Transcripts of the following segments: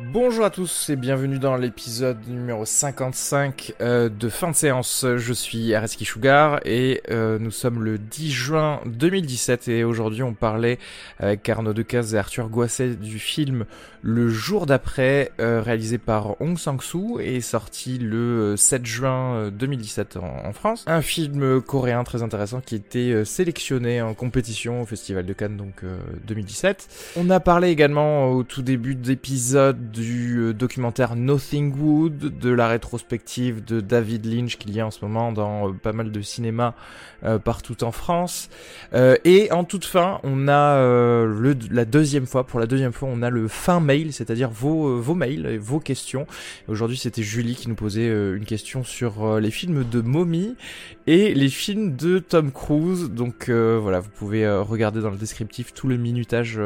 Bonjour à tous et bienvenue dans l'épisode numéro 55 euh, de fin de séance. Je suis Areski Sugar et euh, nous sommes le 10 juin 2017 et aujourd'hui on parlait avec Arnaud Decaze et Arthur Goisset du film Le jour d'après euh, réalisé par Hong Sang-soo et sorti le 7 juin 2017 en, en, France. Un film coréen très intéressant qui était sélectionné en compétition au Festival de Cannes donc 2017. On a parlé également au tout début d'épisode du euh, documentaire Nothing Wood, de la rétrospective de David Lynch qu'il y a en ce moment dans euh, pas mal de cinéma euh, partout en France. et en toute fin, on a la deuxième fois, pour la deuxième fois, on a le fin mail, c'est-à-dire vos, vos mails vos questions. Aujourd'hui, c'était Julie qui nous posait une question sur les films de Mommy et les films de Tom Cruise. Donc voilà, vous pouvez regarder dans le descriptif tout le minutage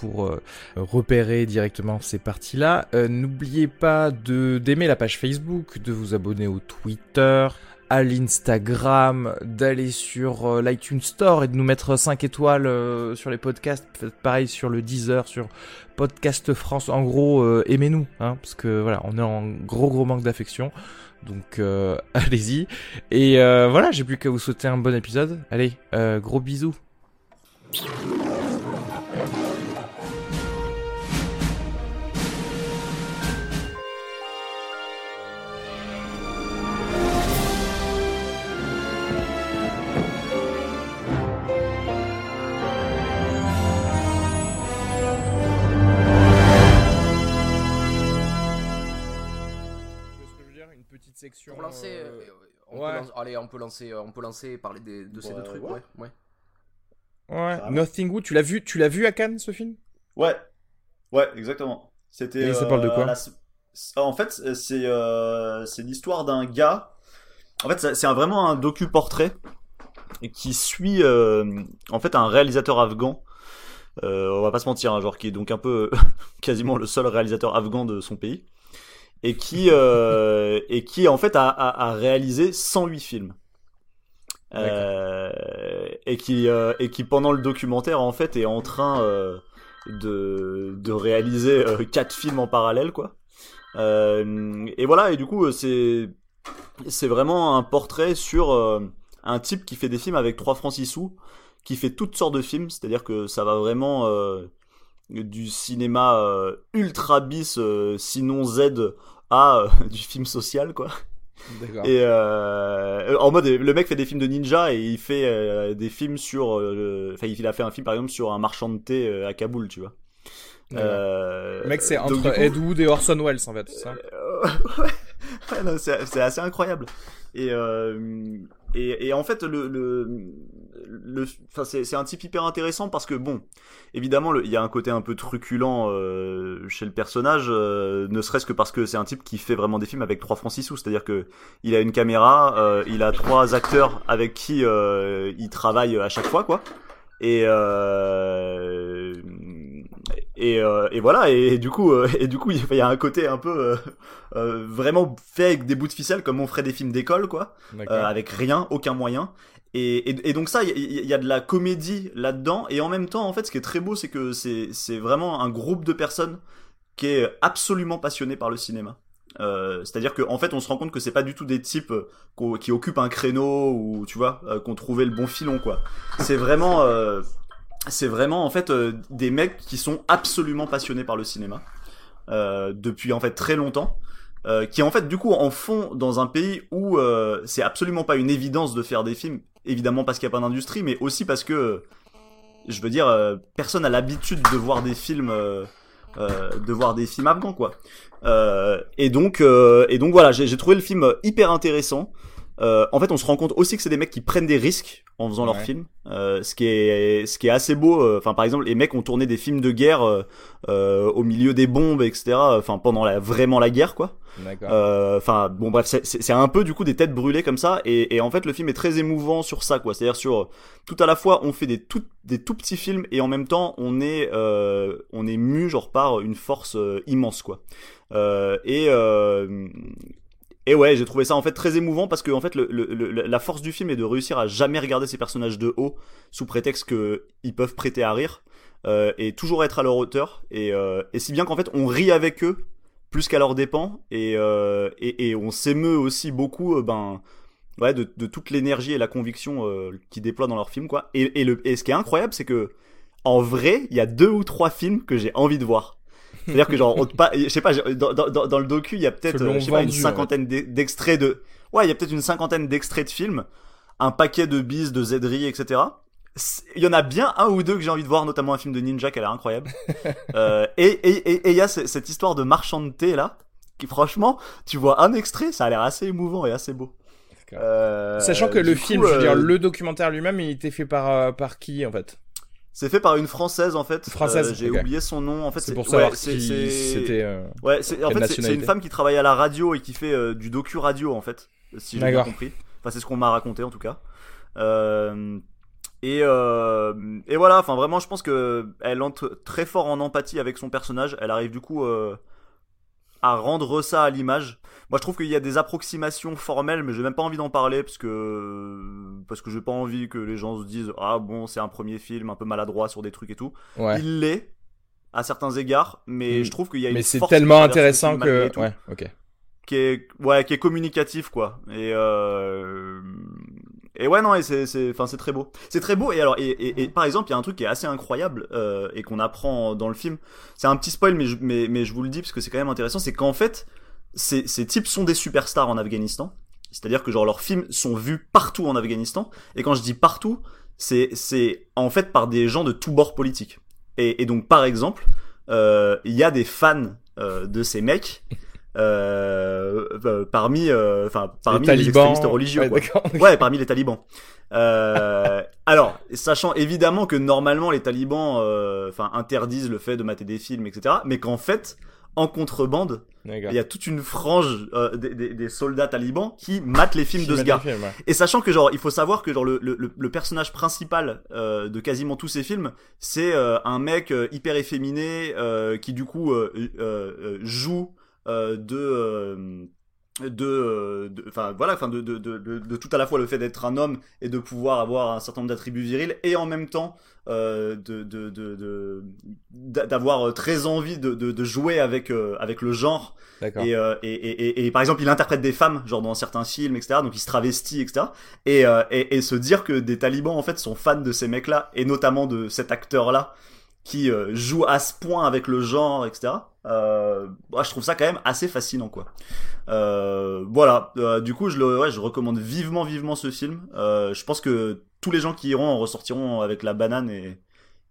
pour repérer directement ces Euh, n'oubliez pas d'aimer la page Facebook, de vous abonner au Twitter, à l'Instagram, d'aller sur euh, l'iTunes Store et de nous mettre 5 étoiles euh, sur les podcasts. Faites pareil sur le Deezer, sur Podcast France. En gros, aimez-nous, hein, parce que voilà, on est en gros gros manque d'affection. Donc allez-y. Et voilà, j'ai plus qu'à vous souhaiter un bon épisode. Allez, gros bisous. Pour lancer, euh, euh, on peut allez, on peut lancer, euh, on peut lancer parler de ces deux trucs. Ouais. Ouais. ouais. Nothing Good. Tu l'as vu, tu l'as vu à Cannes ce film? Ouais. Ouais, exactement. C'était. Et ça parle de quoi En fait, c'est c'est l'histoire d'un gars. En fait, c'est vraiment un docu portrait qui suit en fait un réalisateur afghan. on va pas se mentir, un hein, genre qui est donc un peu quasiment le seul réalisateur afghan de son pays et qui euh, et qui en fait a, réalisé 108 films. Euh, et qui euh, et qui pendant le documentaire en fait est en train euh, de de réaliser euh, quatre films en parallèle quoi. et voilà et du coup c'est c'est vraiment un portrait sur un type qui fait des films avec 3 francs 6 sous, qui fait toutes sortes de films, c'est-à-dire que ça va vraiment du cinéma euh, ultra bis, euh, sinon Z, à euh, du film social, quoi. Et en mode, le mec fait des films de ninja et il fait des films sur. Enfin, il a fait un film par exemple sur un marchand de thé à Kaboul, tu vois. le mec, c'est entre Ed Wood et Orson Welles en fait, c'est ça ouais, c'est assez incroyable. Et, et, et, en fait, le, le, le c'est un type hyper intéressant parce que bon, évidemment, il y a un côté un peu truculent euh, chez le personnage, euh, ne serait-ce que parce que c'est un type qui fait vraiment des films avec trois francs six sous, c'est-à-dire que il a une caméra, euh, il a trois acteurs avec qui euh, il travaille à chaque fois, quoi. Et euh, et, euh, et voilà et, du coup et du coup il y a un côté un peu vraiment fait avec des bouts de ficelle comme on ferait des films d'école quoi avec rien aucun moyen et, et, donc ça, il y, a de la comédie là-dedans, et en même temps, en fait, ce qui est très beau, c'est que c'est vraiment un groupe de personnes qui est absolument passionné par le cinéma. Euh, C'est-à-dire qu'en en fait, on se rend compte que c'est pas du tout des types qui occupent un créneau ou tu vois, euh, qu'on trouvait le bon filon quoi. C'est vraiment, euh, c'est vraiment en fait euh, des mecs qui sont absolument passionnés par le cinéma euh, depuis en fait très longtemps. qui en fait du coup en font dans un pays où c'est absolument pas une évidence de faire des films évidemment parce qu'il n'y a pas d'industrie, mais aussi parce que, je veux dire, euh, personne n'a l'habitude de voir des films euh, de voir des films afghans quoi. et donc et donc voilà, j'ai trouvé le film hyper intéressant. Euh, en fait, on se rend compte aussi que c'est des mecs qui prennent des risques en faisant leurs films, euh, ce qui est ce qui est assez beau. Euh, enfin, par exemple, les mecs ont tourné des films de guerre euh, au milieu des bombes, etc. Enfin, pendant la, vraiment la guerre, quoi. Enfin, bon, bref, c'est un peu du coup des têtes brûlées comme ça, et, et, en fait, le film est très émouvant sur ça, quoi. C'est-à-dire sur tout à la fois, on fait des tout des tout petits films et en même temps, on est on est mu genre par une force immense, quoi. et et ouais, j'ai trouvé ça en fait très émouvant parce que en fait la force du film est de réussir à jamais regarder ces personnages de haut sous prétexte qu'ils peuvent prêter à rire euh, et toujours être à leur hauteur. Et, euh, et si bien qu'en fait on rit avec eux plus qu'à leur dépens. Et, euh, on s'émeut aussi beaucoup ben de, toute l'énergie et la conviction qu'ils déploient dans leur film quoi. Et ce qui est incroyable c'est que en vrai il y a deux ou trois films que j'ai envie de voir c'est-à-dire que genre, pas, je sais pas, dans, dans, dans, le docu, il y a peut-être, euh, une cinquantaine d'extraits de, ouais, il y a peut-être une cinquantaine d'extraits de films, un paquet de bises, de zéderies, etc. Il y en a bien un ou deux que j'ai envie de voir, notamment un film de ninja qui a l'air incroyable. euh, et et il y a cette histoire de marchand de thé là, qui franchement, tu vois un extrait, ça a l'air assez émouvant et assez beau. Euh, Sachant que le film, je veux dire, euh, le documentaire lui-même, il était fait par euh, par qui en fait? C'est fait par une française en fait. Française. Euh, j'ai oublié son nom. En fait, c'est pour savoir si c'était. Euh, ouais, c'est en fait c'est une femme qui travaille à la radio et qui fait euh, du docu radio en fait, si j'ai bien compris. Enfin, c'est ce qu'on m'a raconté en tout cas. et et voilà. Enfin, vraiment, je pense que elle entre très fort en empathie avec son personnage. Elle arrive du coup à rendre ça à l'image. Moi, je trouve qu'il y a des approximations formelles, mais j'ai même pas envie d'en parler parce que parce que j'ai pas envie que les gens se disent ah bon c'est un premier film un peu maladroit sur des trucs et tout. Il l'est à certains égards, mais mm. je trouve qu'il y a une mais c'est tellement intéressant que ouais ok. Qui est ouais qui est communicatif quoi. Et euh... et ouais non et c'est c'est enfin c'est très beau. C'est très beau et alors et, et, par exemple il y a un truc qui est assez incroyable euh, et qu'on apprend dans le film. C'est un petit spoil mais je, mais mais je vous le dis parce que c'est quand même intéressant c'est qu'en fait ces, ces types sont des superstars en Afghanistan c'est-à-dire que genre leurs films sont vus partout en Afghanistan et quand je dis partout c'est c'est en fait par des gens de tous bords politiques et, et donc par exemple euh, il y a des fans euh, de ces mecs euh, parmi, enfin parmi les, extrémistes religieux. Ouais, ouais, parmi les talibans. Alors, sachant évidemment que normalement les talibans, enfin interdisent le fait de mater des films, etc. Mais qu'en fait, en contrebande, il y a toute une frange des, des, des, soldats talibans qui matent les films de ce gars. Et sachant que genre, il faut savoir que genre le, le, le personnage principal euh, de quasiment tous ces films, c'est euh, un mec hyper efféminé qui du coup joue euh, de euh, de enfin voilà enfin de, de, de, de, tout à la fois le fait d'être un homme et de pouvoir avoir un certain nombre d'attributs virils et en même temps euh, de d'avoir très envie de, de, jouer avec avec le genre. Et, et, et, et, par exemple il interprète des femmes genre dans certains films etc donc il se travestit etc et, et, et se dire que des talibans en fait sont fans de ces mecs là et notamment de cet acteur là qui euh, joue à ce point avec le genre, etc. Euh, bah, je trouve ça quand même assez fascinant, quoi. Euh, voilà. Euh, du coup, je le, ouais, je recommande vivement, vivement ce film. Euh, je pense que tous les gens qui iront en ressortiront avec la banane et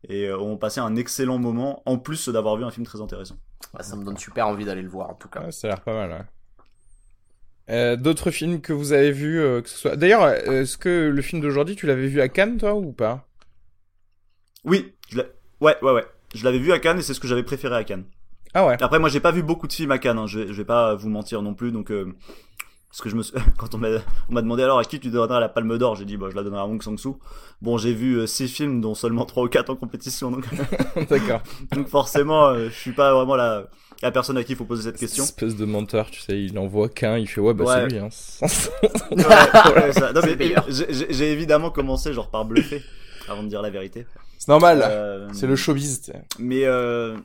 et auront passé un excellent moment, en plus d'avoir vu un film très intéressant. ça me donne super envie d'aller le voir, en tout cas. ça a l'air pas mal. Ouais. D'autres films que vous avez vus, que ce soit. D'ailleurs, est-ce que le film d'aujourd'hui, tu l'avais vu à Cannes, toi, ou pas? Oui, je l'ai. Ouais, ouais, ouais. Je l'avais vu à Cannes et c'est ce que j'avais préféré à Cannes. Ah ouais. Après, moi, j'ai pas vu beaucoup de films à Cannes. Hein. Je, vais, je vais pas vous mentir non plus. Donc, euh, parce que je me quand on m'a demandé alors à qui tu donnerais la Palme d'Or, j'ai dit bah je la donnerai à Wong Sang-soo. Bon, j'ai vu euh, six films dont seulement trois ou quatre en compétition. Donc d'accord. donc forcément, euh, je suis pas vraiment la la personne à qui il faut poser cette question. Espèce de menteur, tu sais, il en voit qu'un, il fait ouais bah c'est lui. Hein. j'ai évidemment commencé genre par bluffer avant de dire la vérité. C'est normal. Euh, c'est le showbiz. Mais euh,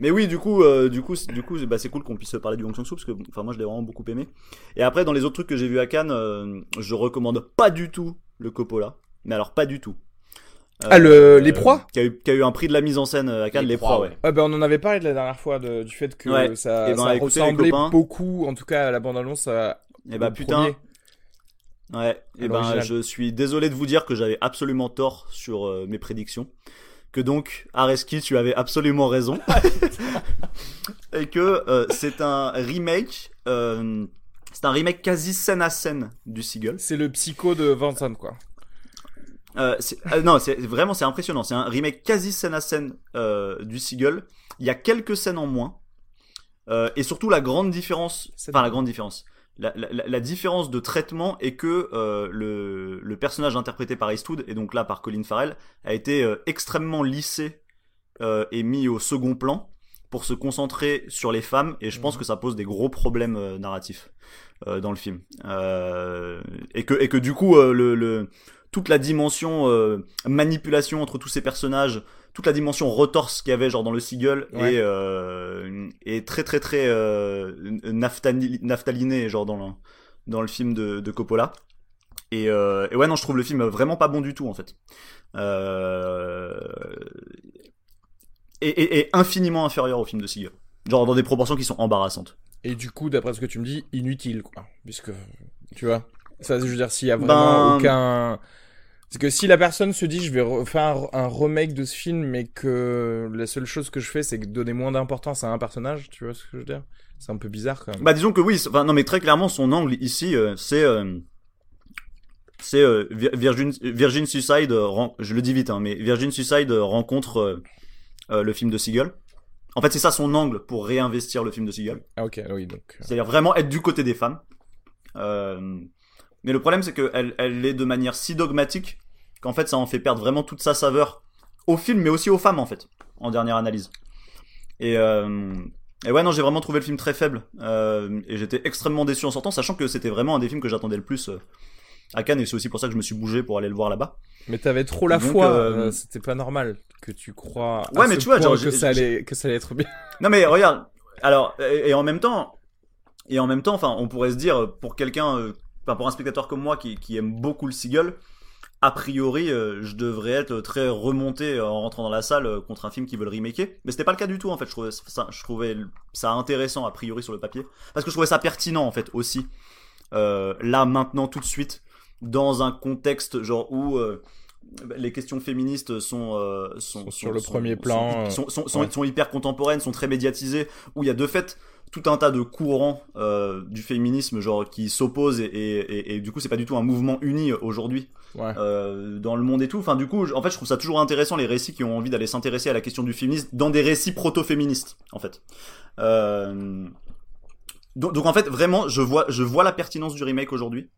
mais oui, du coup, euh, du coup, du coup, bah, c'est cool qu'on puisse parler du Hong Sang-soo parce que, enfin, moi, je l'ai vraiment beaucoup aimé. Et après, dans les autres trucs que j'ai vu à Cannes, je recommande pas du tout le Coppola. Mais alors, pas du tout. ah, le, les proies? qui a, eu, qui a eu un prix de la mise en scène à Cannes, les, proies, ouais. Ah, ben, on en avait parlé de la dernière fois de, du fait que ça, ben, ça ressemblait beaucoup, en tout cas, à la bande-annonce. Et bah, putain, Ouais, et ben je suis désolé de vous dire que j'avais absolument tort sur euh, mes prédictions. que donc Areski, tu avais absolument raison, et que euh, c'est un remake. Euh, c'est un remake quasi scène à scène du Seagull. C'est le psycho de Vincent, quoi. Non, c'est vraiment c'est impressionnant. C'est un remake quasi scène à scène du Seagull. Il y a quelques scènes en moins. Et surtout la grande différence, enfin la grande différence, la, la, la, différence de traitement est que euh, le, le, personnage interprété par Eastwood et donc là par Colin Farrell a été euh, extrêmement lissé et mis au second plan pour se concentrer sur les femmes et je pense mhm. que ça pose des gros problèmes narratifs dans le film et que et que du coup le, le toute la dimension euh, manipulation entre tous ces personnages, toute la dimension retorse qu'il y avait genre dans le Seagull et, euh, très très très euh, genre dans le, dans le film de, de Coppola. Et, euh, et, ouais non je trouve le film vraiment pas bon du tout en fait. Euh, et, et, et, infiniment inférieur au film de Seagull. Genre dans des proportions qui sont embarrassantes. Et du coup d'après ce que tu me dis inutile quoi puisque tu vois ça je veux dire s'il y a vraiment ben... aucun c'est que si la personne se dit je vais faire un, remake de ce film, mais que la seule chose que je fais c'est donner moins d'importance à un personnage, tu vois ce que je veux dire? C'est un peu bizarre quand même. Bah disons que oui, enfin non mais très clairement son angle ici euh, c'est euh, c'est euh, Virgin Virgin Suicide, je le dis vite hein, mais Virgin Suicide rencontre le film de Seagull. En fait c'est ça son angle pour réinvestir le film de Seagull. Ah ok oui donc. C'est-à-dire vraiment être du côté des femmes. Euh, mais le problème, c'est qu'elle elle est de manière si dogmatique qu'en fait, ça en fait perdre vraiment toute sa saveur au film, mais aussi aux femmes, en fait, en dernière analyse. Et, euh, et ouais, non, j'ai vraiment trouvé le film très faible. Euh, et j'étais extrêmement déçu en sortant, sachant que c'était vraiment un des films que j'attendais le plus euh, à Cannes, et c'est aussi pour ça que je me suis bougé pour aller le voir là-bas. Mais t'avais trop la foi, c'était pas normal que tu crois ouais, mais tu vois, genre, que, ça allait, que ça allait être bien. Non mais regarde, alors, et, et en même temps, et en même temps, enfin, on pourrait se dire, pour quelqu'un pour un spectateur comme moi qui, aime beaucoup le Seagull, a priori, euh, je devrais être très remonté en rentrant dans la salle euh, contre un film qui veut le remaker. Mais c'était pas le cas du tout, en fait. Je trouvais ça, je trouvais ça intéressant, a priori, sur le papier. Parce que je trouvais ça pertinent, en fait, aussi. Euh, là, maintenant, tout de suite, dans un contexte, genre, où les questions féministes sont, sont, sur le premier plan. Sont, sont, sont, hyper contemporaines, sont très médiatisées, où il y a de fait tout un tas de courants euh, du féminisme genre qui s'opposent et, et, et, du coup c'est pas du tout un mouvement uni aujourd'hui ouais. euh, dans le monde et tout enfin du coup en fait je trouve ça toujours intéressant les récits qui ont envie d'aller s'intéresser à la question du féminisme dans des récits proto-féministes en fait euh... donc, donc, en fait vraiment je vois je vois la pertinence du remake aujourd'hui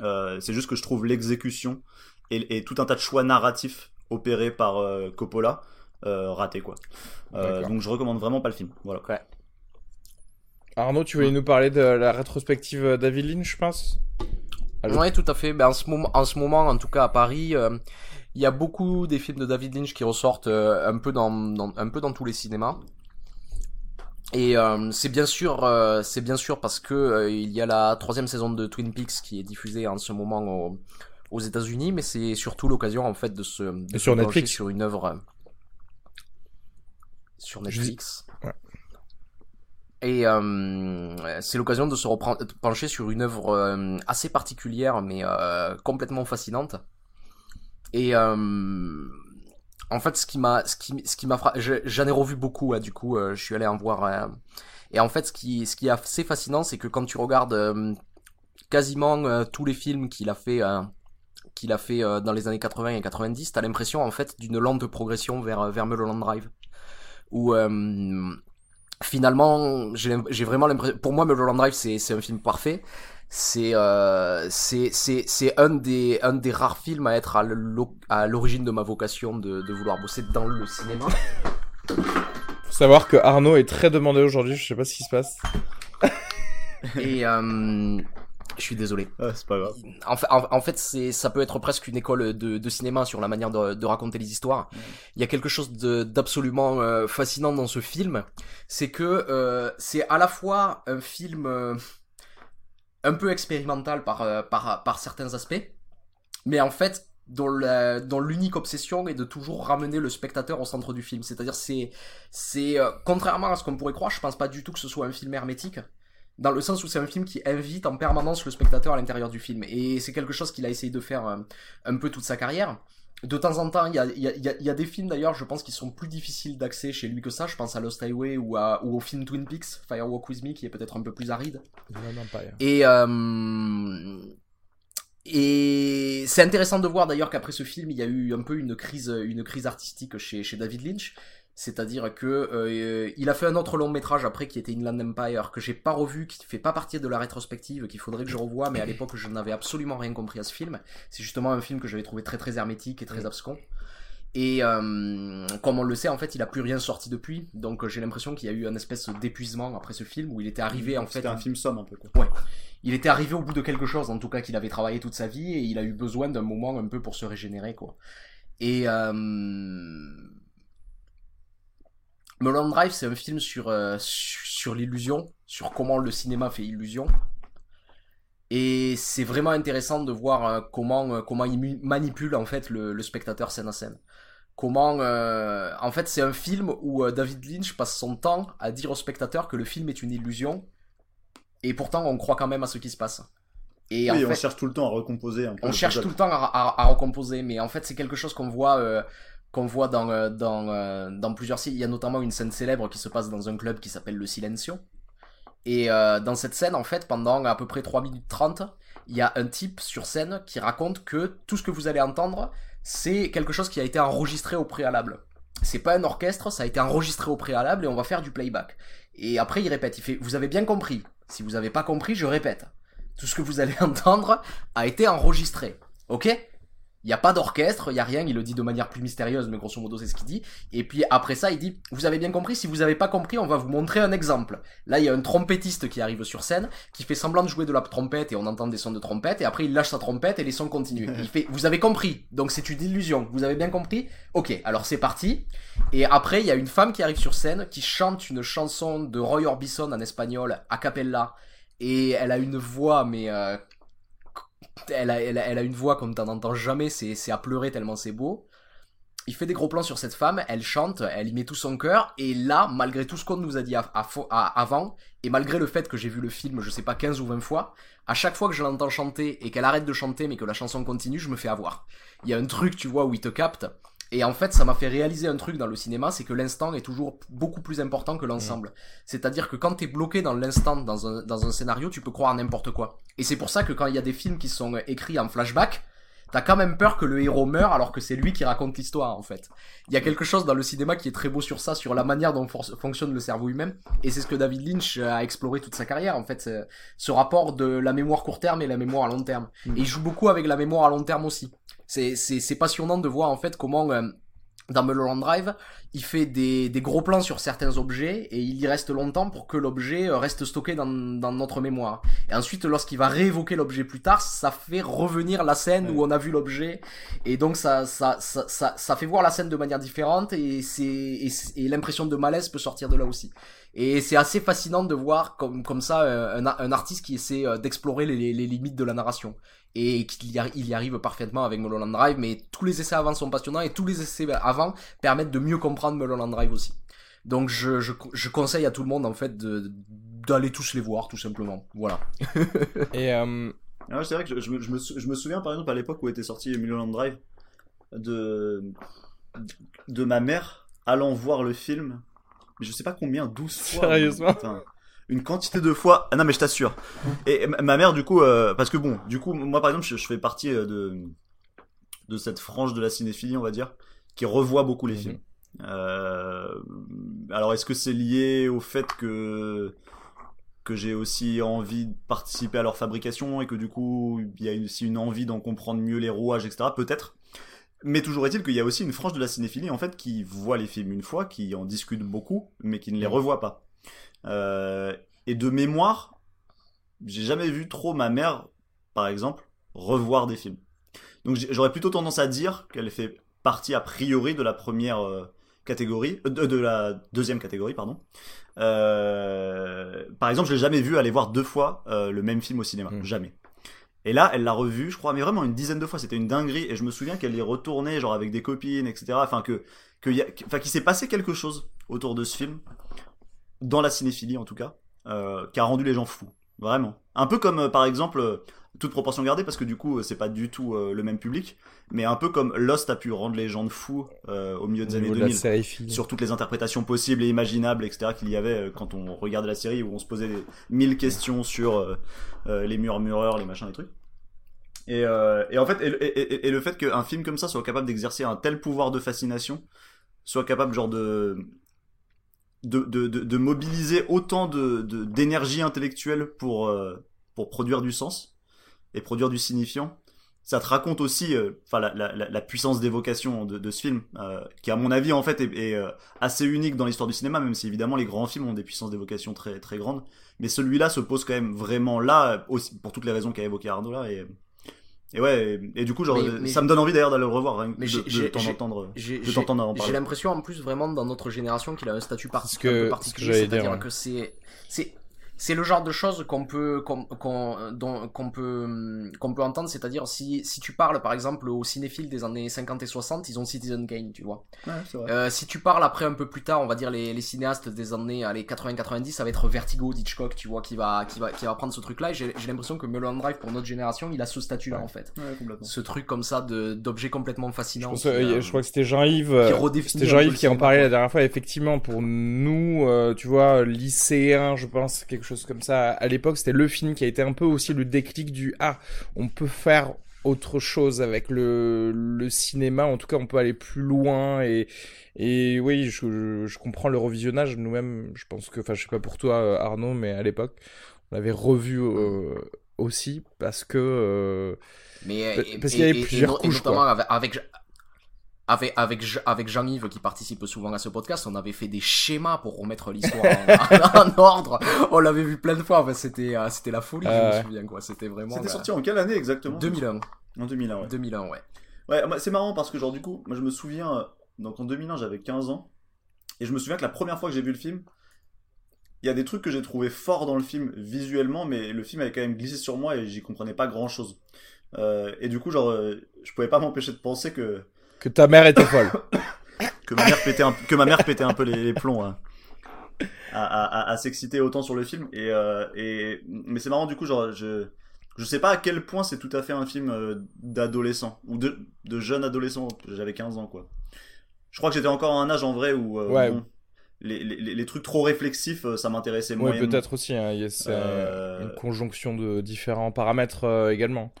euh, c'est juste que je trouve l'exécution et, et, tout un tas de choix narratifs opérés par euh, Coppola euh, raté quoi. Donc je recommande vraiment pas le film. Voilà. Ouais. Arnaud, tu voulais nous parler de la rétrospective David Lynch, je pense? Oui, tout à fait. Ben, en, ce moment, en ce moment, en tout cas à Paris, euh, il y a beaucoup des films de David Lynch qui ressortent euh, un, peu dans, dans, un peu dans tous les cinémas. Et euh, c'est bien sûr, c'est bien sûr parce que il y a la troisième saison de Twin Peaks qui est diffusée en ce moment aux États-Unis, mais c'est surtout l'occasion en fait de se de sur Netflix sur une œuvre sur Netflix. Ouais. Et euh, c'est l'occasion de se reprendre, de pencher sur une œuvre euh, assez particulière, mais euh, complètement fascinante. Et euh, en fait, ce qui m'a, ce qui, ce qui m'a, j'en ai revu beaucoup. Hein, du coup, je suis allé en voir. et en fait, ce qui, ce qui est assez fascinant, c'est que quand tu regardes quasiment tous les films qu'il a fait, qu'il a fait dans les années 80 et 90, t'as l'impression en fait d'une lente progression vers vers Mulholland Drive, où finalement, j'ai vraiment l'impression. Pour moi, Mulholland Drive, c'est un film parfait. C'est euh, un des un des rares films à être à l'origine de ma vocation de, de vouloir bosser dans le cinéma. Faut savoir que Arnaud est très demandé aujourd'hui. Je sais pas ce qui se passe. Et euh, je suis désolé. Ah, c'est pas grave. En fait, en, fait c'est, ça peut être presque une école de, de cinéma sur la manière de, de raconter les histoires. Il y a quelque chose d'absolument euh, fascinant dans ce film, c'est que euh, c'est à la fois un film euh, un peu expérimental par, par, par certains aspects, mais en fait dont, l'unique obsession est de toujours ramener le spectateur au centre du film. C'est-à-dire c'est c'est contrairement à ce qu'on pourrait croire, je pense pas du tout que ce soit un film hermétique dans le sens où c'est un film qui invite en permanence le spectateur à l'intérieur du film. Et c'est quelque chose qu'il a essayé de faire euh, un, peu toute sa carrière. de temps en temps, il y a, y, a, y a, des films d'ailleurs, je pense, qui sont plus difficiles d'accès chez lui que ça. Je pense à Lost Highway ou, à, ou au film Twin Peaks, Firewalk With Me, qui est peut-être un peu plus aride. Et, euh, et c'est intéressant de voir d'ailleurs qu'après ce film, il y a eu un peu une crise, une crise artistique chez, chez David Lynch. C'est-à-dire que euh, il a fait un autre long métrage après qui était Inland Empire que j'ai pas revu, qui fait pas partie de la rétrospective, qu'il faudrait que je revoie, mais à l'époque je n'avais absolument rien compris à ce film. C'est justement un film que j'avais trouvé très très hermétique et très abscon. Et euh, comme on le sait, en fait, il a plus rien sorti depuis. Donc j'ai l'impression qu'il y a eu un espèce d'épuisement après ce film où il était arrivé en fait. C'était un film somme un peu quoi. Ouais. Il était arrivé au bout de quelque chose, en tout cas qu'il avait travaillé toute sa vie et il a eu besoin d'un moment un peu pour se régénérer quoi. Et euh, Mulholland Drive, c'est un film sur, euh, sur l'illusion, sur comment le cinéma fait illusion. Et c'est vraiment intéressant de voir euh, comment, euh, comment il manipule en fait le, le, spectateur scène à scène. Comment, en fait, c'est un film où David Lynch passe son temps à dire au spectateur que le film est une illusion, et pourtant on croit quand même à ce qui se passe. Et oui, on cherche tout le temps à recomposer. Un peu on cherche tout le temps à, à, à, recomposer, mais en fait c'est quelque chose qu'on voit qu'on voit dans, euh, dans, euh, dans plusieurs sites. Il y a notamment une scène célèbre qui se passe dans un club qui s'appelle le Silencio. Et euh, dans cette scène, en fait, pendant à peu près 3 minutes 30, il y a un type sur scène qui raconte que tout ce que vous allez entendre, c'est quelque chose qui a été enregistré au préalable. C'est pas un orchestre, ça a été enregistré au préalable et on va faire du playback. Et après, il répète, il fait, vous avez bien compris. Si vous avez pas compris, je répète. Tout ce que vous allez entendre a été enregistré. Ok? Il n'y a pas d'orchestre, il n'y a rien, il le dit de manière plus mystérieuse, mais grosso modo c'est ce qu'il dit. Et puis après ça, il dit, vous avez bien compris, si vous n'avez pas compris, on va vous montrer un exemple. Là, il y a un trompettiste qui arrive sur scène, qui fait semblant de jouer de la trompette et on entend des sons de trompette, et après il lâche sa trompette et les sons continuent. il fait, vous avez compris, donc c'est une illusion, vous avez bien compris? Ok, alors c'est parti. Et après, il y a une femme qui arrive sur scène, qui chante une chanson de Roy Orbison en espagnol, a cappella, et elle a une voix, mais... Euh, elle a, une voix qu'on t'en entend jamais, c'est à pleurer tellement c'est beau. Il fait des gros plans sur cette femme, elle chante, elle y met tout son cœur, et là, malgré tout ce qu'on nous a dit avant, et malgré le fait que j'ai vu le film, je sais pas, 15 ou 20 fois, à chaque fois que je l'entends chanter et qu'elle arrête de chanter mais que la chanson continue, je me fais avoir. Il y a un truc, tu vois, où il te capte, et en fait, ça m'a fait réaliser un truc dans le cinéma, c'est que l'instant est toujours beaucoup plus important que l'ensemble. C'est-à-dire que quand t'es bloqué dans l'instant, dans un, dans un scénario, tu peux croire n'importe quoi. Et c'est pour ça que quand il y a des films qui sont écrits en flashback, t'as quand même peur que le héros meure alors que c'est lui qui raconte l'histoire en fait. Il y a quelque chose dans le cinéma qui est très beau sur ça, sur la manière dont fonctionne le cerveau humain, et c'est ce que David Lynch a exploré toute sa carrière en fait, ce rapport de la mémoire court terme et la mémoire à long terme. Mm. Et il joue beaucoup avec la mémoire à long terme aussi c'est passionnant de voir en fait comment euh, dans Mulholland Drive, il fait des, des, gros plans sur certains objets et il y reste longtemps pour que l'objet euh, reste stocké dans, dans, notre mémoire. Et ensuite, lorsqu'il va réévoquer l'objet plus tard, ça fait revenir la scène où on a vu l'objet. Et donc, ça, ça, ça, ça, ça fait voir la scène de manière différente et, c'est et, l'impression de malaise peut sortir de là aussi. Et c'est assez fascinant de voir comme, comme ça euh, un, un artiste qui essaie d'explorer les, les limites de la narration et qu'il y, il y arrive parfaitement avec Mulholland Drive, mais tous les essais avant sont passionnants et tous les essais avant permettent de mieux comprendre Mulholland Drive aussi. Donc je, je, je conseille à tout le monde en fait d'aller tous les voir tout simplement. Voilà. et euh... Ah, c'est vrai que je, je, me, je, me, souviens par exemple à l'époque où était sorti Mulholland Drive de, de ma mère allant voir le film, mais je sais pas combien, 12 fois. Sérieusement? Une quantité de fois. Ah non, mais je t'assure. Et ma mère, du coup, euh, parce que bon, du coup, moi par exemple, je, fais partie euh, de de cette frange de la cinéphilie, on va dire, qui revoit beaucoup les mhm. films. Euh, alors, est-ce que c'est lié au fait que que j'ai aussi envie de participer à leur fabrication et que du coup, il y a aussi une envie d'en comprendre mieux les rouages, etc. Peut-être. Mais toujours est-il qu'il y a aussi une frange de la cinéphilie en fait qui voit les films une fois, qui en discute beaucoup, mais qui ne les mhm. revoit pas. Euh, et de mémoire, j'ai jamais vu trop ma mère, par exemple, revoir des films. Donc j'aurais plutôt tendance à dire qu'elle fait partie a priori de la première euh, catégorie, euh, de, la deuxième catégorie, pardon. par exemple, je l'ai jamais vu aller voir deux fois le même film au cinéma, hmm. jamais. Et là, elle l'a revu, je crois, mais vraiment une dizaine de fois. C'était une dinguerie. Et je me souviens qu'elle y retournait, genre avec des copines, etc. Enfin que, que y a, enfin qu'il s'est passé quelque chose autour de ce film dans la cinéphilie en tout cas, euh, qui a rendu les gens fous. Vraiment. Un peu comme, euh, par exemple, euh, toute proportion gardée parce que du coup c'est pas du tout euh, le même public mais un peu comme Lost a pu rendre les gens de fous euh, au milieu des Au années niveau de la 2000 série film. sur toutes les interprétations possibles et imaginables etc qu'il y avait euh, quand on regardait la série où on se posait des- mille questions sur euh, euh, les murmureurs les machins les trucs et, euh, et en fait et- et le fait qu'un film comme ça soit capable d'exercer un tel pouvoir de fascination soit capable genre de de, de, de, de mobiliser autant de d'énergie intellectuelle pour euh, pour produire du sens et produire du signifiant. Ça te raconte aussi euh, enfin la, la, la- la puissance d'évocation de, de ce film euh, qui à mon avis en fait est, est, euh, assez unique dans l'histoire du cinéma même si évidemment les grands films ont des puissances d'évocation très très grandes. Mais celui-là se pose quand même vraiment là aussi, pour toutes les raisons qu'a évoqué Arnaud là et et ouais et, et du coup genre Mais- mais- ça me donne envie d'ailleurs d'aller le revoir rien que Mais de, j'ai- de j'ai- t'en j'ai- entendre J'ai j'ai- t'entendre en j'ai parler. l'impression en plus vraiment dans notre génération qu'il a un statut par- C'est ce un que- particulier, c'est-à-dire que c'est c'est le genre de choses qu'on peut qu'on qu'on qu'on peut qu'on peut entendre, c'est-à-dire si si tu parles par exemple aux cinéphiles des années 50 et 60, ils ont Citizen Kane, tu vois. ouais, c'est vrai. Euh, si tu parles après un peu plus tard, on va dire les, les cinéastes des années allez 80-90, ça va être Vertigo d'Hitchcock, tu vois, qui va qui va qui va prendre ce truc-là. Et j'ai j'ai l'impression que Mulholland Drive pour notre génération, il a ce statut-là Ouais. en fait, Ouais, complètement. ce truc comme ça de d'objet complètement Je, fascinant. pense, qui, euh, euh, je crois que c'était Jean-Yves. qui euh, C'était Jean-Yves qui en parlait la dernière fois. Effectivement, pour nous, euh, tu vois, lycéens, je pense, quelque chose comme ça. À l'époque, c'était le film qui a été un peu aussi le déclic du ah, on peut faire autre chose avec le, le cinéma. En tout cas, on peut aller plus loin et et oui, je, je, je comprends le revisionnage. Nous-mêmes, je pense que, enfin, je sais pas pour toi, euh, Arnaud, mais à l'époque, on l'avait revu euh, aussi parce que euh, Mais parce qu'il y avait et- plusieurs et couches, notamment avec avec avec avec, Je- avec Jean-Yves qui participe souvent à ce podcast, on avait fait des schémas pour remettre l'histoire en, en ordre. On l'avait vu plein de fois. Enfin, c'était euh, c'était la folie. Ah je me souviens quoi. C'était vraiment. C'était euh, sorti en quelle année exactement 2001. En 2001, ouais. 2001, ouais. Ouais, moi, c'est marrant parce que genre du coup, moi je me souviens, euh, donc en 2001 j'avais 15 ans, et je me souviens que la première fois que j'ai vu le film, il y a des trucs que j'ai trouvé forts dans le film visuellement, mais le film avait quand même glissé sur moi et j'y comprenais pas grand chose. et du coup, genre, euh, je pouvais pas m'empêcher de penser que, que ta mère était folle. que ma mère pétait un, que ma mère pétait un peu les, les plombs hein, à, à, à, à s'exciter autant sur le film. Et, euh, et mais c'est marrant du coup, genre, je je sais pas à quel point c'est tout à fait un film euh, d'adolescent ou de, de jeune adolescent. J'avais 15 ans quoi. Je crois que j'étais encore à un âge en vrai où euh, Ouais. bon, les, les, les trucs trop réflexifs, ça m'intéressait Ouais, moyennement. peut-être aussi. Hein, il y a- c'est une conjonction de différents paramètres également.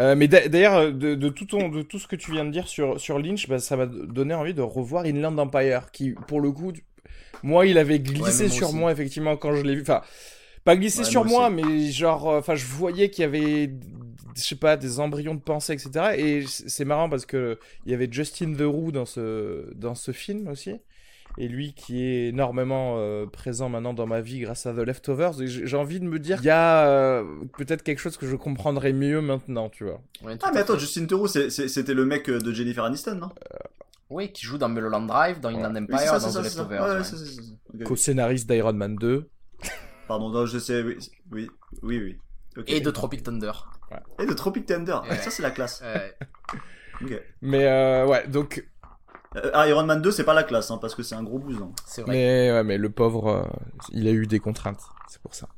Euh, mais d'a- d'ailleurs, euh, de, de tout ton, de tout ce que tu viens de dire sur, sur Lynch, bah, ça m'a donné envie de revoir Inland Empire, qui, pour le coup, moi, il avait glissé moi sur aussi. moi, effectivement, quand je l'ai vu. Enfin, pas glissé Ouais, sur moi moi, mais genre, euh, enfin, je voyais qu'il y avait, je sais pas, des embryons de pensée, etc. Et c'est marrant parce que il y avait Justin Theroux dans ce, dans ce film aussi. Et lui qui est énormément euh, présent maintenant dans ma vie grâce à The Leftovers, et j'ai envie de me dire qu'il y a euh, peut-être quelque chose que je comprendrais mieux maintenant, tu vois. Ouais, Ah mais attends. Justin Theroux, c'était le mec euh, de Jennifer Aniston, non? Oui, qui joue dans Mulholland Drive, dans Inland Oui, Empire, ça, dans ça, The. Leftovers. Ouais, ouais. c'est ça, c'est ça. Ok. Co-scénariste d'Iron Man 2. Pardon, non, je sais, oui, oui, oui. Et de Tropic Thunder. Et de Tropic Thunder. Ouais. ça c'est la classe. Mais euh, ouais, donc, Euh, ah, Iron Man 2, c'est pas la classe, hein, parce que c'est un gros bousin. c'est vrai. mais, ouais, mais le pauvre, euh, il a eu des contraintes, c'est pour ça.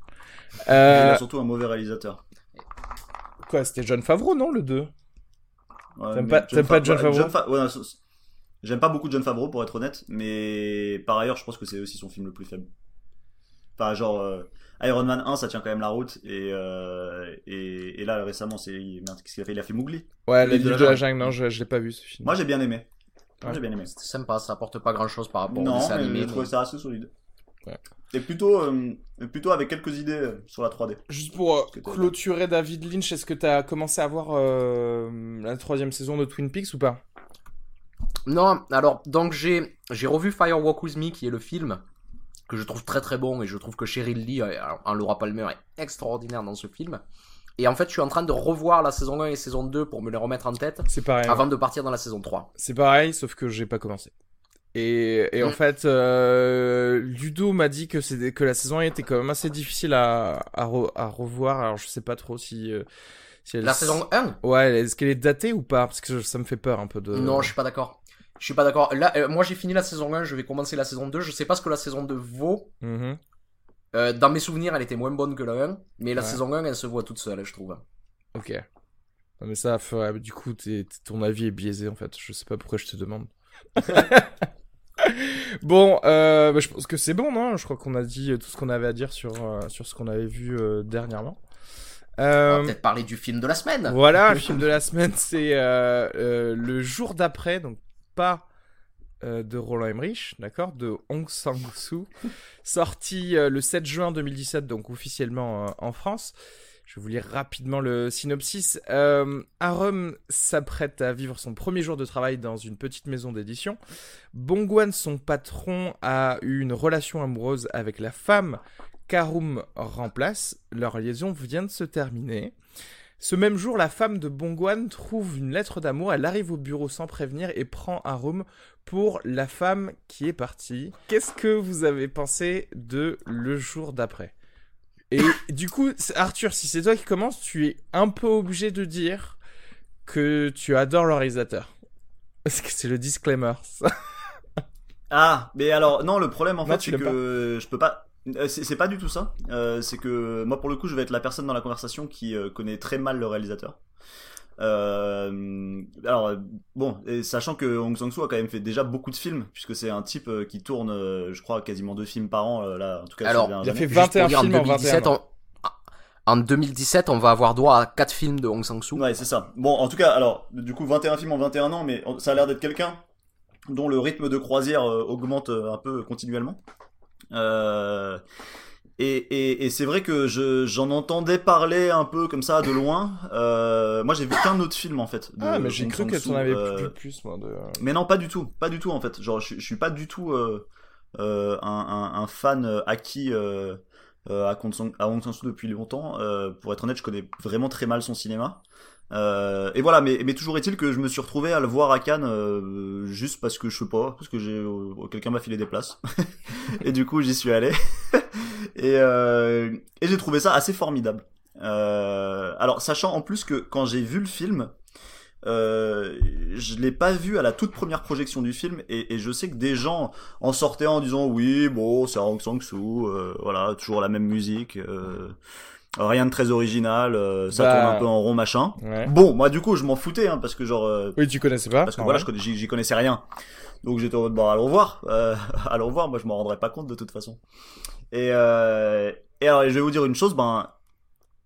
Il Euh, a surtout un mauvais réalisateur. quoi, c'était John Favreau, non, le 2 Ouais, T'aimes pas- John ouais, Favreau Fa- ouais, J'aime pas beaucoup John Favreau, pour être honnête, mais par ailleurs, je pense que c'est aussi son film le plus faible. Enfin, genre, euh, Iron Man 1, ça tient quand même la route, et, euh, et, et là, récemment, c'est. Merde, qu'est-ce qu'il a fait? Il a fait Mowgli. Ouais, Le La livre ville de la jungle, non, je, je l'ai pas vu ce film. Moi, j'ai bien aimé. Ouais. j'ai bien aimé. C'était sympa, ça apporte pas grand chose par rapport au non, dessin mais animé. j'ai mais- trouvé ça assez solide. Ouais. Et plutôt, euh, plutôt avec quelques idées euh, sur la 3D. Juste pour euh, clôturer David Lynch, est-ce que t'as commencé à voir euh, la troisième saison de Twin Peaks ou pas? Non, alors donc j'ai j'ai revu Fire Walk With Me qui est le film que je trouve très très bon et je trouve que Cheryl Lee en Laura Palmer est extraordinaire dans ce film. Et en fait, je suis en train de revoir la saison 1 et saison 2 pour me les remettre en tête C'est pareil. avant de partir dans la saison 3. C'est pareil, sauf que j'ai pas commencé. Et, et en Mm. fait, euh, Ludo m'a dit que, que la saison 1 était quand même assez difficile à, à, re- à revoir. Alors je sais pas trop si, euh, si elle... La saison 1 Ouais, est-ce qu'elle est datée ou pas? Parce que ça me fait peur un peu de... Non, je suis pas d'accord. Je suis pas d'accord. Là, euh, moi j'ai fini la saison 1, je vais commencer la saison 2. Je sais pas ce que la saison 2 vaut. Mhm. Euh, dans mes souvenirs, elle était moins bonne que la 1, mais la Ouais. saison 1, elle se voit toute seule, je trouve. Ok. Non, mais ça, ferait- du coup, ton avis est biaisé en fait. Je sais pas pourquoi je te demande. bon, euh, bah, je pense que c'est bon, non? Je crois qu'on a dit tout ce qu'on avait à dire sur, euh, sur ce qu'on avait vu euh, dernièrement. On va Euh, peut-être parler du film de la semaine. voilà, le film de la semaine, c'est euh, euh, le jour d'après, donc pas euh, de Roland Emmerich, d'accord, de Hong Sang-soo, sorti euh, le 7 juin 2017, donc officiellement euh, en France. Je vais vous lire rapidement le synopsis. Arum s'apprête à vivre son premier jour de travail dans une petite maison d'édition. Bongwan, son patron, a eu une relation amoureuse avec la femme qu'Arum remplace. Leur liaison vient de se terminer. Ce même jour, la femme de Bongwan trouve une lettre d'amour. Elle arrive au bureau sans prévenir et prend Arum pour la femme qui est partie. Qu'est-ce que vous avez pensé de le jour d'après? Et du coup, Arthur, si c'est toi qui commence, tu es un peu obligé de dire que tu adores le réalisateur. Parce que c'est le disclaimer. ça? Ah, mais alors non, le problème en Non, fait c'est que je peux pas. Euh, C'est pas du tout ça. Euh, c'est que moi pour le coup je vais être la personne dans la conversation qui euh, connaît très mal le réalisateur. Euh, alors bon, et sachant que Hong Sang-soo a quand même fait déjà beaucoup de films puisque c'est un type euh, qui tourne, euh, je crois quasiment deux films par an euh, là. En tout cas, Alors, Il a fait Juste pour 21 dire, films en 21 2017, ans. on- en 2017, on va avoir droit à 4 films de Hong Sang-soo. Ouais, c'est ça. Bon, en tout cas, alors, du coup, 21 films en 21 ans, mais ça a l'air d'être quelqu'un dont le rythme de croisière euh, augmente un peu continuellement. Euh, et et, et c'est vrai que je, j'en entendais parler un peu comme ça de loin. Euh, moi, j'ai vu qu'un autre film en fait. de Ah, mais j'ai cru que Sang-soo, t'en avais euh, plus, plus, moi. De... mais non, pas du tout, pas du tout en fait. Genre, je, je suis pas du tout euh, euh, un, un, un fan acquis à, Hong Sang- à Hong Sang-soo depuis longtemps. Pour être honnête, je connais vraiment très mal son cinéma. Euh, et voilà, mais, mais toujours est-il que je me suis retrouvé à le voir à Cannes euh, juste parce que je sais pas, parce que j'ai euh, quelqu'un m'a filé des places et du coup j'y suis allé et, euh, et j'ai trouvé ça assez formidable. Euh, alors sachant en plus que quand j'ai vu le film, euh, je l'ai pas vu à la toute première projection du film et, et je sais que des gens en sortaient en disant oui bon c'est Hong Sang-soo, euh, voilà toujours la même musique, euh, rien de très original, euh, ça Bah. tourne un peu en rond machin. Ouais. Bon moi du coup je m'en foutais hein, parce que genre euh, Oui, tu connaissais pas parce que Ah voilà ouais. j'y connaissais rien donc j'étais en mode bon allons voir euh, allons voir moi je m'en rendrai pas compte de toute façon et euh, et alors je vais vous dire une chose ben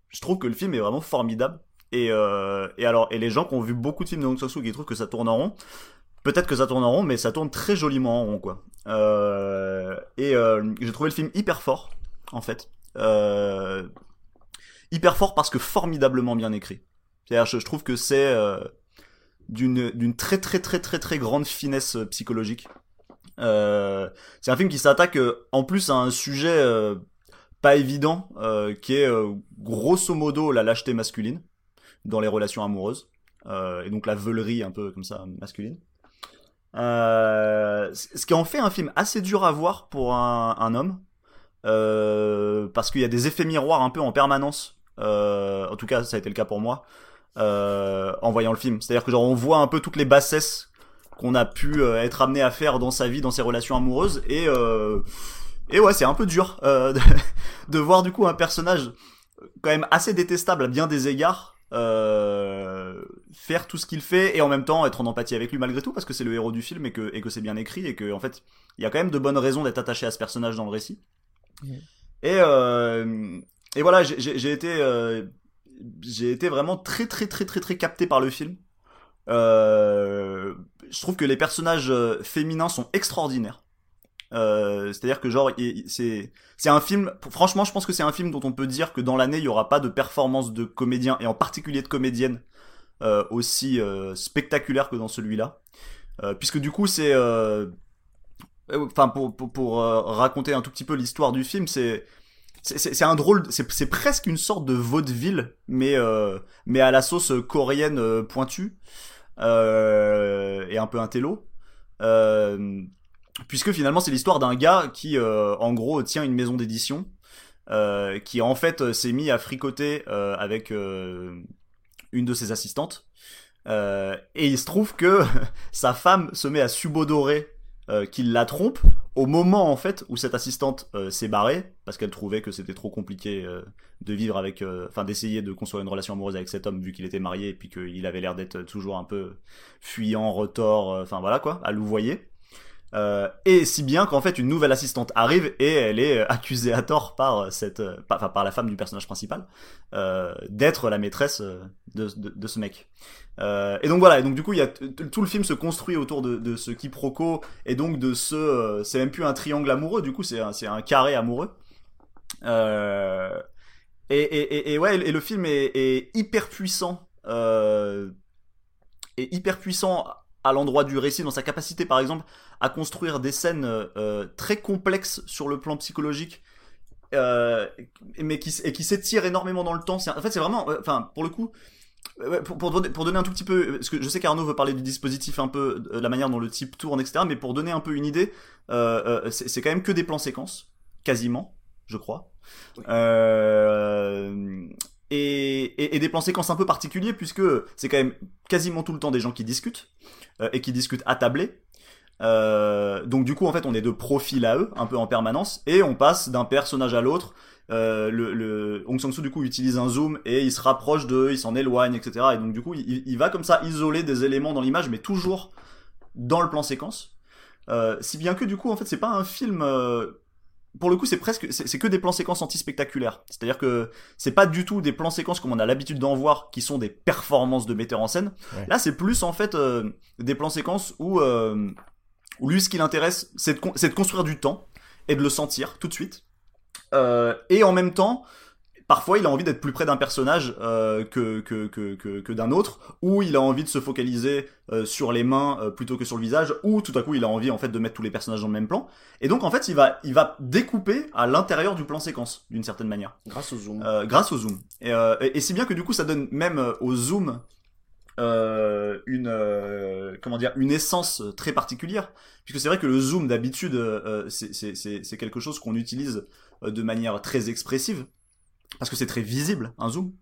je trouve que le film est vraiment formidable et euh, et alors et les gens qui ont vu beaucoup de films de Hong Sang-soo qui trouvent que ça tourne en rond peut-être que ça tourne en rond mais ça tourne très joliment en rond quoi euh, et euh, j'ai trouvé le film hyper fort en fait euh, hyper fort parce que formidablement bien écrit c'est-à-dire je, trouve que c'est euh, d'une très très très très très grande finesse euh, psychologique. Euh, c'est un film qui s'attaque en plus à un sujet pas évident, qui est grosso modo la lâcheté masculine dans les relations amoureuses, et donc la veulerie un peu comme ça masculine. Ce qui en fait un film assez dur à voir pour un, homme, parce qu'il y a des effets miroirs un peu en permanence. Euh, en tout cas, ça a été le cas pour moi euh, en voyant le film. C'est-à-dire que genre on voit un peu toutes les bassesses qu'on a pu euh, être amené à faire dans sa vie, dans ses relations amoureuses, et et ouais, c'est un peu dur de, de voir du coup un personnage quand même assez détestable à bien des égards. euh, faire tout ce qu'il fait et en même temps être en empathie avec lui malgré tout parce que c'est le héros du film et que, et que c'est bien écrit et que en fait il y a quand même de bonnes raisons d'être attaché à ce personnage dans le récit Mhm. et euh, et voilà j'ai- été euh, j'ai été vraiment très très très très très capté par le film. Euh, je trouve que les personnages euh, féminins sont extraordinaires. Euh, C'est-à-dire que genre c'est c'est un film. Franchement, je pense que c'est un film dont on peut dire que dans l'année il y aura pas de performance de comédien et en particulier de comédienne euh, aussi euh, spectaculaire que dans celui-là, puisque du coup c'est enfin pour pour, pour raconter un tout petit peu l'histoire du film c'est c'est- un drôle, c'est presque une sorte de vaudeville, mais euh, mais à la sauce coréenne euh, pointue euh, et un peu intello. Puisque finalement c'est l'histoire d'un gars qui en gros tient une maison d'édition, qui en fait s'est mis à fricoter avec une de ses assistantes. Et il se trouve que sa femme se met à subodorer euh, qu'il la trompe au moment en fait où cette assistante euh, s'est barrée parce qu'elle trouvait que c'était trop compliqué euh, de vivre avec, enfin d'essayer de construire une relation amoureuse avec cet homme vu qu'il était marié et puis qu'il avait l'air d'être toujours un peu fuyant, retors, enfin voilà quoi, à louvoyer. Euh, et si bien qu'en fait une nouvelle assistante arrive et elle est euh, accusée à tort par euh, cette, par, par la femme du personnage principal d'être la maîtresse de, ce mec. Et donc voilà, et donc du coup il y a tout le film se construit autour de, de ce quiproquo et donc de ce, c'est même plus un triangle amoureux, du coup c'est un, carré amoureux. Et, ouais, et le film est, est hyper puissant, euh, est hyper puissant à l'endroit du récit, dans sa capacité par exemple à construire des scènes euh, très complexes sur le plan psychologique, euh, mais qui, et qui s'étirent énormément dans le temps. En fait, c'est vraiment, euh, enfin, pour le coup, euh, pour, pour, donner- pour donner un tout petit peu, parce que je sais qu'Arnaud veut parler du dispositif un peu, de la manière dont le type tourne, etc. Mais pour donner un peu une idée, euh, euh, c'est c'est quand même que des plans séquences, quasiment, je crois. Oui. Euh, et, des plans séquences un peu particuliers puisque c'est quand même quasiment tout le temps des gens qui discutent euh, et qui discutent attablés. Euh, donc du coup en fait on est de profil à eux un peu en permanence et on passe d'un personnage à l'autre. Euh, le, le Hong Sang-soo du coup utilise un zoom et il se rapproche d'eux, il s'en éloigne, etc. Et donc du coup il, il va comme ça isoler des éléments dans l'image mais toujours dans le plan séquence. Euh, si bien que du coup en fait c'est pas un film euh, pour le coup, c'est presque, c'est que des plans séquences anti-spectaculaires. C'est-à-dire que c'est pas du tout des plans séquences comme on a l'habitude d'en voir, qui sont des performances de metteurs en scène. Ouais. Là, c'est plus en fait euh, des plans séquences où, euh, où lui, ce qui l'intéresse, c'est de, con- c'est de construire du temps et de le sentir tout de suite. Euh, et en même temps, parfois, il a envie d'être plus près d'un personnage euh, que que que que, que d'un autre, ou il a envie de se focaliser euh, sur les mains euh, plutôt que sur le visage, ou tout à coup, il a envie en fait de mettre tous les personnages dans le même plan. Et donc, en fait, il va il va découper à l'intérieur du plan séquence d'une certaine manière Grâce au zoom. euh, grâce au zoom. Et, euh, et, et si bien que du coup ça donne même au zoom euh, une euh, comment dire une essence très particulière puisque c'est vrai que le zoom d'habitude euh, c'est c'est c'est c'est quelque chose qu'on utilise de manière très expressive parce que c'est très visible un zoom.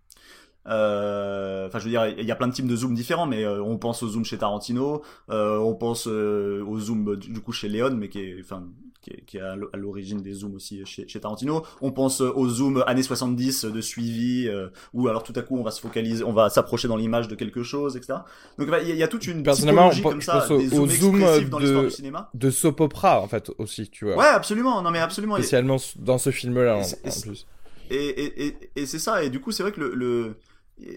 Euh, Enfin, je veux dire, il y a plein de types de zoom différents, mais euh, on pense au zoom chez Tarantino, euh, on pense euh, au zoom euh, du coup chez Léon, mais qui est, enfin, qui est, qui est à l'o- à l'origine des zooms aussi chez, chez Tarantino. On pense au zoom années 70 de suivi, où alors tout à coup on va se focaliser, on va s'approcher dans l'image de quelque chose, etc. Donc il y, a- il y a toute une Personnellement, je comme ça, pense au- des au zooms zoom dans de- du cinéma. De soap opera, en fait, aussi, tu vois. Ouais, absolument, non mais absolument. Spécialement dans ce film-là, en, en plus. Et, et, et, et c'est ça, et du coup, c'est vrai que le, le,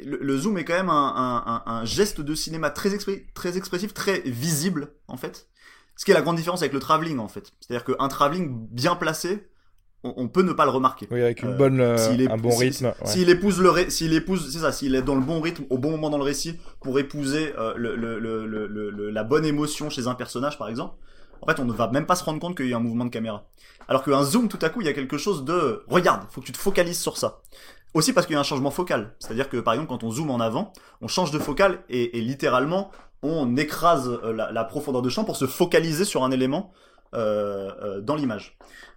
le, le zoom est quand même un, un, un, un geste de cinéma très, expri- très expressif, très visible, en fait. Ce qui est la grande différence avec le travelling, en fait. C'est-à-dire qu'un travelling bien placé, on, on peut ne pas le remarquer. Oui, avec une Euh, bonne, euh, s'il un bon rythme. ouais. S'il épouse le, ré- s'il épouse, c'est ça, s'il est dans le bon rythme, au bon moment dans le récit, pour épouser euh, le, le- le- la bonne émotion chez un personnage, par exemple, en fait, on ne va même pas se rendre compte qu'il y a un mouvement de caméra. Alors qu'un zoom, tout à coup, il y a quelque chose de, regarde, faut que tu te focalises sur ça. Aussi parce qu'il y a un changement focal. C'est-à-dire que, par exemple, quand on zoome en avant, on change de focale et, et littéralement, on écrase euh, la, profondeur de champ pour se focaliser sur un élément euh, euh, dans l'image.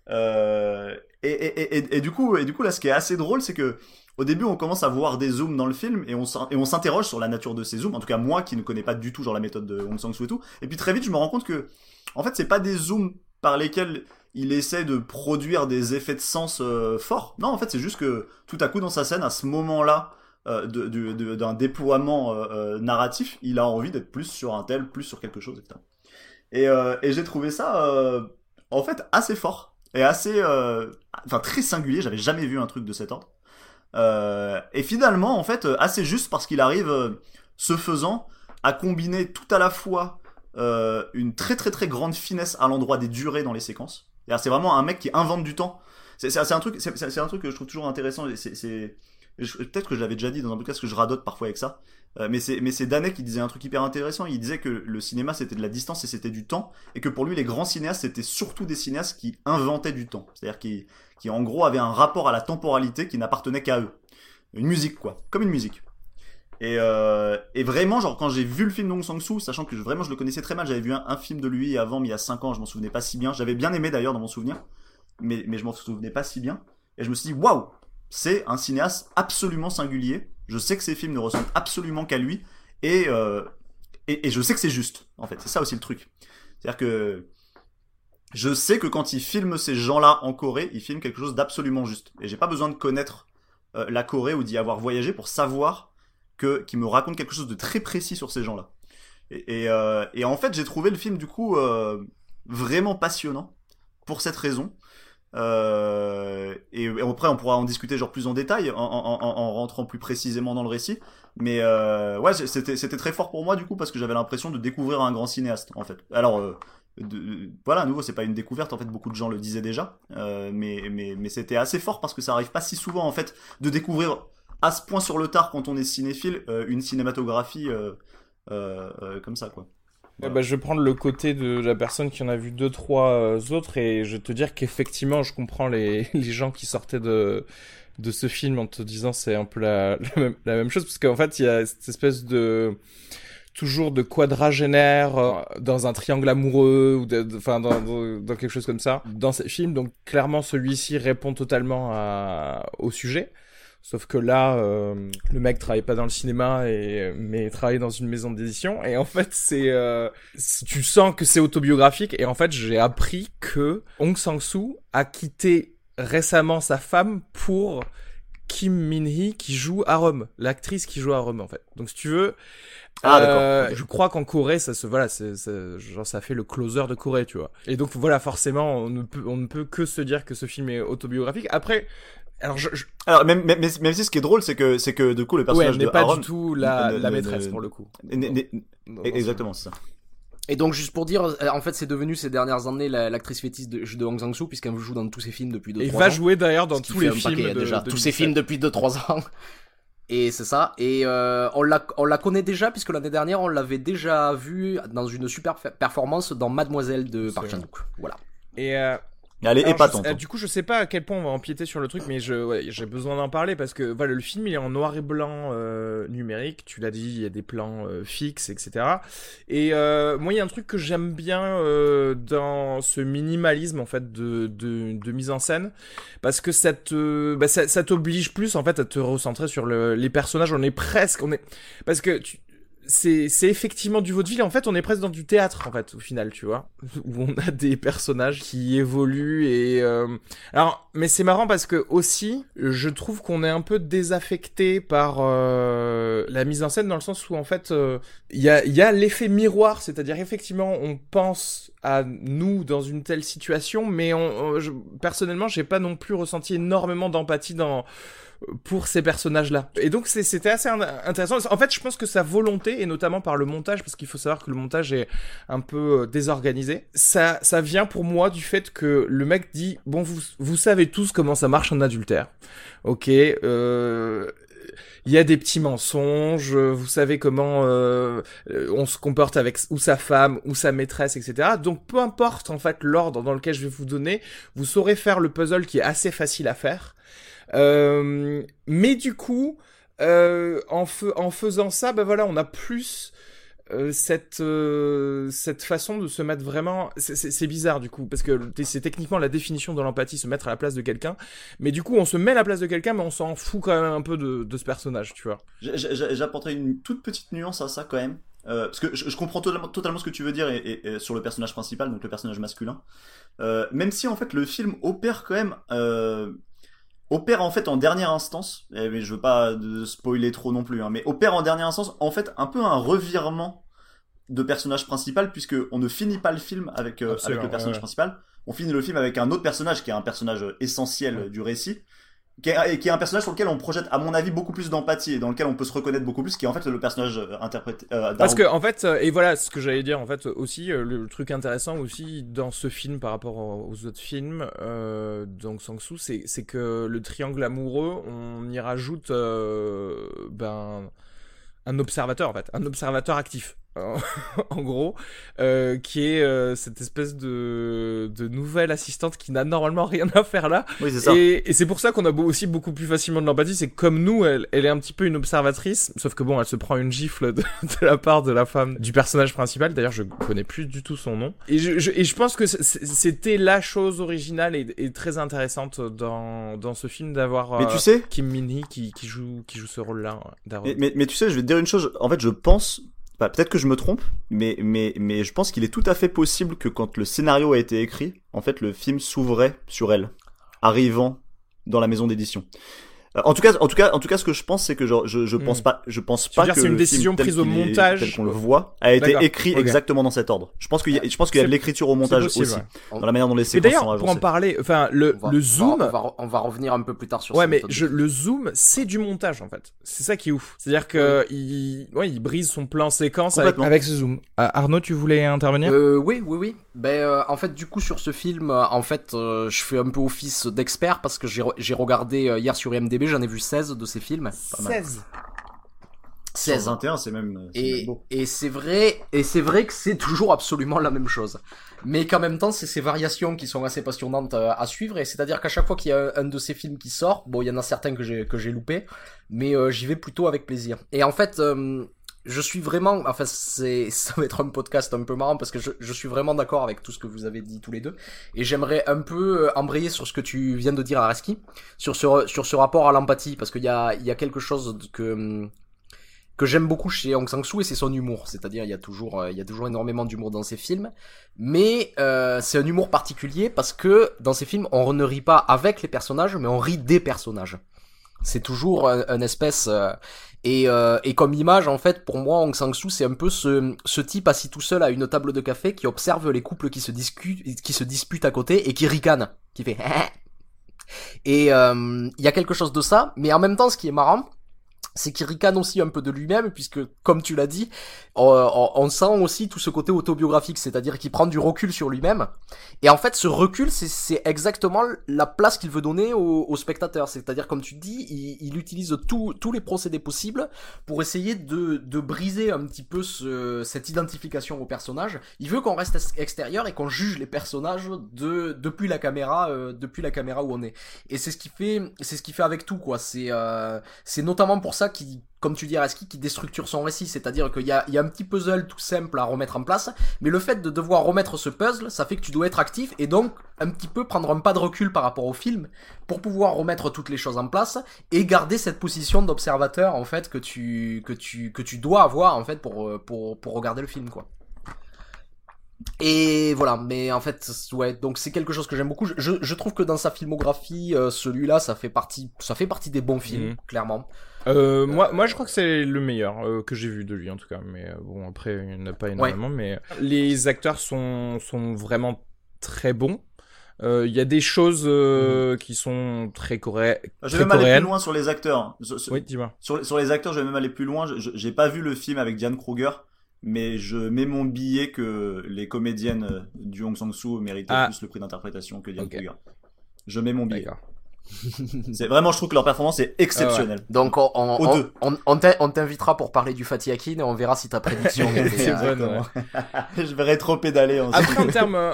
Euh, et, et, et du coup, et du coup, là, ce qui est assez drôle, c'est que au début, on commence à voir des zooms dans le film et on s'interroge sur la nature de ces zooms. En tout cas, moi qui ne connais pas du tout genre la méthode de Hong Sang-soo et tout. Et puis très vite, je me rends compte que, en fait, c'est pas des zooms par lesquels il essaie de produire des effets de sens euh, forts. Non, en fait, c'est juste que tout à coup, dans sa scène, à ce moment-là, euh, d'un déploiement euh, euh, narratif, il a envie d'être plus sur un tel, plus sur quelque chose, etc. Et, euh, et j'ai trouvé ça, euh, en fait, assez fort et assez, enfin, très singulier. J'avais jamais vu un truc de cet ordre. Euh, et finalement, en fait, euh, assez juste parce qu'il arrive, euh, ce faisant, à combiner tout à la fois une très très très grande finesse à l'endroit des durées dans les séquences. C'est vraiment un mec qui invente du temps. C'est un truc, c'est un truc que je trouve toujours intéressant. peut-être que je l'avais déjà dit dans un podcast que je radote parfois avec ça. Euh, mais c'est mais c'est Danet qui disait un truc hyper intéressant. Il disait que le cinéma c'était de la distance et c'était du temps, et que pour lui les grands cinéastes c'était surtout des cinéastes qui inventaient du temps. C'est-à-dire qui qui en gros avaient un rapport à la temporalité qui n'appartenait qu'à eux. Une musique quoi, comme une musique. Et, euh, et vraiment, genre, quand j'ai vu le film d'Ong Sang-soo, sachant que vraiment je le connaissais très mal, j'avais vu un, un film de lui avant, mais il y a 5 ans, je m'en souvenais pas si bien. J'avais bien aimé d'ailleurs dans mon souvenir, mais, mais je m'en souvenais pas si bien. Et je me suis dit, waouh, c'est un cinéaste absolument singulier. Je sais que ses films ne ressemblent absolument qu'à lui, et, euh, et, et je sais que c'est juste, en fait. C'est ça aussi le truc. C'est-à-dire que je sais que quand il filme ces gens-là en Corée, il filme quelque chose d'absolument juste. Et j'ai pas besoin de connaître euh, la Corée ou d'y avoir voyagé pour savoir que qu'il me raconte quelque chose de très précis sur ces gens-là. Et, euh, en fait, j'ai trouvé le film du coup vraiment passionnant pour cette raison. Euh, et, après, on pourra en discuter genre plus en détail en, en, en, en rentrant plus précisément dans le récit. Mais euh, ouais, c'était très fort pour moi du coup parce que j'avais l'impression de découvrir un grand cinéaste en fait. Alors euh, voilà, à nouveau, c'est pas une découverte, en fait, beaucoup de gens le disaient déjà, mais, mais, c'était assez fort parce que ça arrive pas si souvent, en fait, de découvrir à ce point sur le tard quand on est cinéphile une cinématographie comme ça, quoi. Voilà. bah, je vais prendre le côté de la personne qui en a vu deux, trois euh, autres et je vais te dire qu'effectivement, je comprends les, les gens qui sortaient de, de ce film en te disant c'est un peu la, la, même, chose parce qu'en fait, il y a cette espèce de toujours de quadragénaire euh, dans un triangle amoureux ou enfin dans, quelque chose comme ça dans ces films donc clairement celui-ci répond totalement au sujet sauf que là euh, le mec travaille pas dans le cinéma et mais travaille dans une maison d'édition et en fait c'est euh, tu sens que c'est autobiographique et en fait j'ai appris que Hong Sang-soo a quitté récemment sa femme pour Kim Min-hee qui joue à Rome, l'actrice qui joue à Rome en fait. Donc si tu veux, ah, euh, je crois qu'en Corée ça se voilà, c'est genre ça fait le closer de Corée, tu vois. Et donc voilà, forcément, on ne peut on ne peut que se dire que ce film est autobiographique. Après alors, je, je... alors même, même, même si ce qui est drôle, c'est que c'est que du coup le personnage ouais, n'est de pas Aaron, du tout la, la maîtresse pour le coup. Exactement, c'est ça. Et donc juste pour dire, en fait, c'est devenu ces dernières années l'actrice fétiche de, de Hong Sang-soo puisqu'elle joue dans tous ses films depuis 2-3 ans. Et va jouer d'ailleurs dans tous les films paquet, de, déjà, de tous ses films depuis 2-3 ans. Et c'est ça. Et euh, on la on la connaît déjà puisque l'année dernière on l'avait déjà vu dans une super performance dans Mademoiselle de Park Chan-wook. Voilà. Et euh, elle est épatante. Je, du coup, je sais pas à quel point on va empiéter sur le truc, mais je, ouais, j'ai besoin d'en parler parce que voilà, le film il est en noir et blanc euh, numérique. Tu l'as dit, il y a des plans euh, fixes, etc. Et euh, moi, il y a un truc que j'aime bien euh, dans ce minimalisme en fait de, de, de mise en scène, parce que ça te, bah, ça, ça t'oblige plus en fait à te recentrer sur le, les personnages. On est presque, on est, parce que tu, c'est effectivement du vaudeville. En fait on est presque dans du théâtre en fait au final tu vois où on a des personnages qui évoluent et euh... alors mais c'est marrant parce que aussi je trouve qu'on est un peu désaffecté par euh, la mise en scène dans le sens où en fait il euh, y a y a l'effet miroir c'est-à-dire effectivement on pense à nous dans une telle situation mais on, on je, personnellement j'ai pas non plus ressenti énormément d'empathie dans pour ces personnages-là. Et donc c'était assez intéressant. En fait, je pense que sa volonté, et notamment par le montage, parce qu'il faut savoir que le montage est un peu euh, désorganisé, ça, ça vient pour moi du fait que le mec dit, bon, vous, vous savez tous comment ça marche en adultère. Ok, euh, il y a des petits mensonges, vous savez comment euh, on se comporte avec ou sa femme ou sa maîtresse, etc. Donc peu importe en fait l'ordre dans lequel je vais vous donner, vous saurez faire le puzzle qui est assez facile à faire. Euh, mais du coup, euh, en, faisant ça, ben voilà, on a plus euh, cette cette façon de se mettre vraiment c'est bizarre du coup parce que c'est techniquement la définition de l'empathie se mettre à la place de quelqu'un. Mais du coup on se met à la place de quelqu'un mais on s'en fout quand même un peu de, ce personnage tu vois. J'apporterai une toute petite nuance à ça quand même. Parce que je, comprends totalement, ce que tu veux dire et, sur le personnage principal donc le personnage masculin. Même si en fait le film opère quand même opère en fait en dernière instance, mais je veux pas spoiler trop non plus, hein, mais opère en dernière instance en fait un peu un revirement de personnage principal puisque on ne finit pas le film avec, euh, avec le personnage ouais, ouais. principal, on finit le film avec un autre personnage qui est un personnage essentiel ouais. du récit. Qui est, un personnage sur lequel on projette, à mon avis, beaucoup plus d'empathie et dans lequel on peut se reconnaître beaucoup plus, qui est en fait le personnage euh, interprété. Euh, Parce que en fait, euh, et voilà ce que j'allais dire en fait aussi, le, truc intéressant aussi dans ce film par rapport aux autres films, donc Sang-soo, c'est que le triangle amoureux, on y rajoute ben un observateur en fait, un observateur actif. en gros, euh, qui est euh, cette espèce de, de nouvelle assistante qui n'a normalement rien à faire là. Oui, c'est ça. Et, et c'est pour ça qu'on a aussi beaucoup plus facilement de l'empathie. C'est comme nous, elle, elle est un petit peu une observatrice, sauf que bon, elle se prend une gifle de, de la part de la femme du personnage principal. D'ailleurs, je connais plus du tout son nom. Et je, je et je pense que c'était la chose originale et, et, très intéressante dans, dans ce film d'avoir mais tu sais Kim Min Hee qui, qui joue qui joue ce rôle-là. Mais, mais, mais tu sais, je vais te dire une chose. En fait, je pense bah, peut-être que je me trompe, mais, mais, mais je pense qu'il est tout à fait possible que quand le scénario a été écrit, en fait, le film s'ouvrait sur elle, arrivant dans la maison d'édition. En tout cas, en tout cas, en tout cas, ce que je pense, c'est que genre, je, je pense Hmm. pas, je pense pas que c'est une décision prise au qu'il est- montage tel qu'on le voit, a été écrit exactement dans cet ordre. Je pense qu'il y a, je pense qu'il y a de l'écriture au montage possible, aussi, ouais. dans la manière dont les séquences d'ailleurs, sont pour en parler, enfin, le, On va- le on zoom, va, on va, on va revenir un peu plus tard sur Ouais, cette mais je, le zoom, c'est du montage en fait. C'est ça qui est ouf. C'est-à-dire que il, ouais, il brise son plan séquence avec, avec ce zoom. Euh, Arnaud, tu voulais intervenir? Euh, oui, oui, oui. Ben, euh, en fait, du coup, sur ce film, en fait, euh, je fais un peu office d'expert parce que j'ai re- j'ai regardé hier sur IMDb, j'en ai vu 16 de ces films. Pas mal. 16. 16. 21, c'est même, Et, même beau. et c'est vrai, et c'est vrai que c'est toujours absolument la même chose. Mais qu'en même temps, c'est ces variations qui sont assez passionnantes euh, à suivre. Et c'est-à-dire qu'à chaque fois qu'il y a un, un de ces films qui sort, bon, il y en a certains que j'ai que j'ai loupé, mais euh, j'y vais plutôt avec plaisir. Et en fait, euh, je suis vraiment, enfin, c'est ça va être un podcast un peu marrant parce que je, je suis vraiment d'accord avec tout ce que vous avez dit tous les deux. Et j'aimerais un peu euh, embrayer sur ce que tu viens de dire, Areski, sur ce sur ce rapport à l'empathie, parce qu'il y a il y a quelque chose que que j'aime beaucoup chez Hong Sang-soo et c'est son humour. C'est-à-dire, il y a toujours, euh, il y a toujours énormément d'humour dans ses films, mais euh, c'est un humour particulier parce que dans ses films, on ne rit pas avec les personnages, mais on rit des personnages. C'est toujours un, un espèce euh, et, euh, et comme image en fait pour moi Hong Sang-soo c'est un peu ce, ce type assis tout seul à une table de café qui observe les couples qui se discutent qui se disputent à côté et qui ricane qui fait et euh, il y a quelque chose de ça mais en même temps ce qui est marrant c'est qu'il ricane aussi un peu de lui-même, puisque, comme tu l'as dit, on, sent aussi tout ce côté autobiographique, c'est-à-dire qu'il prend du recul sur lui-même. Et en fait, ce recul, c'est- exactement la place qu'il veut donner au, spectateur. C'est-à-dire, comme tu dis, il, il utilise tous les procédés possibles pour essayer de, briser un petit peu ce- cette identification au personnage. Il veut qu'on reste ex- extérieur et qu'on juge les personnages de, depuis la caméra, euh, depuis la caméra où on est. Et c'est ce qui fait, ce qui fait avec tout, quoi. C'est, euh, c'est notamment pour ça qu'il, comme tu dis, qui déstructure son récit. C'est-à-dire qu'il y a, un petit puzzle tout simple à remettre en place, mais le fait de devoir remettre ce puzzle, ça fait que tu dois être actif et donc un petit peu prendre un pas de recul par rapport au film pour pouvoir remettre toutes les choses en place et garder cette position d'observateur en fait que tu que tu que tu dois avoir en fait pour pour pour regarder le film quoi. Et voilà, mais en fait, ouais, donc c'est quelque chose que j'aime beaucoup. Je, je, je trouve que dans sa filmographie, euh, celui-là, ça fait partie, ça fait partie des bons films, Mhm. clairement. Euh, moi, moi, je crois que c'est le meilleur euh, que j'ai vu de lui en tout cas. Mais euh, bon, après, il n'y en a pas énormément. Mais les acteurs sont sont vraiment très bons. Euh, Il y a des choses euh, qui sont très, coré... Je très vais même aller coréennes. plus loin sur les acteurs. Sur, sur- Oui, dis-moi. sur, sur les acteurs, je vais même aller plus loin. Je- je- J'ai pas vu le film avec Diane Kruger, mais je mets mon billet que les comédiennes euh, du Hong Sang-soo méritaient Ah. plus le prix d'interprétation que Diane Ok. Kruger. Je mets mon billet. C'est vraiment, je trouve que leur performance est exceptionnelle. Donc on, t'invitera pour parler du Fatih Akin et on verra si ta prédiction est C'est euh, ouais. je vais rétro-pédaler ensuite. Après, en termes, euh,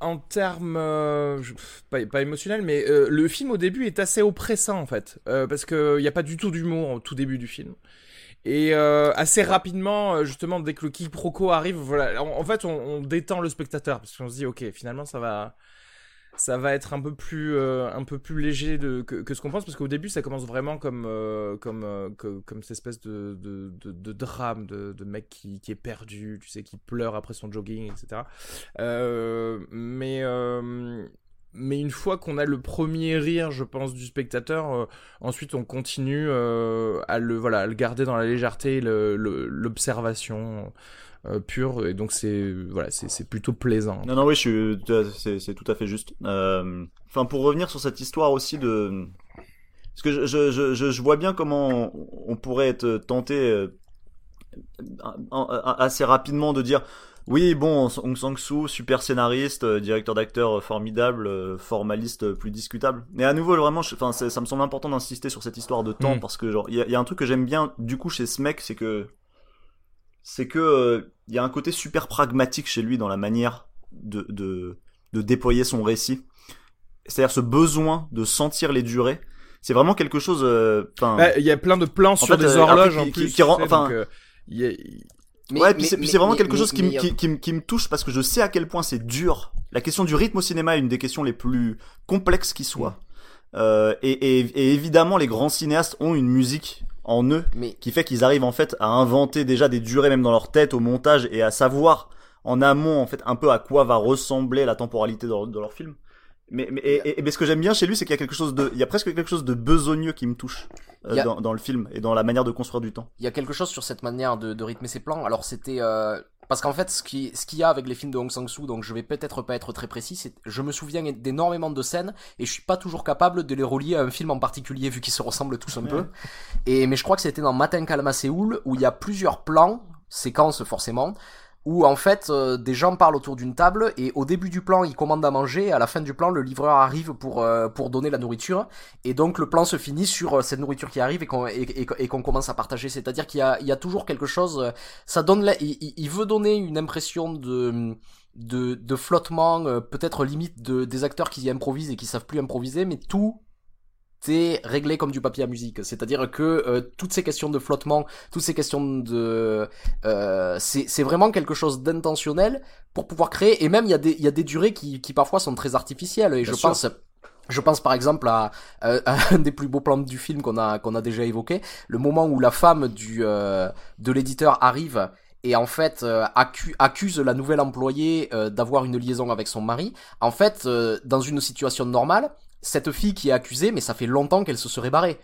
en, termes, euh, pas, pas émotionnel, mais euh, le film au début est assez oppressant en fait, euh, parce que il y a pas du tout d'humour au tout début du film. Et assez rapidement, justement, dès que le quiproquo arrive, voilà, en, en fait, on, on détend le spectateur parce qu'on se dit, ok, finalement, ça va, ça va être un peu plus, euh, un peu plus léger que, ce qu'on pense, parce qu'au début, ça commence vraiment comme, euh, comme, euh, comme cette espèce de, de, drame de, mec qui, est perdu, tu sais, qui pleure après son jogging, etc. Mais mais une fois qu'on a le premier rire, je pense, du spectateur, ensuite on continue à le voilà, à le garder dans la légèreté, l'observation euh, pure, et donc c'est voilà, c'est plutôt plaisant. Non, non, oui, c'est, tout à fait juste. Euh, Enfin, pour revenir sur cette histoire aussi de, parce que je, je, je, vois bien comment on, pourrait être tenté euh, assez rapidement de dire, oui, bon, Hong Sang-soo, super scénariste, euh, directeur d'acteur formidable, formaliste plus discutable. Mais à nouveau, vraiment, je- ça me semble important d'insister sur cette histoire de temps Mm. parce que genre, il y a, il y a un truc que j'aime bien du coup chez ce mec, c'est que c'est que euh, il y a un côté super pragmatique chez lui dans la manière de, de, de déployer son récit. C'est-à-dire ce besoin de sentir les durées. C'est vraiment quelque chose. euh, Bah, Il y a plein de plans sur fait, des euh, horloges en qui- plus. qui- qui rend- tu sais, enfin, euh, ouais, puis mais- c'est, puis mais- c'est vraiment mais- quelque chose qui, me- mais, euh, qui, qui, me- qui me touche parce que je sais à quel point c'est dur. La question du rythme au cinéma est une des questions les plus complexes qui soit. Euh, et, et, et évidemment, les grands cinéastes ont une musique en eux, Mais qui fait qu'ils arrivent en fait à inventer déjà des durées même dans leur tête au montage et à savoir en amont en fait un peu à quoi va ressembler la temporalité de, leur- de leur film. Mais, mais, et, mais ce que j'aime bien chez lui, c'est qu'il y a quelque chose de, il y a presque quelque chose de besogneux qui me touche euh, a- dans, dans le film et dans la manière de construire du temps. il y a quelque chose sur cette manière de, de rythmer ses plans. Alors c'était euh, parce qu'en fait ce qui ce qu'il y a avec les films de Hong Sang-soo, donc je vais peut-être pas être très précis, c'est je me souviens d'énormément de scènes et je suis pas toujours capable de les relier à un film en particulier vu qu'ils se ressemblent tous un peu. Et mais je crois que c'était dans Matin calme à Séoul où il y a plusieurs plans, séquences forcément. Où en fait euh, des gens parlent autour d'une table et au début du plan ils commandent à manger à la fin du plan le livreur arrive pour euh, pour donner la nourriture et donc le plan se finit sur euh, cette nourriture qui arrive et qu'on et, qu'on commence à partager. C'est-à-dire qu'il y a, y a toujours quelque chose. Ça donne, la- il, il- veut donner une impression de de, de flottement, peut-être limite de des acteurs qui improvisent et qui savent plus improviser, mais tout est réglé comme du papier à musique. C'est-à-dire que euh, toutes ces questions de flottement, toutes ces questions de, euh, c'est vraiment quelque chose d'intentionnel pour pouvoir créer. Et même il y a des y a des durées qui qui parfois sont très artificielles. Et Bien je sûr. pense je pense par exemple à, à- à un des plus beaux plans du film qu'on a qu'on a déjà évoqué, le moment où la femme du euh, de l'éditeur arrive et en fait euh, accu- accuse la nouvelle employée euh, d'avoir une liaison avec son mari. En fait, euh, dans une situation normale, cette fille qui est accusée, mais ça fait longtemps qu'elle se serait barrée.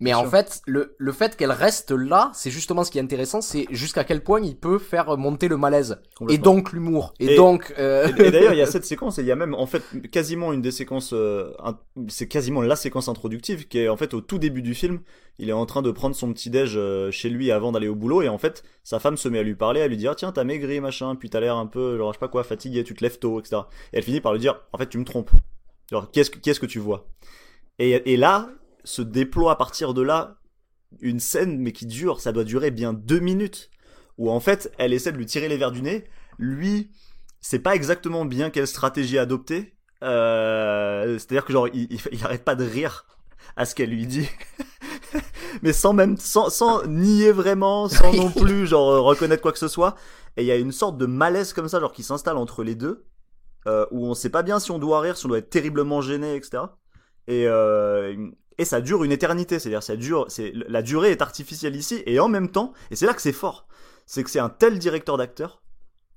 Mais Bien en sûr. fait, le, le fait qu'elle reste là, c'est justement ce qui est intéressant, c'est jusqu'à quel point il peut faire monter le malaise. Et donc l'humour. Et, Et- donc... euh, Et, et d'ailleurs, il y a cette séquence, et il y a même en fait quasiment une des séquences, euh, c'est quasiment la séquence introductive qui est en fait au tout début du film. Il est en train de prendre son petit déj euh, chez lui avant d'aller au boulot, et en fait, sa femme se met à lui parler, à lui dire tiens t'as maigri machin, puis t'as l'air un peu, genre je sais pas quoi, fatigué, tu te lèves tôt, etc. Et elle finit par lui dire en fait tu me trompes. Genre qu'est-ce que qu'est-ce que tu vois? Et, et là se déploie à partir de là une scène mais qui dure, ça doit durer bien deux minutes, où en fait elle essaie de lui tirer les verres du nez, lui c'est pas exactement bien quelle stratégie adopter. Euh, C'est-à-dire que genre il, il, il arrête pas de rire à ce qu'elle lui dit, mais sans même sans, sans nier vraiment, sans non plus genre reconnaître quoi que ce soit. Et il y a une sorte de malaise comme ça, genre qui s'installe entre les deux, euh, où on sait pas bien si on doit rire, si on doit être terriblement gêné, etc. Et euh, et ça dure une éternité, c'est-à-dire ça dure, c'est la durée est artificielle ici, et en même temps, et c'est là que c'est fort, c'est que c'est un tel directeur d'acteur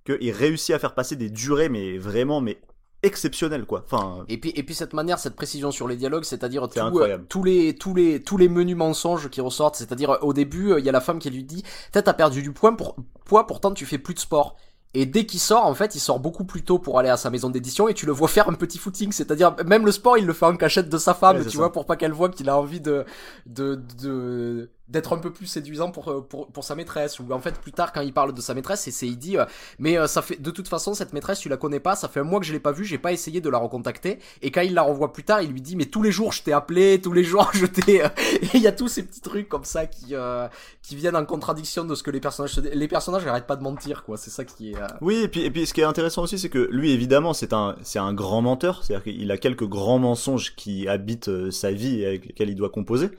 qu'il réussit à faire passer des durées, mais vraiment, mais exceptionnelles, quoi. Enfin, Et puis, et puis cette manière, cette précision sur les dialogues, c'est-à-dire tout, euh, tous les tous les tous les menus mensonges qui ressortent, c'est-à-dire euh, au début, euh, il y a la femme qui lui dit, t'as perdu du poids pour poids, pourtant tu fais plus de sport. Et dès qu'il sort, en fait, il sort beaucoup plus tôt pour aller à sa maison d'édition et tu le vois faire un petit footing, c'est-à-dire même le sport, il le fait en cachette de sa femme, Ouais, tu vois, pour pas qu'elle voit qu'il a envie de de de d'être un peu plus séduisant pour, euh, pour pour sa maîtresse. Ou en fait, plus tard, quand il parle de sa maîtresse, c'est il dit, euh, mais euh, ça fait de toute façon cette maîtresse, tu la connais pas, ça fait un mois que je l'ai pas vue, j'ai pas essayé de la recontacter. Et quand il la revoit plus tard, il lui dit, mais tous les jours je t'ai appelé, tous les jours je t'ai. euh, Et il y a tous ces petits trucs comme ça qui euh, qui viennent en contradiction de ce que les personnages les personnages n'arrêtent pas de mentir quoi. C'est ça qui est. euh, oui, et puis, et puis ce qui est intéressant aussi, c'est que lui, évidemment, c'est un, c'est un grand menteur, c'est-à-dire qu'il a quelques grands mensonges qui habitent sa vie et avec lesquels il doit composer.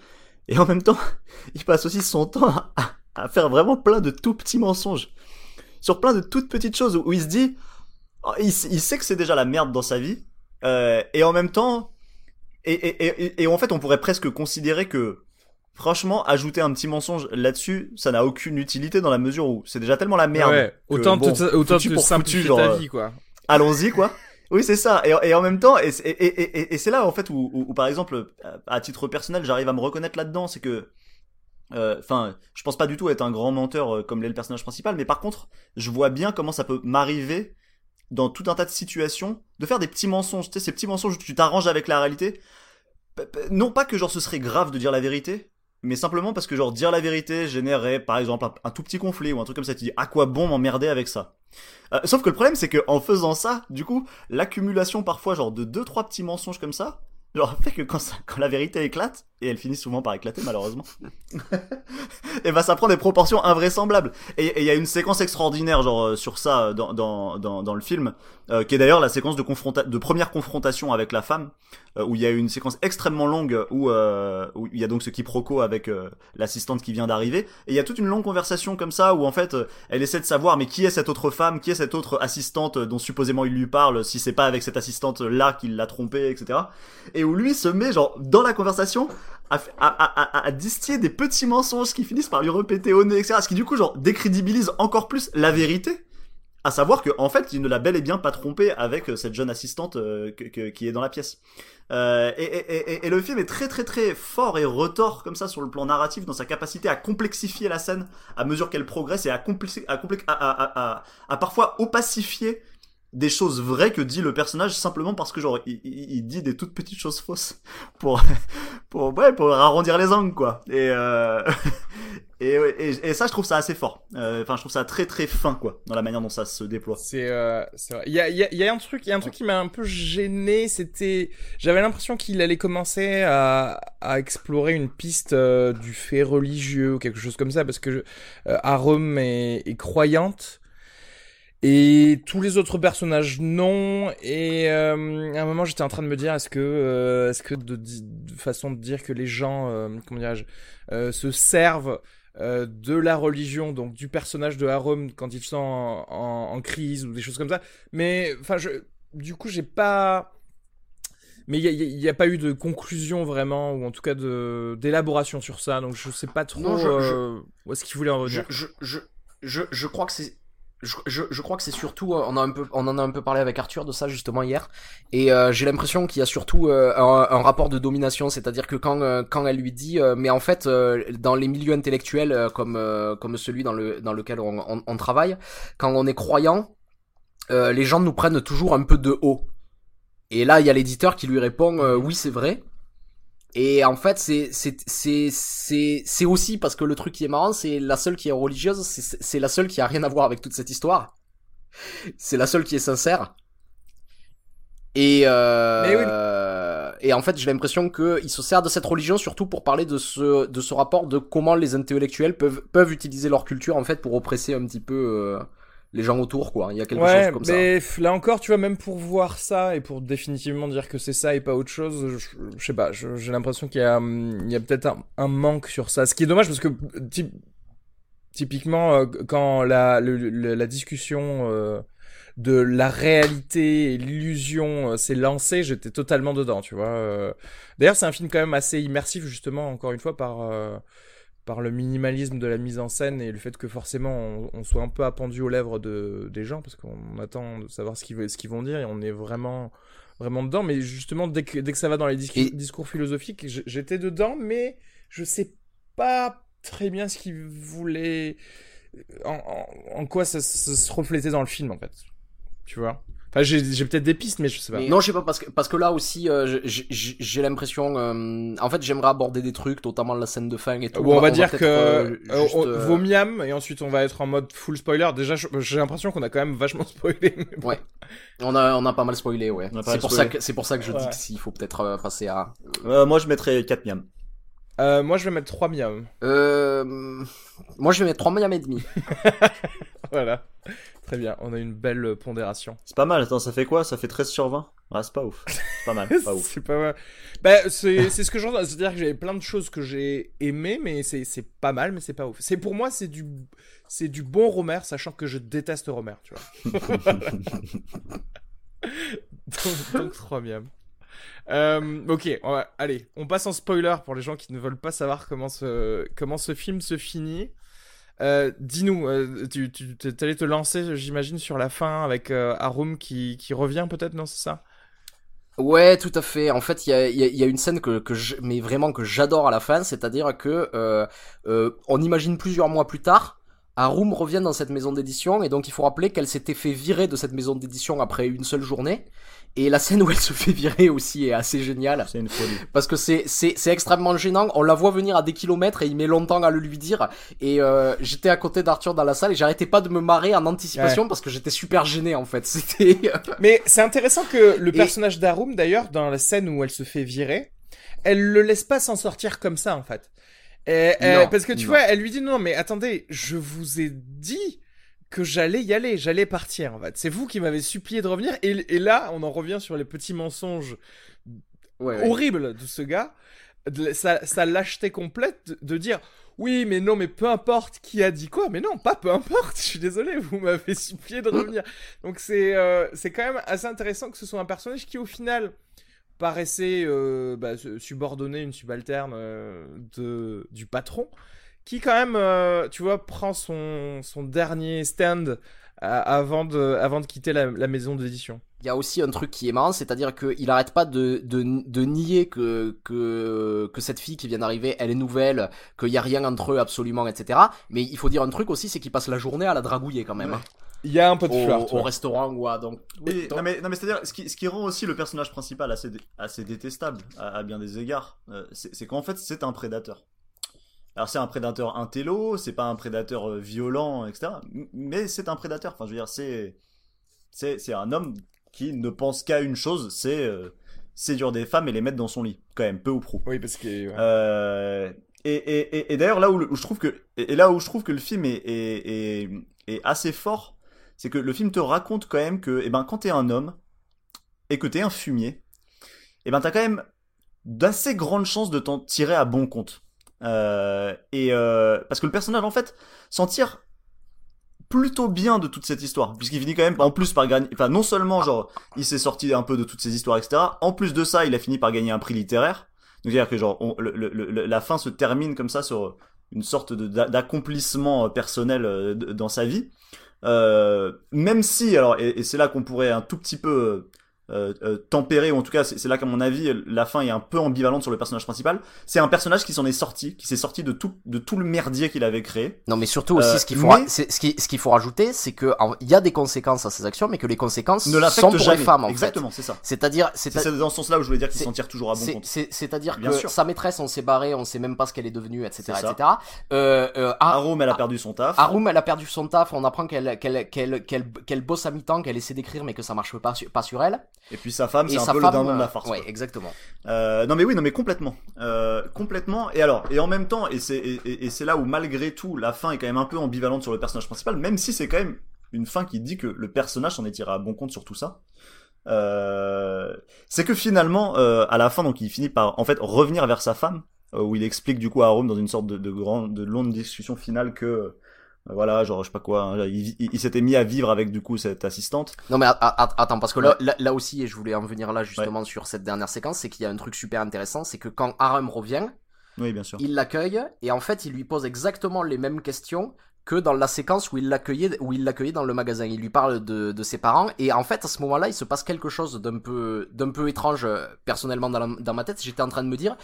Et en même temps, il passe aussi son temps à, à faire vraiment plein de tout petits mensonges. Sur plein de toutes petites choses où, où il se dit, oh, il, sait que c'est déjà la merde dans sa vie, euh, et en même temps, et, et, et, et en fait, on pourrait presque considérer que, franchement, ajouter un petit mensonge là-dessus, ça n'a aucune utilité dans la mesure où c'est déjà tellement la merde. Ouais, que, autant bon, te, autant foutu pour simplifier foutu, genre, ta euh, vie, quoi. allons-y quoi. Oui, c'est ça. Et, en même temps, et, c'est là en fait où, par exemple, à titre personnel, j'arrive à me reconnaître là-dedans, c'est que, euh, enfin, je pense pas du tout être un grand menteur euh, comme l'est le personnage principal, mais par contre, je vois bien comment ça peut m'arriver dans tout un tas de situations de faire des petits mensonges, tu sais, ces petits mensonges où tu t'arranges avec la réalité. Non pas que genre ce serait grave de dire la vérité, mais simplement parce que genre dire la vérité générerait par exemple un, tout petit conflit ou un truc comme ça. Tu dis à quoi bon m'emmerder avec ça? Euh, Sauf que le problème c'est que en faisant ça, du coup, l'accumulation parfois genre de deux trois petits mensonges comme ça, genre fait que quand la vérité éclate et elle finit souvent par éclater malheureusement, et ben ça prend des proportions invraisemblables. Et il y a une séquence extraordinaire genre euh, sur ça euh, dans dans dans, le film, euh, qui est d'ailleurs la séquence de confronta de première confrontation avec la femme, où il y a une séquence extrêmement longue où euh, où il y a donc ce quiproquo avec l'assistante qui vient d'arriver, et il y a toute une longue conversation comme ça où en fait elle essaie de savoir mais qui est cette autre femme, qui est cette autre assistante dont supposément il lui parle, si c'est pas avec cette assistante là qu'il l'a trompée, etc. Et où lui se met genre dans la conversation à, à, à, distiller des petits mensonges qui finissent par lui répéter au nez, etc. Ce qui du coup genre décrédibilise encore plus la vérité. À savoir que en fait, il ne l'a bel et bien pas trompé avec euh, cette jeune assistante euh, qui est dans la pièce. Euh, et, et, et, le film est très très très fort et retort comme ça sur le plan narratif dans sa capacité à complexifier la scène à mesure qu'elle progresse et à, à, à, à, à, parfois opacifier des choses vraies que dit le personnage simplement parce que genre il, il, dit des toutes petites choses fausses pour pour ouais pour arrondir les angles quoi. Et euh, et, et, et, ça je trouve ça assez fort. Euh, enfin je trouve ça très très fin quoi dans la manière dont ça se déploie. C'est euh, il y a y a, y a un truc il y a un truc qui m'a un peu gêné c'était j'avais l'impression qu'il allait commencer à à explorer une piste euh, du fait religieux ou quelque chose comme ça parce que euh, Arum est, est croyante et tous les autres personnages non. Et euh, à un moment, j'étais en train de me dire, est-ce que, euh, est-ce que de, façon de dire que les gens, euh, comment dirais-je, euh, se servent de la religion, donc du personnage de Harum quand ils sont en, en, crise ou des choses comme ça. Mais enfin, je, du coup, j'ai pas. Mais il n'y a, a, pas eu de conclusion vraiment, ou en tout cas de d'élaboration sur ça, donc je sais pas trop non, je, où est-ce qu'il voulait en revenir. Je, je, je, je crois que c'est je, je, crois que c'est surtout, euh, on, a un peu, on en a un peu parlé avec Arthur de ça justement hier, et euh, j'ai l'impression qu'il y a surtout euh, un, rapport de domination, c'est-à-dire que quand, quand elle lui dit, mais en fait, dans les milieux intellectuels comme, comme celui dans, le, dans lequel on, on, on travaille, quand on est croyant, les gens nous prennent toujours un peu de haut. Et là, il y a l'éditeur qui lui répond, oui c'est vrai, et en fait, c'est c'est c'est c'est c'est aussi parce que le truc qui est marrant, c'est la seule qui est religieuse, c'est la seule qui a rien à voir avec toute cette histoire. C'est la seule qui est sincère. Et euh, et en fait, j'ai l'impression que il se sert de cette religion surtout pour parler de ce de ce rapport de comment les intellectuels peuvent peuvent utiliser leur culture en fait pour oppresser un petit peu euh, les gens autour, quoi. Il y a quelque chose comme mais là encore, tu vois, même pour voir ça et pour définitivement dire que c'est ça et pas autre chose, je, sais pas, j'ai l'impression qu'il y a, il y a peut-être un, manque sur ça. Ce qui est dommage parce que typiquement, euh, quand la, la discussion euh, de la réalité et l'illusion euh, s'est lancée, j'étais totalement dedans, tu vois. D'ailleurs, c'est un film quand même assez immersif, justement, encore une fois, par par le minimalisme de la mise en scène et le fait que forcément on, soit un peu appendu aux lèvres de, des gens parce qu'on attend de savoir ce qu'ils, ce qu'ils vont dire et on est vraiment vraiment dedans. Mais justement dès que, dès que ça va dans les discours philosophiques j'étais dedans mais je sais pas très bien ce qu'ils voulaient en, en, quoi ça, ça se reflétait dans le film en fait. Tu vois? Enfin, j'ai peut-être des pistes, mais je sais pas. Non, je sais pas parce que parce que là aussi, euh, j'ai l'impression. Euh, en fait, j'aimerais aborder des trucs, notamment la scène de fin et tout. Bon, on, va, dire que euh, vos miam et ensuite on va être en mode full spoiler. Déjà, j'ai l'impression qu'on a quand même vachement spoilé. Ouais. On a on a pas mal spoilé, ouais. C'est pour ça que c'est pour ça que je dis qu'il faut peut-être passer à. moi, je mettrais 4 miam. Euh, moi, je vais mettre 3 miam. Euh, moi, je vais mettre 3 miam et demi. voilà. Très bien, on a une belle pondération. C'est pas mal, attends, ça fait quoi? Ça fait 13 sur 20 Ah, c'est pas ouf. C'est pas mal, pas ouf. c'est pas mal. Bah, c'est ce que j'entends. C'est-à-dire que j'avais plein de choses que j'ai aimées, mais c'est pas mal, mais c'est pas ouf. C'est Pour moi, c'est du, du bon Romer, sachant que je déteste Romer, tu vois. donc, donc 3 miam. Euh, ok, allez, on passe en spoiler pour les gens qui ne veulent pas savoir comment ce, comment ce film se finit. Euh, dis-nous, euh, tu, tu allais te lancer, j'imagine, sur la fin avec euh, Arum qui, revient peut-être, non, c'est ça? Ouais, tout à fait. En fait, il y a, une scène que, mais vraiment que j'adore à la fin, c'est-à-dire que on imagine plusieurs mois plus tard, Arum revient dans cette maison d'édition et donc il faut rappeler qu'elle s'était fait virer de cette maison d'édition après une seule journée et la scène où elle se fait virer aussi est assez géniale. C'est une folie. Parce que c'est, c'est, c'est extrêmement gênant. On la voit venir à des kilomètres et il met longtemps à le lui dire. Et euh, j'étais à côté d'Arthur dans la salle et j'arrêtais pas de me marrer en anticipation parce que j'étais super gêné en fait. C'était. Euh, Mais c'est intéressant que le personnage d'Arum d'ailleurs dans la scène où elle se fait virer, elle le laisse pas s'en sortir comme ça en fait. Et, parce que tu vois, elle lui dit non mais attendez, je vous ai dit que j'allais y aller, j'allais partir en fait. C'est vous qui m'avez supplié de revenir et, là on en revient sur les petits mensonges horribles de ce gars, sa, sa lâcheté complète de, dire oui mais non mais peu importe qui a dit quoi, mais non pas peu importe, je suis désolé, vous m'avez supplié de revenir. Donc c'est euh, c'est quand même assez intéressant que ce soit un personnage qui au final paraissait euh, bah, subordonner une subalterne euh, de, du patron, qui quand même, euh, tu vois, prend son, son dernier stand avant, de, avant de quitter la, maison d'édition. Il y a aussi un truc qui est marrant, c'est-à-dire qu'il arrête pas de, de, de nier que, que, que cette fille qui vient d'arriver, elle est nouvelle, qu'il y a rien entre eux absolument, etc. Mais il faut dire un truc aussi, c'est qu'il passe la journée à la dragouiller quand même. Hein. Il y a un peu de flirt. Au, restaurant, ouais, donc. Oui, non mais, non mais c'est-à-dire, ce qui, ce qui rend aussi le personnage principal assez, assez détestable, à, bien des égards, euh, c'est qu'en fait, c'est un prédateur. Alors c'est un prédateur intello, c'est pas un prédateur euh, violent, etc. Mais c'est un prédateur. Enfin, je veux dire, c'est c'est un homme qui ne pense qu'à une chose, c'est euh, séduire des femmes et les mettre dans son lit, quand même, peu ou prou. Oui, parce que. Euh, et, et, et, d'ailleurs là où, je trouve que et là où je trouve que le film est, est, est assez fort, c'est que le film te raconte quand même que, eh ben, quand t'es un homme et que t'es un fumier, eh ben, t'as quand même d'assez grandes chances de t'en tirer à bon compte. Euh, et euh, parce que le personnage en fait s'en tire plutôt bien de toute cette histoire puisqu'il finit quand même en plus par gagner enfin non seulement genre il s'est sorti un peu de toutes ces histoires etc en plus de ça il a fini par gagner un prix littéraire. Donc c'est à dire que genre la fin se termine comme ça sur une sorte d'accomplissement personnel euh, dans sa vie. Euh, même si alors et, c'est là qu'on pourrait un tout petit peu euh, euh, tempéré, ou en tout cas c'est là qu'à mon avis la fin est un peu ambivalente sur le personnage principal. C'est un personnage qui s'en est sorti, qui s'est sorti de tout de tout le merdier qu'il avait créé. Non mais surtout aussi ce qu'il faut ce qui ce qu'il faut rajouter c'est que il y a des conséquences à ses actions mais que les conséquences ne sont pour les femmes en Exactement, c'est ça. C'est-à-dire c'est dans ce sens-là où je voulais dire qu'il s'en tire toujours à bon compte. C'est-à-dire que sa maîtresse on s'est barré, on sait même pas ce qu'elle est devenue etc etc. Euh, euh, Arum elle a perdu son taf. Arum elle a perdu son taf, on apprend qu'elle qu'elle qu'elle qu'elle bosse à mi-temps, qu'elle essaie d'écrire mais que ça marche pas pas sur elle. Et puis sa femme c'est un peu le dindon de la farce. Ouais, exactement. Euh, non mais oui, non mais complètement, euh, complètement. Et alors, et en même temps, et c'est et, c'est là où malgré tout, la fin est quand même un peu ambivalente sur le personnage principal, même si c'est quand même une fin qui dit que le personnage s'en est tiré à bon compte sur tout ça. Euh, c'est que finalement, euh, à la fin, donc il finit par en fait revenir vers sa femme, euh, où il explique du coup à Rome dans une sorte de, de grande, de longue discussion finale que voilà genre je sais pas quoi hein, il, s'était mis à vivre avec du coup cette assistante. Non mais attends parce que là, là, aussi et je voulais en venir là justement sur cette dernière séquence c'est qu'il y a un truc super intéressant c'est que quand Aram revient oui bien sûr. il l'accueille et en fait il lui pose exactement les mêmes questions que dans la séquence où il l'accueillait où il l'accueillait dans le magasin. Il lui parle de, de ses parents et en fait à ce moment-là il se passe quelque chose d'un peu d'un peu étrange euh, personnellement dans, dans ma tête. J'étais en train de me dire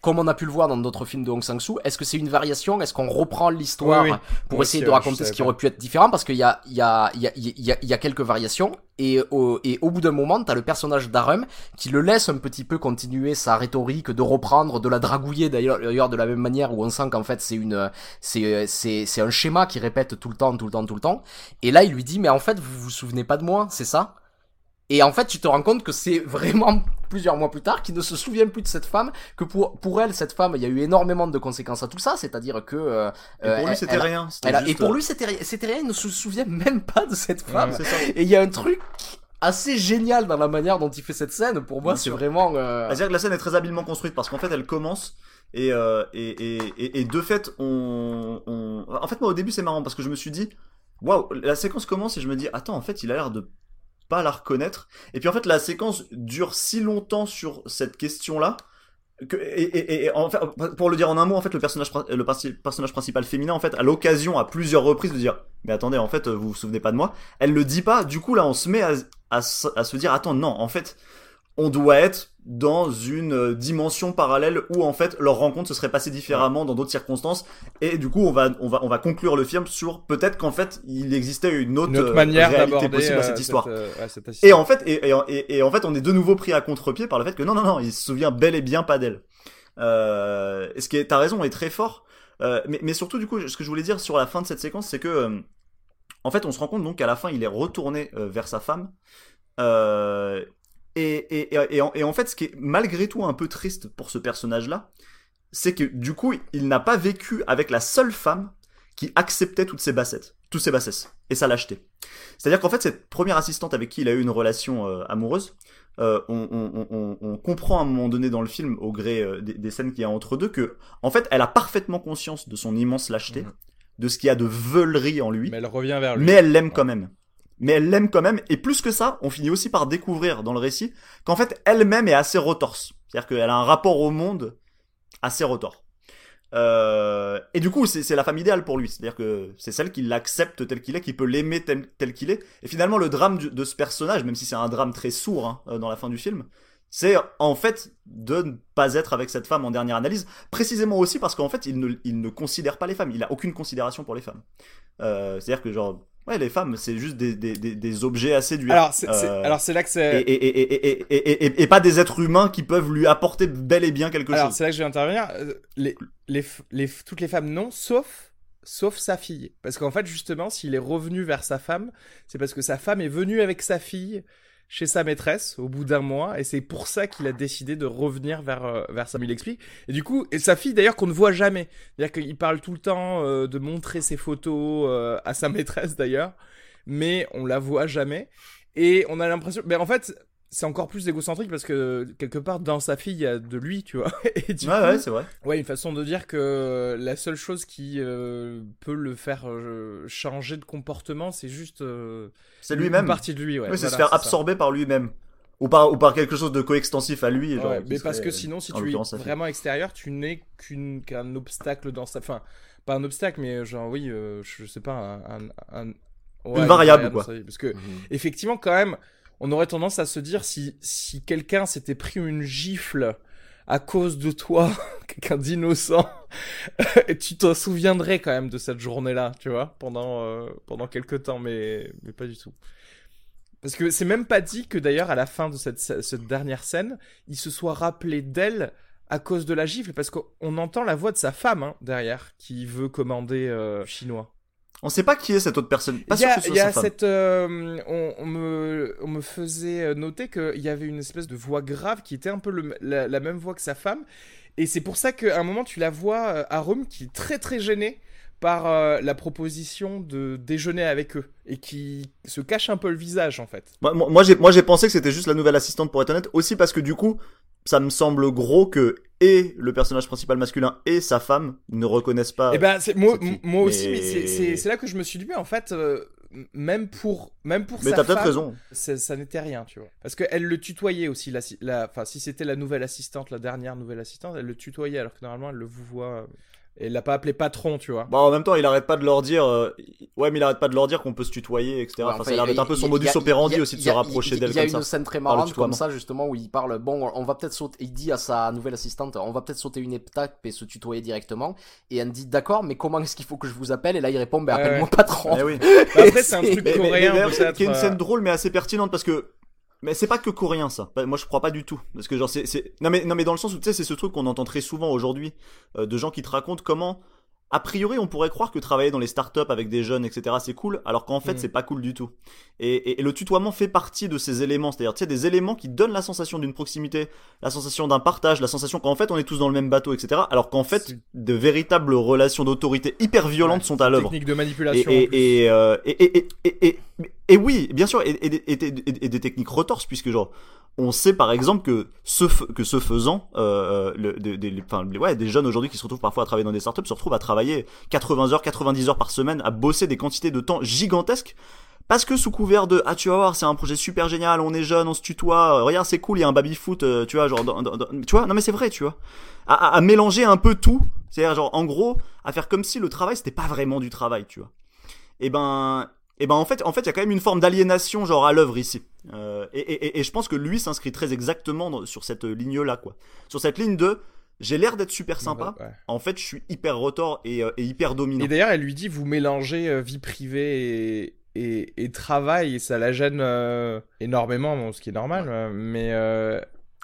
comme on a pu le voir dans d'autres films de Hong Sang-soo, est-ce que c'est une variation? Est-ce qu'on reprend l'histoire pour essayer de raconter ce qui aurait pu être différent? Parce qu'il y a, il y, a, il, y, a, il, y a, quelques variations, et au, et au bout d'un moment, t'as le personnage d'Arum qui le laisse un petit peu continuer sa rhétorique de reprendre, de la dragouiller d'ailleurs de la même manière où on sent qu'en fait c'est une, c'est, c'est, c'est un schéma qui répète tout le temps, tout le temps, tout le temps. Et là, il lui dit, mais en fait, vous vous souvenez pas de moi, c'est ça? Et en fait, tu te rends compte que c'est vraiment plusieurs mois plus tard qu'il ne se souvient plus de cette femme, que pour pour elle, cette femme, il y a eu énormément de conséquences à tout ça, c'est-à-dire que euh, et pour lui c'était rien. et pour lui c'était rien, il ne se souvient même pas de cette femme. et il y a un truc assez génial dans la manière dont il fait cette scène. Pour moi, c'est vraiment. Euh... C'est-à-dire que la scène est très habilement construite parce qu'en fait, elle commence et, euh, et, et, et, de fait, on, on... En fait, moi, au début, c'est marrant parce que je me suis dit, waouh, la séquence commence et je me dis, attends, en fait, il a l'air de pas la reconnaître. Et puis en fait, la séquence dure si longtemps sur cette question-là. Que, et, en fait, pour le dire en un mot, en fait, le personnage, le personnage principal féminin, en fait, a l'occasion à plusieurs reprises de dire, mais attendez, en fait, vous vous souvenez pas de moi. Elle le dit pas. Du coup, là, on se met à, à, à se dire, attends, non, en fait, on doit être dans une euh, dimension parallèle où en fait leur rencontre se serait passée différemment dans d'autres circonstances. Et du coup on va on va on va conclure le film sur peut-être qu'en fait il existait une autre, euh, manière réalité possible à cette euh, histoire. et en fait et, et, et, en fait on est de nouveau pris à contre-pied par le fait que non non non il se souvient bel et bien pas d'elle. Euh, ce qui est ta raison est très fort. Mais, mais surtout du coup ce que je voulais dire sur la fin de cette séquence c'est que en fait on se rend compte donc qu'à la fin il est retourné vers sa femme. Euh, et, et, et, en, fait, ce qui est malgré tout un peu triste pour ce personnage-là, c'est que du coup, il n'a pas vécu avec la seule femme qui acceptait toutes ses bassettes, toutes ses bassesses, et sa lâcheté. C'est-à-dire qu'en fait, cette première assistante avec qui il a eu une relation euh, amoureuse, euh, on, on, on, comprend à un moment donné dans le film, au gré euh, des, scènes qu'il y a entre deux, que en fait, elle a parfaitement conscience de son immense lâcheté, mhm. de ce qu'il y a de veulerie en lui, mais elle revient vers lui, mais elle l'aime quand même. Mais elle l'aime quand même. Et plus que ça, on finit aussi par découvrir dans le récit qu'en fait, elle-même est assez retorse. C'est-à-dire qu'elle a un rapport au monde assez retors. Euh, et du coup, c'est la femme idéale pour lui. C'est-à-dire que c'est celle qui l'accepte tel qu'il est, qui peut l'aimer tel, qu'il est. Et finalement, le drame de ce personnage, même si c'est un drame très sourd hein, euh, dans la fin du film, c'est en fait de ne pas être avec cette femme en dernière analyse, précisément aussi parce qu'en fait il ne, il ne considère pas les femmes, il a aucune considération pour les femmes. Euh, C'est-à-dire que genre Ouais, les femmes, c'est juste des, des, des, objets à séduire. Alors, c'est euh, alors c'est là que c'est. Et, et, et, et, pas des êtres humains qui peuvent lui apporter bel et bien quelque chose. Alors, c'est là que je vais intervenir. Euh, les, les, les, toutes les femmes, non, sauf, sauf sa fille. Parce qu'en fait, justement, s'il est revenu vers sa femme, c'est parce que sa femme est venue avec sa fille chez sa maîtresse au bout d'un mois et c'est pour ça qu'il a décidé de revenir vers euh, vers ça. Il explique. Et du coup et sa fille d'ailleurs qu'on ne voit jamais. C'est-à-dire qu'il parle tout le temps euh, de montrer ses photos euh, à sa maîtresse d'ailleurs. Mais on la voit jamais. Et on a l'impression mais en fait c'est encore plus égocentrique parce que quelque part dans sa fille il y a de lui tu vois. Et du ouais, ouais c'est vrai. ouais une façon de dire que la seule chose qui euh, peut le faire euh, changer de comportement c'est juste euh, c'est lui-même. une partie de lui ouais, c'est se faire absorber par lui-même. Ou par, ou par quelque chose de coextensif à lui genre, mais parce que sinon si tu es vraiment extérieur tu n'es qu'un obstacle dans sa fin pas un obstacle mais genre oui je sais pas un, un, une variable, quoi. parce que mhm. effectivement quand même on aurait tendance à se dire si, si quelqu'un s'était pris une gifle à cause de toi, quelqu'un d'innocent, tu t'en souviendrais quand même de cette journée-là, tu vois, pendant, euh, pendant quelques temps, mais, mais pas du tout. Parce que c'est même pas dit que d'ailleurs, à la fin de cette, cette dernière scène, il se soit rappelé d'elle à cause de la gifle, parce qu'on entend la voix de sa femme hein, derrière, qui veut commander euh, chinois. On sait pas qui est cette autre personne. Pas il y a, cette, euh, on, me, on me faisait noter qu'il y avait une espèce de voix grave qui était un peu la, même voix que sa femme. Et c'est pour ça qu'à un moment, tu la vois euh, à Rome qui est très très gênée par euh, la proposition de déjeuner avec eux et qui se cache un peu le visage en fait. Moi, moi, moi j'ai pensé que c'était juste la nouvelle assistante pour être honnête, aussi parce que du coup ça me semble gros que et le personnage principal masculin et sa femme ne reconnaissent pas. Eh ben, moi, moi aussi, mais c'est là que je me suis dit, mais en fait, euh, même pour, même pour mais sa femme, raison. ça n'était rien, tu vois. Parce qu'elle le tutoyait aussi, la, la, si c'était la nouvelle assistante, la dernière nouvelle assistante, elle le tutoyait, alors que normalement, elle le vous voit et il l'a pas appelé patron, tu vois. Bah en même temps, il arrête pas de leur dire, euh, ouais, mais il arrête pas de leur dire qu'on peut se tutoyer, etc. enfin, ça a l'air d'être un peu son modus operandi aussi de se rapprocher d'elle comme ça. Il y a une scène très marrante comme ça justement où il parle, bon, on va peut-être sauter, il dit à sa nouvelle assistante, on va peut-être sauter une étape et se tutoyer directement. Et elle dit, d'accord, mais comment est-ce qu'il faut que je vous appelle? Et là, il répond, ben appelle-moi patron. Eh oui. Bah, après, c'est un truc coréen. Qui est une scène euh. drôle mais assez pertinente parce que mais c'est pas que coréen ça. Moi je crois pas du tout parce que genre c'est non mais non mais dans le sens où tu sais c'est ce truc qu'on entend très souvent aujourd'hui euh, de gens qui te racontent comment a priori, on pourrait croire que travailler dans les startups avec des jeunes, etc., c'est cool, alors qu'en fait, mm. c'est pas cool du tout. Et, le tutoiement fait partie de ces éléments, c'est-à-dire, tu sais, des éléments qui donnent la sensation d'une proximité, la sensation d'un partage, la sensation qu'en fait, on est tous dans le même bateau, etc., alors qu'en fait, de véritables relations d'autorité hyper violentes sont à l'œuvre. Techniques de manipulation. Et, et, et, et, oui, bien sûr, et, des techniques retorses, puisque genre, on sait par exemple que ce, que ce faisant, euh, le, des, ouais, des jeunes aujourd'hui qui se retrouvent parfois à travailler dans des startups se retrouvent à travailler 80 heures, 90 heures par semaine, à bosser des quantités de temps gigantesques. Parce que sous couvert de ah tu vas voir c'est un projet super génial on est jeune on se tutoie regarde c'est cool il y a un baby foot euh, tu vois genre tu vois non mais c'est vrai tu vois à, à, mélanger un peu tout c'est à dire genre en gros à faire comme si le travail c'était pas vraiment du travail tu vois et ben et ben en fait, en fait, il y a quand même une forme d'aliénation genre à l'œuvre ici. Euh, et, et, et, je pense que lui s'inscrit très exactement sur cette ligne-là, quoi. Sur cette ligne de j'ai l'air d'être super sympa. En fait, je suis hyper rotor et, euh, et hyper dominant. Et d'ailleurs, elle lui dit vous mélangez euh, vie privée et, et, travail et ça la gêne énormément, ce qui est normal. mais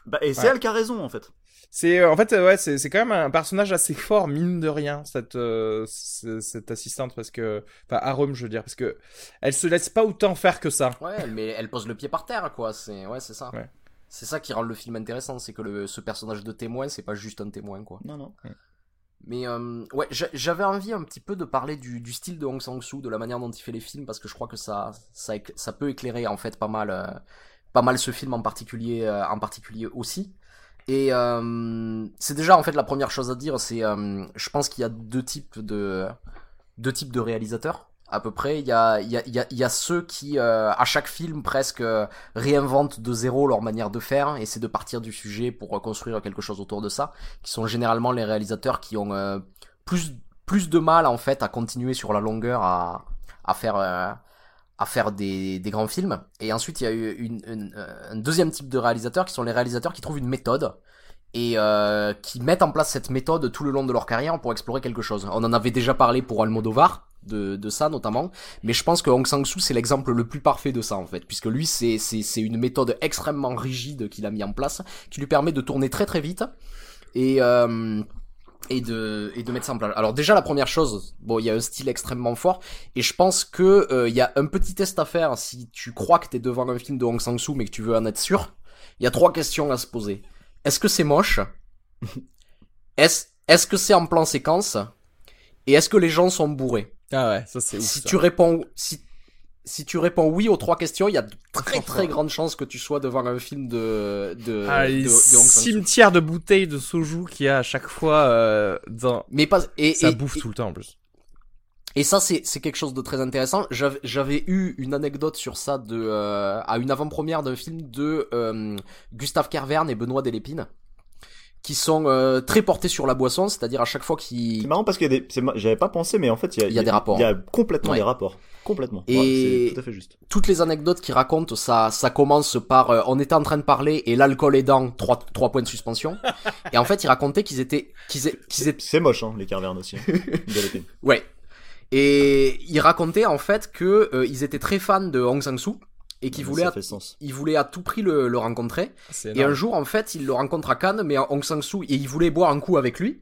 bah, et c'est elle qui a raison en fait. C'est euh, en fait euh, ouais c'est c'est quand même un personnage assez fort mine de rien cette euh, cette assistante parce que enfin Arum je veux dire parce que elle se laisse pas autant faire que ça. Ouais mais elle pose le pied par terre quoi c'est ouais c'est ça. C'est ça qui rend le film intéressant c'est que le ce personnage de témoin c'est pas juste un témoin quoi. Non non. Mais ouais, j'avais envie un petit peu de parler du, du, style de Hong Sang-soo, de la manière dont il fait les films, parce que je crois que ça, ça, ça peut éclairer en fait pas mal, pas mal ce film en particulier, en particulier aussi. Et euh, c'est déjà en fait la première chose à dire, c'est euh, je pense qu'il y a deux types de deux types de réalisateurs. à peu près. Il y a, il y a, il y a, ceux qui, euh, à chaque film, presque euh, réinventent de zéro leur manière de faire, et c'est de partir du sujet pour construire quelque chose autour de ça, qui sont généralement les réalisateurs qui ont euh, plus, plus de mal en fait à continuer sur la longueur à, à faire. À faire des, grands films. Et ensuite, il y a eu une, une, un deuxième type de réalisateurs qui sont les réalisateurs qui trouvent une méthode et euh, qui mettent en place cette méthode tout le long de leur carrière pour explorer quelque chose. On en avait déjà parlé pour Almodovar, de, ça notamment, mais je pense que Hong Sang-soo c'est l'exemple le plus parfait de ça en fait, puisque lui c'est c'est une méthode extrêmement rigide qu'il a mis en place, qui lui permet de tourner très très vite et euh, et de et de mettre ça en place. Alors déjà la première chose, bon il y a un style extrêmement fort et je pense que euh, il y a un petit test à faire si tu crois que t'es devant un film de Hong Sang-soo mais que tu veux en être sûr. Il y a trois questions à se poser. Est-ce que c'est moche? Est-ce est-ce que c'est en plan séquence? Et est-ce que les gens sont bourrés? Ah ouais, ça c'est Si tu réponds, si, si tu réponds oui aux trois questions, il y a de très très grandes chances que tu sois devant un film de de, ah, de, de cimetière de bouteilles de soju qu'il y a à chaque fois euh, dans. Mais pas et ça bouffe tout le temps en plus. Et ça c'est c'est quelque chose de très intéressant. J'avais j'avais eu une anecdote sur ça de euh, à une avant-première d'un film de euh, Gustave Kervern et Benoît Delépine qui sont euh, très portés sur la boisson, c'est-à-dire à chaque fois qu'ils... C'est marrant parce qu'il y a des... J'avais pas pensé, mais en fait, il y a, il y a des rapports. Il y a complètement des rapports. Complètement. Et ouais, tout à fait juste. toutes les anecdotes qu'ils racontent, ça, ça commence par euh, on était en train de parler et l'alcool aidant, trois, trois points de suspension. et en fait, ils racontaient qu'ils étaient, qu'ils étaient, étaient... C'est moche, hein, les carvernes aussi. Hein, ouais. Et ils racontaient en fait que euh, ils étaient très fans de Hong Sang-soo et qui voulait, à, il voulait à tout prix le, le rencontrer. Et un jour, en fait, il le rencontre à Cannes, mais Hong Sang-soo, et il voulait boire un coup avec lui.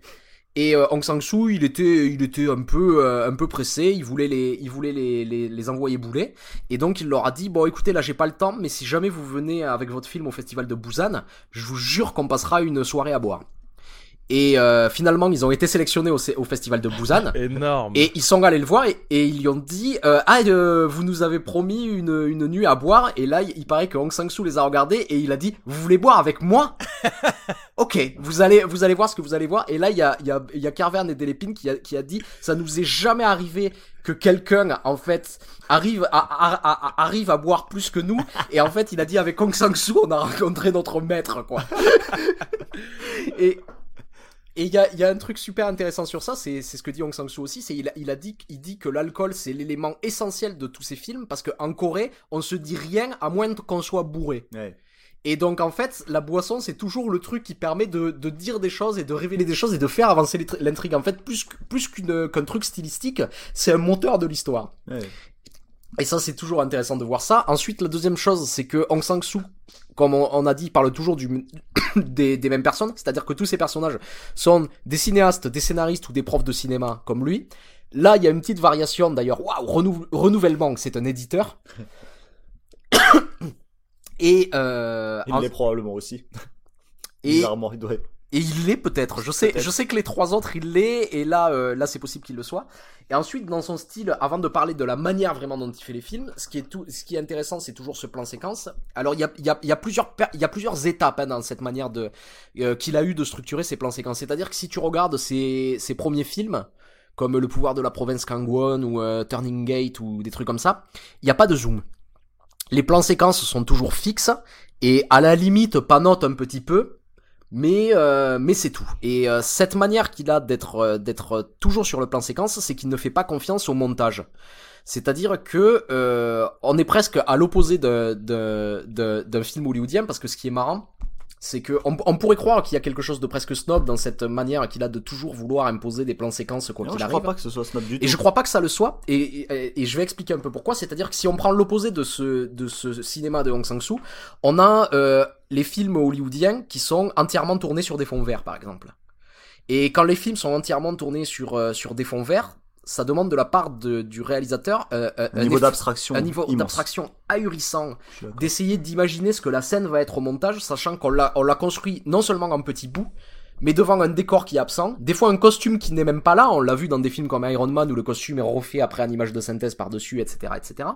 Et euh, Hong Sang-soo, il était, il était un peu, euh, un peu pressé. Il voulait les, il voulait les, les, les, envoyer bouler. Et donc il leur a dit bon, écoutez, là j'ai pas le temps, mais si jamais vous venez avec votre film au festival de Busan, je vous jure qu'on passera une soirée à boire. Et euh, finalement, ils ont été sélectionnés au, au festival de Busan. Énorme. Et ils sont allés le voir et, et ils lui ont dit euh, Ah, euh, vous nous avez promis une, une nuit à boire. Et là, il paraît que Hong Sang-soo les a regardés et il a dit Vous voulez boire avec moi? Ok, vous allez, vous allez voir ce que vous allez voir. Et là, il y a, il y a, il y a Carverne et Delépine qui a, qui a dit Ça nous est jamais arrivé que quelqu'un en fait arrive à, à, à, arrive à boire plus que nous et en fait il a dit avec Hong Sang-soo on a rencontré notre maître quoi et et il y a, y a, un truc super intéressant sur ça, c'est ce que dit Hong Sang-soo aussi, c'est il, il a dit, il dit que l'alcool c'est l'élément essentiel de tous ces films parce qu'en Corée on se dit rien à moins qu'on soit bourré. Ouais. Et donc en fait, la boisson c'est toujours le truc qui permet de, de, dire des choses et de révéler des choses et de faire avancer l'intrigue. En fait, plus plus qu'un truc stylistique, c'est un moteur de l'histoire. Ouais. Et ça, c'est toujours intéressant de voir ça. Ensuite, la deuxième chose, c'est que Hong Sang-soo, comme on, a dit, parle toujours du, des, des mêmes personnes. C'est-à-dire que tous ces personnages sont des cinéastes, des scénaristes ou des profs de cinéma comme lui. Là, il y a une petite variation d'ailleurs. Waouh, renouvellement, c'est un éditeur. Et euh, il l'est probablement aussi. Et Bizarrement, il doit être et il l'est peut-être. Je sais, je sais que les trois autres, il l'est, et là, euh, là, c'est possible qu'il le soit. Et ensuite, dans son style, avant de parler de la manière vraiment dont il fait les films, ce qui est tout, ce qui est intéressant, c'est toujours ce plan séquence. Alors, il y a, il y a, il y a plusieurs, il y a plusieurs étapes hein, dans cette manière de euh, qu'il a eu de structurer ses plans séquences. C'est-à-dire que si tu regardes ses, ses premiers films, comme Le pouvoir de la province Kangwon ou euh, Turning Gate ou des trucs comme ça, il n'y a pas de zoom. Les plans séquences sont toujours fixes et à la limite pas note un petit peu, mais euh, mais c'est tout. Et euh, cette manière qu'il a d'être euh, d'être toujours sur le plan séquence, c'est qu'il ne fait pas confiance au montage. C'est-à-dire que on est presque à l'opposé d'un film hollywoodien parce que ce qui est marrant, c'est que on, pourrait croire qu'il y a quelque chose de presque snob dans cette manière qu'il a de toujours vouloir imposer des plans séquences quoi qu'il arrive. Je crois pas que ce soit snob du tout. Et je crois pas que ça le soit. Et, et, je vais expliquer un peu pourquoi. C'est-à-dire que si on prend l'opposé de ce de ce cinéma de Hong Sang-soo, on a euh, les films hollywoodiens qui sont entièrement tournés sur des fonds verts, par exemple. Et quand les films sont entièrement tournés sur euh, sur des fonds verts, ça demande de la part de, du réalisateur euh, euh un, niveau d'abstraction un niveau d'abstraction ahurissant d'essayer d'imaginer ce que la scène va être au montage sachant qu'on l'a on l'a construit non seulement en petits bouts mais devant un décor qui est absent. Des fois un costume qui n'est même pas là on l'a vu dans des films comme Iron Man où le costume est refait après une image de synthèse par dessus etc etc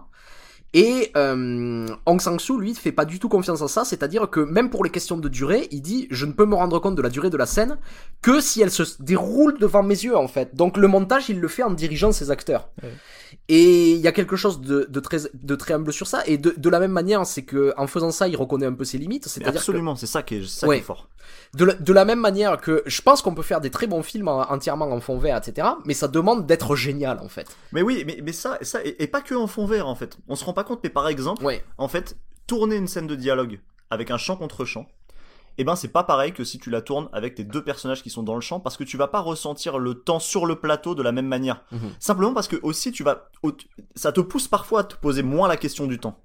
Et euh, Aung San Suu, lui, fait pas du tout confiance en ça, c'est-à-dire que même pour les questions de durée, il dit je ne peux me rendre compte de la durée de la scène que si elle se déroule devant mes yeux en fait. Donc le montage, il le fait en dirigeant ses acteurs. Ouais. Et il y a quelque chose de, de très de très humble sur ça. Et de, de la même manière, c'est que en faisant ça, il reconnaît un peu ses limites. C'est-à-dire que absolument, c'est ça qui est, ça Ouais. qui est fort. De la, de la même manière que je pense qu'on peut faire des très bons films en- entièrement en fond vert, etc. Mais ça demande d'être génial en fait. Mais oui, mais, mais ça, ça et, et pas que en fond vert en fait. On se rend pas compte, mais par exemple, Ouais. en fait, tourner une scène de dialogue avec un chant contre chant, eh ben c'est pas pareil que si tu la tournes avec tes deux personnages qui sont dans le champ, parce que tu vas pas ressentir le temps sur le plateau de la même manière. Mhm. Simplement parce que aussi tu vas, ça te pousse parfois à te poser moins la question du temps.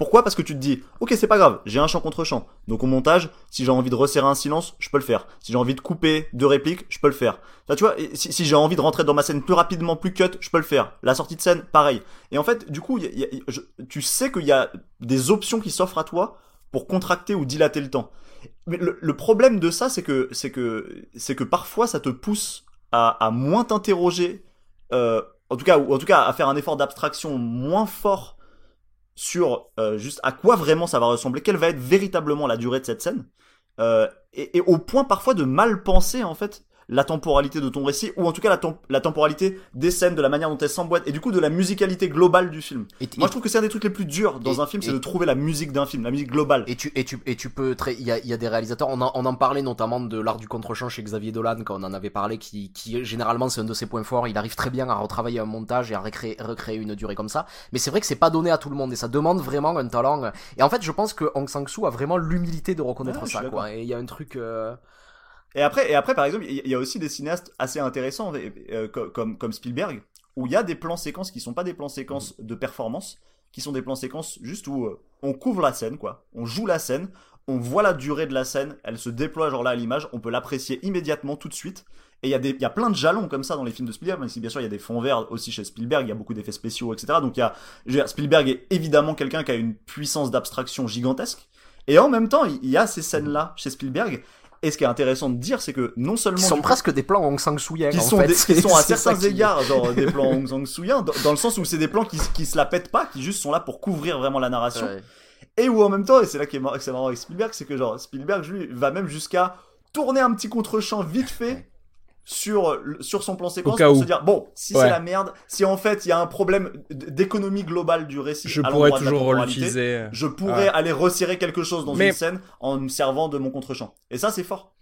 Pourquoi? Parce que tu te dis, ok c'est pas grave, j'ai un chant contre chant. Donc au montage, si j'ai envie de resserrer un silence, je peux le faire. Si j'ai envie de couper deux répliques, je peux le faire. Enfin, tu vois, si, j'ai envie de rentrer dans ma scène plus rapidement, plus cut, je peux le faire. La sortie de scène, pareil. Et en fait, du coup, y a- tu sais qu'il y a des options qui s'offrent à toi pour contracter ou dilater le temps. Mais le, problème de ça, c'est que c'est que c'est que parfois ça te pousse à, à moins t'interroger, euh, en tout cas ou en tout cas à faire un effort d'abstraction moins fort sur euh, juste à quoi vraiment ça va ressembler, quelle va être véritablement la durée de cette scène, euh, et, et au point parfois de mal penser en fait la temporalité de ton récit ou en tout cas la, la temporalité des scènes, de la manière dont elles s'emboîtent et du coup de la musicalité globale du film. Et, Moi je trouve que c'est un des trucs les plus durs dans Et- un film, c'est de trouver la musique d'un film, la musique globale. Et tu, et tu, et tu peux très, il y a, il y a des réalisateurs, on en, on en parlait notamment de l'art du contre-champ chez Xavier Dolan, quand on en avait parlé, qui, qui généralement c'est un de ses points forts, il arrive très bien à retravailler un montage et à recréer, recréer une durée comme ça, mais c'est vrai que c'est pas donné à tout le monde et ça demande vraiment un talent. Et en fait, je pense que Hong Sang-soo a vraiment l'humilité de reconnaître suis ça, quoi. Et il y a un truc, euh, Et après, et après, par exemple, il y a aussi des cinéastes assez intéressants, euh, co- comme, comme Spielberg, où il y a des plans séquences qui sont pas des plans séquences de performance, qui sont des plans séquences juste où euh, on couvre la scène, quoi. On joue la scène, on voit la durée de la scène, elle se déploie genre là à l'image, on peut l'apprécier immédiatement tout de suite. Et il y, a des- il y a plein de jalons comme ça dans les films de Spielberg, même si bien sûr il y a des fonds verts aussi chez Spielberg, il y a beaucoup d'effets spéciaux, etc. Donc il y a, je veux dire, Spielberg est évidemment quelqu'un qui a une puissance d'abstraction gigantesque. Et en même temps, il y a ces scènes-là chez Spielberg. Et ce qui est intéressant de dire, c'est que non seulement qui sont coup, presque des plans Hong Sang-sooiens, qui en sont, fait. des- qui sont à certains qui- égards genre des plans Hong Sang-sooiens, dans, dans le sens où c'est des plans qui, qui se la pètent pas, qui juste sont là pour couvrir vraiment la narration. Ouais. Et où en même temps, et c'est là qui est mar- que c'est marrant avec Spielberg, c'est que genre Spielberg lui va même jusqu'à tourner un petit contre-champ vite fait sur sur son plan séquence pour où. se dire bon si Ouais. c'est la merde, si en fait il y a un problème d'économie globale du récit, Je à pourrais toujours l'utiliser. Je pourrais aller resserrer quelque chose dans Mais- une scène en me servant de mon contre-champ. Et ça c'est fort.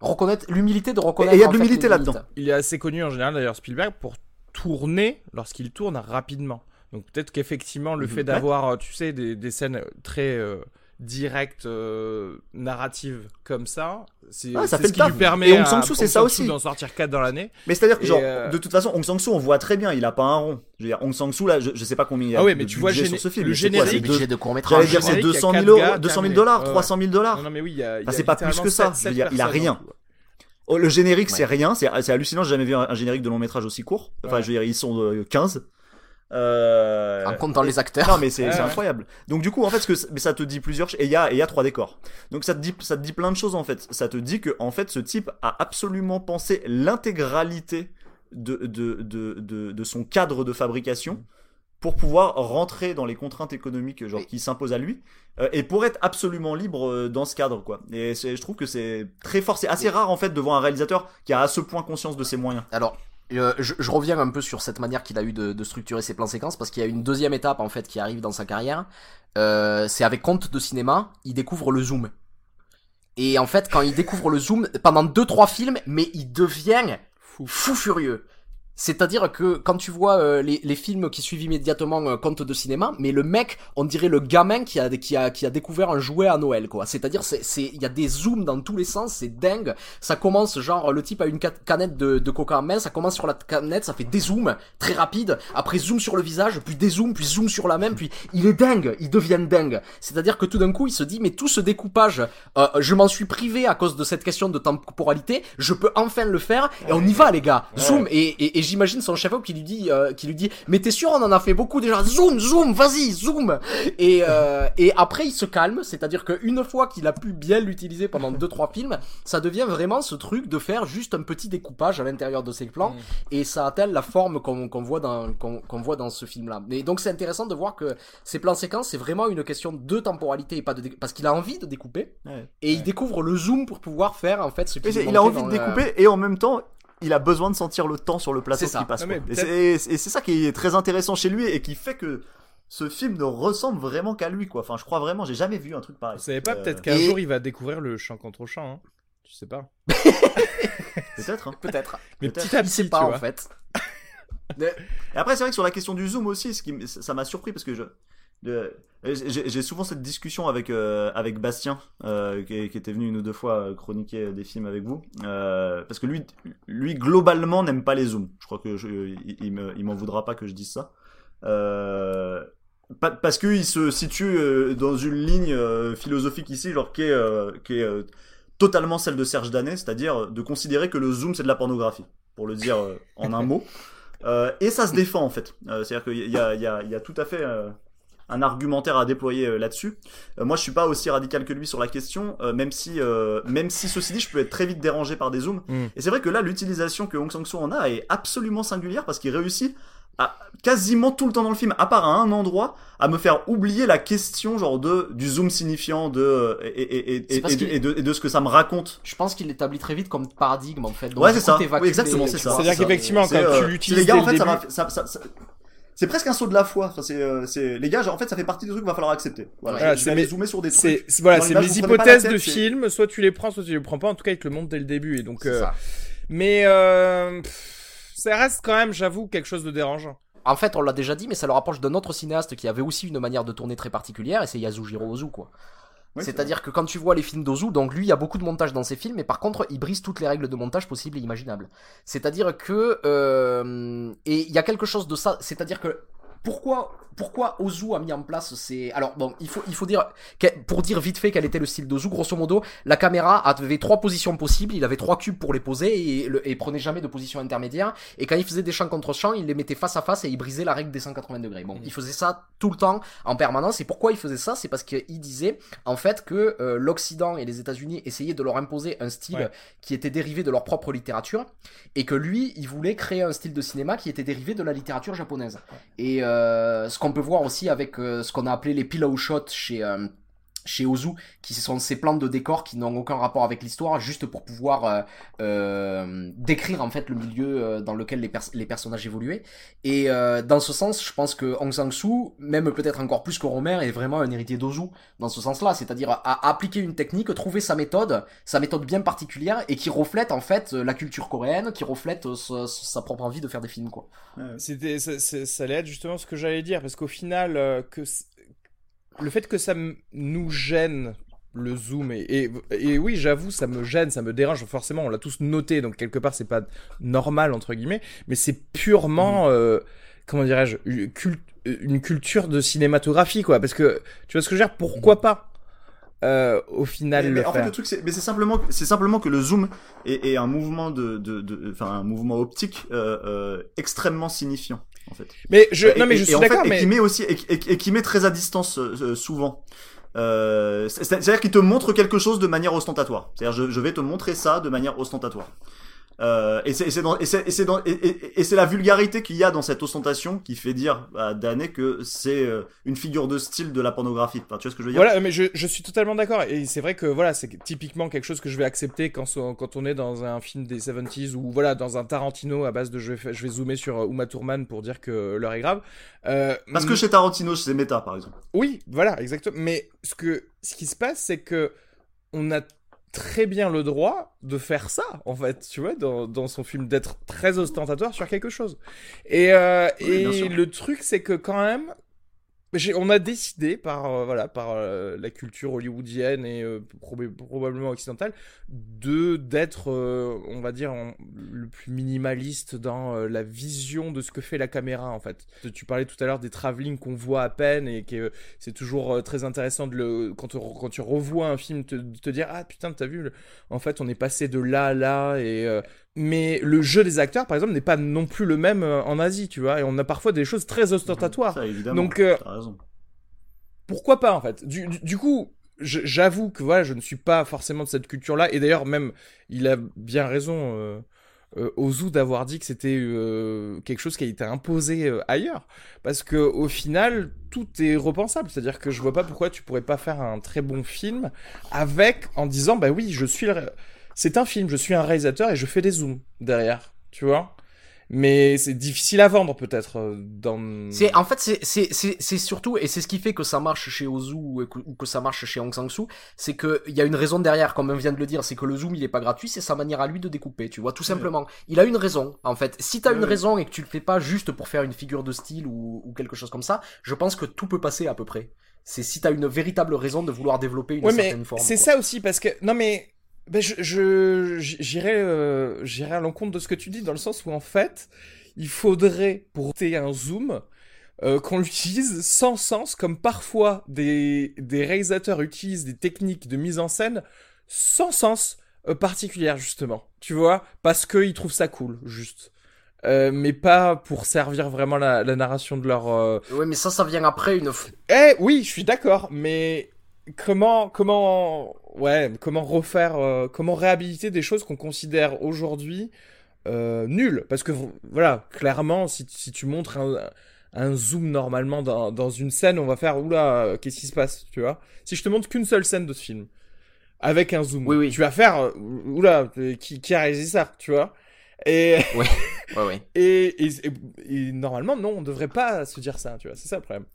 Reconnaître, l'humilité de reconnaître. Et il y a de l'humilité là-dedans. Il est assez connu en général d'ailleurs Spielberg pour tourner lorsqu'il tourne rapidement. Donc peut-être qu'effectivement le Mhm. fait d'avoir, tu sais, des, des scènes très euh, directes, euh, narratives comme ça, c'est Ah, ça c'est fait ce le qui taf. lui permet Et Aung San Suu, c'est Aung ça San Suu aussi. d'en sortir 4 dans l'année. Mais c'est-à-dire que genre euh, de toute façon Hong Sang-soo on voit très bien, il a pas un rond. Je veux dire Hong Sang-soo là, je, je sais pas combien il y a Ah de mais tu vois sur ce film. le quoi, générique, le deux- budget de court J'allais métrage. dire c'est générique, il y a 200 000 quatre euros, gars 200 000 qui dollars, arrivent. 300 000 dollars. Non, non, mais oui, c'est pas plus que ça. sept- Je sept veux dire, il a rien. Oh, le générique, c'est rien, c'est c'est hallucinant, j'ai jamais vu un, un générique de long métrage aussi court. Enfin, Ouais. je veux dire, ils sont euh, 15. Euh... En comptant les acteurs. Non mais c'est Ouais, c'est ouais. incroyable. Donc du coup en fait ce que mais ça te dit plusieurs et il y a et il y a trois décors. Donc ça te dit ça te dit plein de choses en fait. Ça te dit que en fait ce type a absolument pensé l'intégralité de de, de de de son cadre de fabrication pour pouvoir rentrer dans les contraintes économiques genre qui s'imposent à lui euh, et pour être absolument libre euh, dans ce cadre quoi. Et c'est- je trouve que c'est très fort, c'est assez rare en fait de voir un réalisateur qui a à ce point conscience de ses moyens. Alors, euh, je, je reviens un peu sur cette manière qu'il a eu de, de structurer ses plans séquences parce qu'il y a une deuxième étape en fait qui arrive dans sa carrière. Euh, c'est avec Compte de cinéma, il découvre le zoom. Et en fait, quand il découvre le zoom, pendant deux trois films, mais il devient Fou. fou furieux. C'est-à-dire que quand tu vois euh, les, les films qui suivent immédiatement euh, Conte de cinéma, mais le mec, on dirait le gamin qui a qui a qui a découvert un jouet à Noël quoi. C'est-à-dire c'est c'est il y a des zooms dans tous les sens, c'est dingue. Ça commence genre le type a une ca- canette de, de coca en main, ça commence sur la canette, ça fait des zooms très rapide, après zoom sur le visage, puis des zooms, puis zoom sur la main, puis il est dingue, il devient dingue. C'est-à-dire que tout d'un coup, il se dit mais tout ce découpage, euh, je m'en suis privé à cause de cette question de temporalité, je peux enfin le faire et on y va les gars. Zoom et, et, et j'imagine son chef qui lui dit, euh, qui lui dit, mais t'es sûr on en a fait beaucoup déjà, zoom, zoom, vas-y, zoom. Et euh, et après il se calme, c'est-à-dire qu'une fois qu'il a pu bien l'utiliser pendant deux trois films, ça devient vraiment ce truc de faire juste un petit découpage à l'intérieur de ses plans, mm. et ça atteint la forme qu'on qu'on voit dans qu'on voit dans ce film-là. Et donc c'est intéressant de voir que ces plans séquences, c'est vraiment une question de temporalité et pas de parce qu'il a envie de découper, et il découvre le zoom pour pouvoir faire en fait ce qu'il Il a envie de découper et en même temps il a besoin de sentir le temps sur le plateau qui passe. et c'est ça qui est très intéressant chez lui et qui fait que ce film ne ressemble vraiment qu'à lui quoi. Enfin, je crois vraiment, j'ai jamais vu un truc pareil. Vous savez pas peut-être euh, qu'un jour il va découvrir le chant contre chant. Hein tu sais pas. Peut-être. Hein. Peut-être. Mais petit à petit, pas en fait. Et après, c'est vrai que sur la question du zoom aussi, ce qui, ça m'a surpris parce que je, j'ai souvent cette discussion avec euh, avec Bastien euh, qui, était venu une ou deux fois chroniquer des films avec vous euh, parce que lui lui globalement n'aime pas les zooms. Je crois que il, il m'en voudra pas que je dise ça. parce qu'il se situe dans une ligne philosophique ici, genre qui est, totalement celle de Serge Danet, c'est-à-dire de considérer que le zoom c'est de la pornographie, pour le dire en un mot. et ça se défend en fait. C'est-à-dire qu'il y y, y a tout à fait un argumentaire à déployer euh, là-dessus. Euh, moi, je suis pas aussi radical que lui sur la question, euh, même si, même si ceci dit, je peux être très vite dérangé par des zooms. Mm. Et c'est vrai que là, l'utilisation que Hong Sang-soo en a est absolument singulière parce qu'il réussit à, quasiment tout le temps dans le film, à part à un endroit, à me faire oublier la question genre de du zoom signifiant de et, et, et, et de, de, ce que ça me raconte. Je pense qu'il l'établit très vite comme paradigme en fait. ouais, c'est ça. Oui, exactement, c'est ça. C'est-à-dire qu'effectivement, quand tu l'utilises, les gars, en fait, ça, ça, ça, c'est presque un saut de la foi. Enfin, c'est, euh, c'est, les gars, en fait, ça fait partie des trucs qu'il va falloir accepter. Voilà, je vais zoomer sur des trucs. C'est, voilà, c'est mes hypothèses de film. Soit tu les prends, soit tu les prends pas. En tout cas, ils te le montrent dès le début. Et donc, euh... mais euh... ça reste quand même, j'avoue, quelque chose de dérangeant. En fait, on l'a déjà dit, mais ça le rapproche d'un autre cinéaste qui avait aussi une manière de tourner très particulière, et c'est Yasujiro Ozu, quoi. C'est-à-dire que quand tu vois les films d'Ozu, donc lui, il y a beaucoup de montage dans ses films, mais par contre, il brise toutes les règles de montage possibles et imaginables. C'est-à-dire que euh, et il y a quelque chose de ça, c'est-à-dire que pourquoi pourquoi Ozu a mis en place ces alors bon il faut il faut dire pour dire vite fait quel était le style d'Ozu grosso modo la caméra avait trois positions possibles il avait trois cubes pour les poser et, et prenait jamais de position intermédiaire. Et quand il faisait des champs contre champs il les mettait face à face et il brisait la règle des 180 degrés. Bon il faisait ça tout le temps en permanence. Et pourquoi il faisait ça? C'est parce qu'il disait en fait que euh, l'Occident et les États-Unis essayaient de leur imposer un style qui était dérivé de leur propre littérature et que lui il voulait créer un style de cinéma qui était dérivé de la littérature japonaise. Et euh, ce qu'on peut voir aussi avec euh, ce qu'on a appelé les pillow shots chez euh, chez Ozu, qui sont ces plans de décor qui n'ont aucun rapport avec l'histoire, juste pour pouvoir euh, euh, décrire en fait le milieu euh, dans lequel les, personnages évoluaient. Et euh, dans ce sens, je pense que Hong Sang-soo, même peut-être encore plus que Romer, est vraiment un héritier d'Ozu dans ce sens-là, c'est-à-dire à, appliquer une technique, trouver sa méthode, sa méthode bien particulière et qui reflète en fait la culture coréenne, qui reflète sa, propre envie de faire des films quoi. C'était ça, ça allait être justement ce que j'allais dire parce qu'au final que le fait que ça nous gêne le zoom et, et, oui j'avoue ça me gêne ça me dérange forcément on l'a tous noté donc quelque part c'est pas normal entre guillemets mais c'est purement mm. euh, comment dirais-je une, culture de cinématographie quoi parce que tu vois ce que je veux dire? Pourquoi pas euh, au final mais, le en fait le truc c'est mais c'est simplement c'est simplement que le zoom est, un mouvement de de enfin un mouvement optique euh, euh, extrêmement signifiant en fait. Mais je, non, mais je suis d'accord, mais... Et qui met aussi, et, qui met très à distance euh, euh, souvent. Euh, c'est-à-dire qu'il te montre quelque chose de manière ostentatoire. C'est-à-dire, je, je vais te montrer ça de manière ostentatoire. Euh, et c'est la vulgarité qu'il y a dans cette ostentation qui fait dire à Dané que c'est euh, une figure de style de la pornographie. Enfin, tu vois ce que je veux dire? Voilà, mais je, je suis totalement d'accord. Et c'est vrai que voilà, c'est typiquement quelque chose que je vais accepter quand, quand on est dans un film des 70s ou voilà, dans un Tarantino à base de je vais, je vais zoomer sur euh, Uma Thurman pour dire que l'heure est grave. Euh, Parce que chez Tarantino, c'est méta, par exemple. Oui, voilà, exactement. Mais ce que ce qui se passe, c'est que on a très bien le droit de faire ça, en fait, tu vois, dans, dans son film, d'être très ostentatoire sur quelque chose. Et, euh, et le truc, c'est que quand même, on a décidé par euh, voilà par euh, la culture hollywoodienne et euh, probablement occidentale de d'être on va dire le plus minimaliste dans la vision de ce que fait la caméra en fait. Tu parlais tout à l'heure des travelling qu'on voit à peine et que c'est toujours très intéressant de le quand, quand tu revois un film te, te dire ah putain t'as vu en fait on est passé de là à là et mais le jeu des acteurs, par exemple, n'est pas non plus le même euh, en Asie, tu vois. Et on a parfois des choses très ostentatoires. Ça, évidemment. Donc, euh, raison. pourquoi pas en fait? Du, du, du coup, j'avoue que voilà, je ne suis pas forcément de cette culture-là. Et d'ailleurs, même, il a bien raison, euh, euh, Ozu, d'avoir dit que c'était quelque chose qui a été imposé ailleurs. Parce que au final, tout est repensable. C'est-à-dire que je vois pas pourquoi tu pourrais pas faire un très bon film avec, en disant, bah oui, je suis le C'est un film, je suis un réalisateur et je fais des zooms derrière. Tu vois mais c'est difficile à vendre peut-être euh, dans. C'est en fait c'est c'est c'est c'est surtout et c'est ce qui fait que ça marche chez Ozu ou que, ou que ça marche chez Hong Sang-soo, c'est que il y a une raison derrière comme on vient de le dire, c'est que le zoom il est pas gratuit, c'est sa manière à lui de découper, tu vois, tout simplement. Il a une raison en fait. Si t'as Ouais, une ouais. raison et que tu le fais pas juste pour faire une figure de style ou, ou quelque chose comme ça, je pense que tout peut passer à peu près. C'est si t'as une véritable raison de vouloir développer une Ouais, mais certaine forme. c'est quoi. ça aussi parce que non mais ben, je je- j'irai euh, à l'encontre de ce que tu dis dans le sens où en fait il faudrait pour ter un zoom euh, qu'on l'utilise sans sens comme parfois des des réalisateurs utilisent des techniques de mise en scène sans sens euh, particulière justement. Tu vois? Parce qu'ils trouvent ça cool juste. Euh, mais pas pour servir vraiment la, la narration de leur euh, Ouais, mais ça ça vient après une eh oui, je suis d'accord, mais comment comment ouais, comment refaire euh, comment réhabiliter des choses qu'on considère aujourd'hui euh, nulles parce que voilà, clairement si, si tu montres un, un zoom normalement dans, dans une scène, on va faire oula, euh, qu'est-ce qui se passe, tu vois? Si je te montre qu'une seule scène de ce film avec un zoom, Oui, oui. tu vas faire euh, oula, qui qui a réalisé ça, tu vois? Et, Ouais ouais. et, et, et, et normalement, non, on devrait pas se dire ça, tu vois, c'est ça le problème.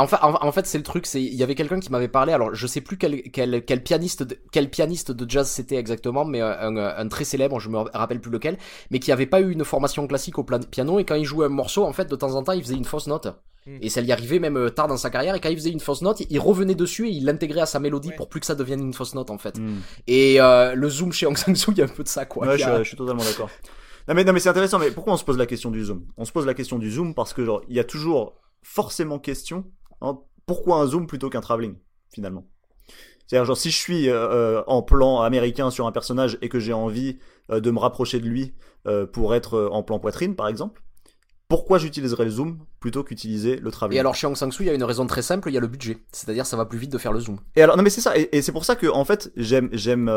En fait, en, en fait, c'est le truc, c'est il y avait quelqu'un qui m'avait parlé. Alors, je sais plus quel quel, quel pianiste de, quel pianiste de jazz c'était exactement, mais un, un, un très célèbre, je me rappelle plus lequel, mais qui avait pas eu une formation classique au piano et quand il jouait un morceau, en fait, de temps en temps, il faisait une fausse note. Mm. Et ça lui arrivait même euh, tard dans sa carrière. Et quand il faisait une fausse note, il revenait dessus et il l'intégrait à sa mélodie Ouais. pour plus que ça devienne une fausse note, en fait. Hmm. Et euh, le zoom chez Aung San Suu, il y a un peu de ça, quoi. Ouais, je, a- je suis totalement d'accord. Non mais, non mais c'est intéressant, mais pourquoi on se pose la question du zoom? On se pose la question du zoom parce que genre il y a toujours forcément question hein, pourquoi un zoom plutôt qu'un travelling finalement? C'est-à-dire genre si je suis euh, euh, en plan américain sur un personnage et que j'ai envie euh, de me rapprocher de lui euh, pour être en plan poitrine par exemple, pourquoi j'utiliserais le zoom plutôt qu'utiliser le travelling? Et alors chez Aung San Suu, il y a une raison très simple, il y a le budget. C'est-à-dire, ça va plus vite de faire le zoom. Et alors non mais c'est ça et, et c'est pour ça que en fait j'aime j'aime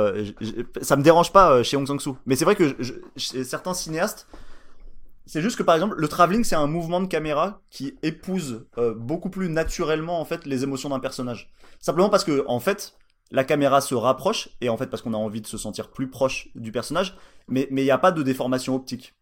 ça me dérange pas chez Hong Sang-soo mais c'est vrai que je- je- chez certains cinéastes c'est juste que par exemple le travelling c'est un mouvement de caméra qui épouse euh, beaucoup plus naturellement en fait les émotions d'un personnage simplement parce que en fait la caméra se rapproche et en fait parce qu'on a envie de se sentir plus proche du personnage mais mais il n'y a pas de déformation optique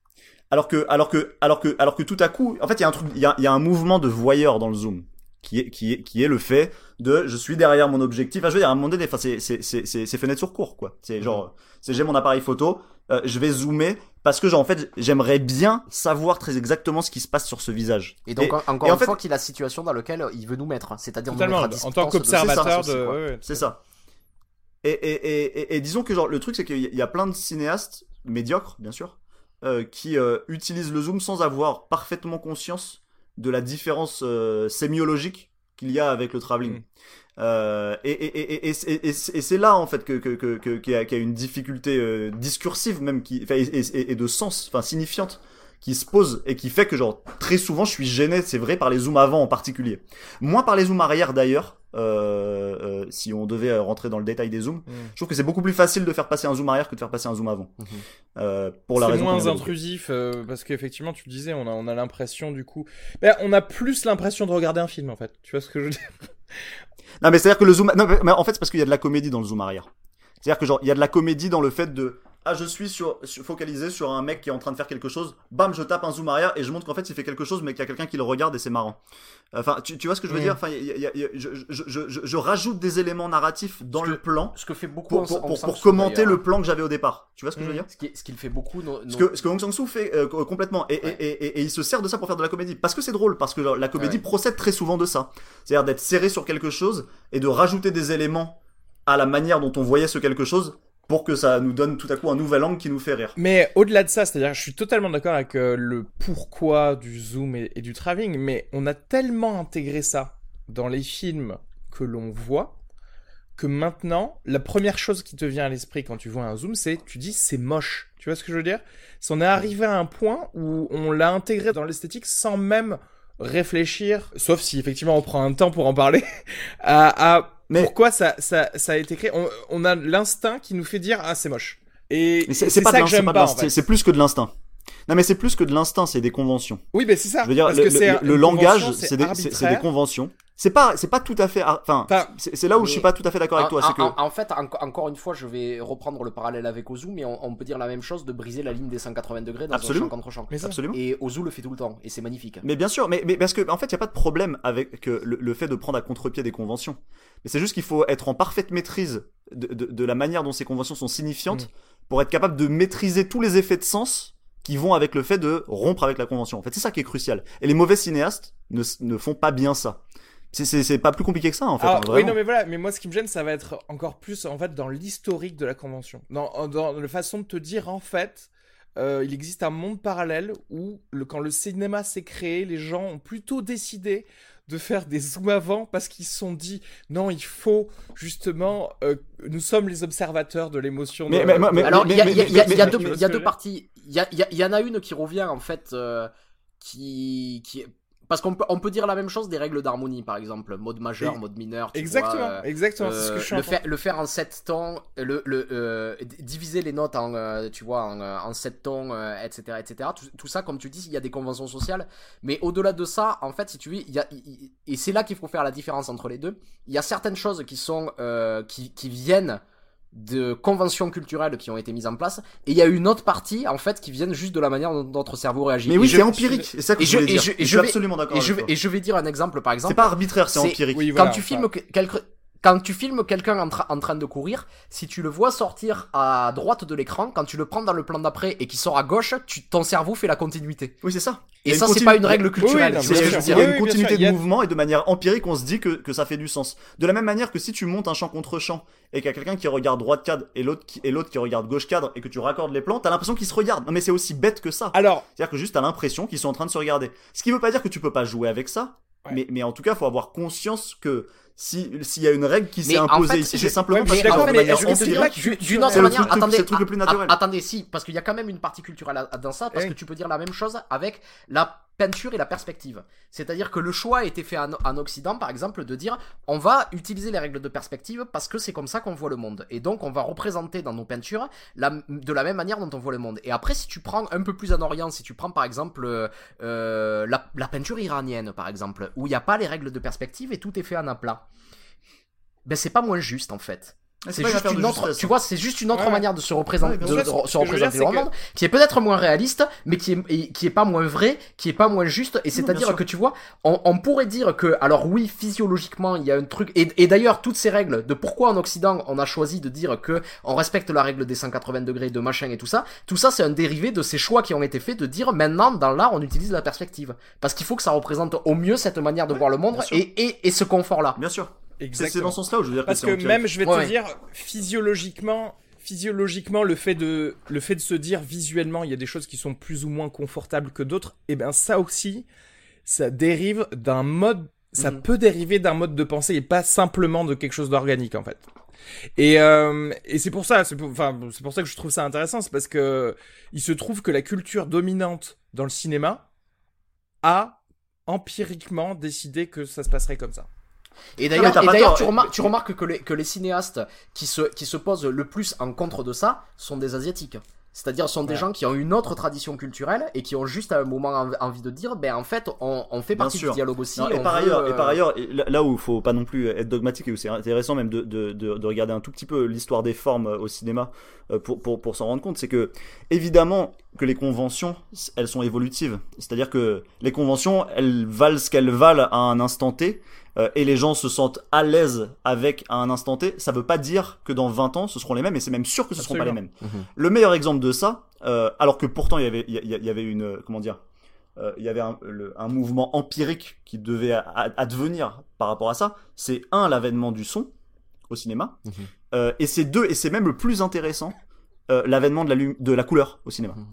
alors que alors que alors que alors que tout à coup en fait il y a un truc il y a, y a un mouvement de voyeur dans le zoom qui est qui est qui est le fait de je suis derrière mon objectif. Enfin, je veux dire, à un moment donné, enfin, c'est c'est c'est c'est c'est fenêtre sur cours, quoi. C'est genre, c'est j'ai mon appareil photo, euh, je vais zoomer parce que genre en fait, j'aimerais bien savoir très exactement ce qui se passe sur ce visage. Et donc, en- encore et en une fait- fois, qu'il a la situation dans laquelle il veut nous mettre. C'est-à-dire nous Totalement, mettre à en tant de- qu'observateur c'est ça, de. c'est ouais, ouais, ça. Et, et, et, et, et disons que genre le truc c'est qu'il y a- plein de cinéastes médiocres bien sûr euh, qui euh, utilisent le zoom sans avoir parfaitement conscience de la différence euh, sémiologique qu'il y a avec le travelling. Mm. Euh, et c'est là en fait que que que que- qu'il y, a, qu'il y a une difficulté euh, discursive même qui et, de sens enfin signifiante qui se pose et qui fait que genre très souvent je suis gêné c'est vrai par les zooms avant en particulier. Moins par les zooms arrière d'ailleurs euh, si on devait rentrer dans le détail des zooms Mm. je trouve que c'est beaucoup plus facile de faire passer un zoom arrière que de faire passer un zoom avant. Euh, pour la c'est moins intrusif parce qu'effectivement tu le disais on a on a l'impression du coup ben, on a plus l'impression de regarder un film en fait. Tu vois ce que je veux dire? Non, mais c'est-à-dire que le zoom. Non, mais- en fait, c'est parce qu'il y a de la comédie dans le zoom arrière. C'est-à-dire que, genre, il y a de la comédie dans le fait de. Ah, je suis sur, sur- focalisé sur un mec qui est en train de faire quelque chose. Bam, je tape un zoom arrière et je montre qu'en fait, il fait quelque chose, mais qu'il y a quelqu'un qui le regarde et c'est marrant. Enfin, tu, tu vois ce que je veux Mm. dire? Enfin, il y a- il y a- il y a- je, je, je, je- rajoute des éléments narratifs dans Ce le que- plan Ce que fait beaucoup pour, pour, pour, pour commenter le plan que j'avais au départ. Tu vois ce que je veux Mm. dire? Ce qui, ce qu'il fait beaucoup. ce que, ce que Hong Sang-soo fait euh, co- complètement et, Ouais. et, et, et- et il se sert de ça pour faire de la comédie parce que c'est drôle parce que la comédie Ouais. procède très souvent de ça c'est-à-dire d'être serré sur quelque chose et de rajouter des éléments à la manière dont on voyait ce quelque chose pour que ça nous donne tout à coup un nouvel angle qui nous fait rire. Mais au-delà de ça c'est-à-dire je suis totalement d'accord avec euh, le pourquoi du zoom et, du travelling mais on a tellement intégré ça dans les films que l'on voit que maintenant la première chose qui te vient à l'esprit quand tu vois un zoom c'est tu dis c'est moche. Tu vois ce que je veux dire? C'est on est arrivé à un point où on l'a intégré dans l'esthétique sans même réfléchir, sauf si effectivement on prend un temps pour en parler, à Mais- pourquoi ça, ça, ça a été créé? On, on a l'instinct qui nous fait dire ah c'est moche. Et Mais c'est pas, de que c'est j'aime pas de pas. en l'instinct, fait. c'est plus que de l'instinct. Non mais c'est plus que de l'instinct, c'est des conventions. Oui, mais c'est ça. Je veux dire, parce le, que langage, c'est des, conventions. C'est pas, c'est pas tout à fait, ar- enfin, c'est là où je suis pas tout à fait d'accord avec toi, c'est que, en- en fait, enco- encore une fois, je vais reprendre le parallèle avec Ozu, mais on, on peut dire la même chose de briser la ligne des 180 degrés dans Absolument. un champ contre champ. Mais absolument. Et Ozu le fait tout le temps, et c'est magnifique. Mais bien sûr, mais, mais parce que en fait, il y a pas de problème avec le, le fait de prendre à contre-pied des conventions. Mais c'est juste qu'il faut être en parfaite maîtrise de, de, de la manière dont ces conventions sont signifiantes Mm. pour être capable de maîtriser tous les effets de sens qui vont avec le fait de rompre avec la convention. En fait, c'est ça qui est crucial. Et les mauvais cinéastes ne, ne font pas bien ça. C'est- pas plus compliqué que ça, en fait. Ah, hein, oui, non, mais voilà, mais moi ce qui me gêne, ça va être encore plus en fait dans l'historique de la convention. Dans, dans la façon de te dire, en fait, euh, il existe un monde parallèle où le, quand le cinéma s'est créé, les gens ont plutôt décidé de faire des zooms avant parce qu'ils se sont dit non, il faut justement, euh, nous sommes les observateurs de l'émotion. Mais- Alors, il y, a- y y y deux, parties. Il y en a une qui revient, en fait, euh, qui, qui... Parce qu'on peut, on peut dire la même chose des règles d'harmonie, par exemple. Mode majeur, Et- mode mineur. tu Exactement, vois, euh, exactement, c'est ce que je suis le, faire, le faire en 7 tons, le, le, euh, diviser les notes en, euh, tu vois, en, euh, en 7 tons, euh, etc., etc. Tout, tout ça, comme tu dis, il y a des conventions sociales. Mais au-delà de ça, en fait, si tu veux, il y a, et c'est là qu'il faut faire la différence entre les deux. Il y a certaines choses qui sont, euh, qui, qui viennent de conventions culturelles qui ont été mises en place, et il y a une autre partie, en fait, qui viennent juste de la manière dont notre cerveau réagit. Mais Et oui, je- c'est empirique. C'est ça que et je voulais dire. je- et je je suis vais- absolument d'accord et je, vais, et je vais dire un exemple, par exemple. C'est pas arbitraire, c'est empirique. Oui, quand tu filmes que- quelque- quand tu filmes quelqu'un en, tra- en train de courir, si tu le vois sortir à droite de l'écran, quand tu le prends dans le plan d'après et qu'il sort à gauche, tu, ton cerveau fait la continuité. Oui, c'est ça. Et ça, c'est pas une règle culturelle. Oui, non, veux il y a dire. Oui, une oui, continuité a- de mouvement et de manière empirique, on se dit que, que ça fait du sens. De la même manière que si tu montes un champ contre champ et qu'il y a quelqu'un qui regarde droite cadre et l'autre qui, et l'autre qui regarde gauche cadre et que tu raccordes les plans, t'as l'impression qu'ils se regardent. Non mais c'est aussi bête que ça. Alors, C'est-à-dire que juste t'as l'impression qu'ils sont en train de se regarder. Ce qui veut pas dire que tu peux pas jouer avec ça, Ouais. mais, mais en tout cas, faut avoir conscience que si s'il y a une règle qui s'est imposée fait, ici, c'est simplement parce je que D'une- autre manière, truc- attendez, c'est le truc le plus a- naturel. a- attendez, si, parce qu'il y a quand même une partie culturelle à- dans ça, parce que tu peux dire la même chose avec la et la perspective. C'est-à-dire que le choix a été fait en, en Occident, par exemple, de dire on va utiliser les règles de perspective parce que c'est comme ça qu'on voit le monde. Et donc on va représenter dans nos peintures de la même manière dont on voit le monde. Et après, si tu prends un peu plus en Orient, si tu prends par exemple euh, euh, la, la peinture iranienne, par exemple, où il n'y a pas les règles de perspective et tout est fait en aplat, ben c'est pas moins juste en fait. C'est juste une autre, justesse, tu vois, c'est juste une autre Ouais. manière de se représenter, Ouais, de, se représenter le que- monde, qui est peut-être moins réaliste, mais qui est, qui est pas moins vrai, qui est pas moins juste. Et c'est-à-dire que tu vois, on, on pourrait dire que, alors oui, physiologiquement, il y a un truc. Et, et d'ailleurs, toutes ces règles de pourquoi en Occident on a choisi de dire que on respecte la règle des 180 degrés de machin et tout ça, tout ça c'est un dérivé de ces choix qui ont été faits de dire maintenant dans l'art on utilise la perspective parce qu'il faut que ça représente au mieux cette manière de voir le monde et, et, et ce confort-là. Bien sûr. C'est- C'est exactement. dans ce sens-là où je veux dire Parce que, même, je vais Ouais, te ouais. dire, physiologiquement, physiologiquement, le fait de, le fait de se dire visuellement, il y a des choses qui sont plus ou moins confortables que d'autres. Et ben ça aussi, ça dérive d'un mode, ça Mhm. peut dériver d'un mode de pensée et pas simplement de quelque chose d'organique en fait. Et, euh, et c'est pour ça, c'est pour, enfin, c'est pour ça que je trouve ça intéressant, c'est parce que il se trouve que la culture dominante dans le cinéma a empiriquement décidé que ça se passerait comme ça. Et d'ailleurs, tu remarques, tu remarques que les, que les cinéastes qui se, qui se posent le plus en contre de ça sont des asiatiques. C'est-à-dire sont des Ouais. gens qui ont une autre tradition culturelle et qui ont juste à un moment en- envie de dire, ben en fait, on, on fait partie du dialogue aussi. Non, et, on par veut, ailleurs, euh, et par ailleurs, et là- où il faut pas non plus être dogmatique et où c'est intéressant même de, de, de, de regarder un tout petit peu l'histoire des formes euh, au cinéma euh, pour, pour, pour s'en rendre compte, c'est que évidemment que les conventions, elles sont évolutives. C'est-à-dire que les conventions, elles valent ce qu'elles valent à un instant T euh, et les gens se sentent à l'aise avec à un instant T. Ça veut pas dire que dans 20 ans, ce seront les mêmes et c'est même sûr que ce seront pas les Absolument. mêmes. Mhm. Le meilleur exemple de ça, euh, alors que pourtant il y avait, il y, a- il y avait une, euh, comment dire, euh, il y avait un, le- un mouvement empirique qui devait a- a- advenir par rapport à ça. C'est un l'avènement du son au cinéma, Mhm. euh, et c'est deux, et c'est même le plus intéressant, euh, l'avènement de la, lum- de la couleur au cinéma. Mhm.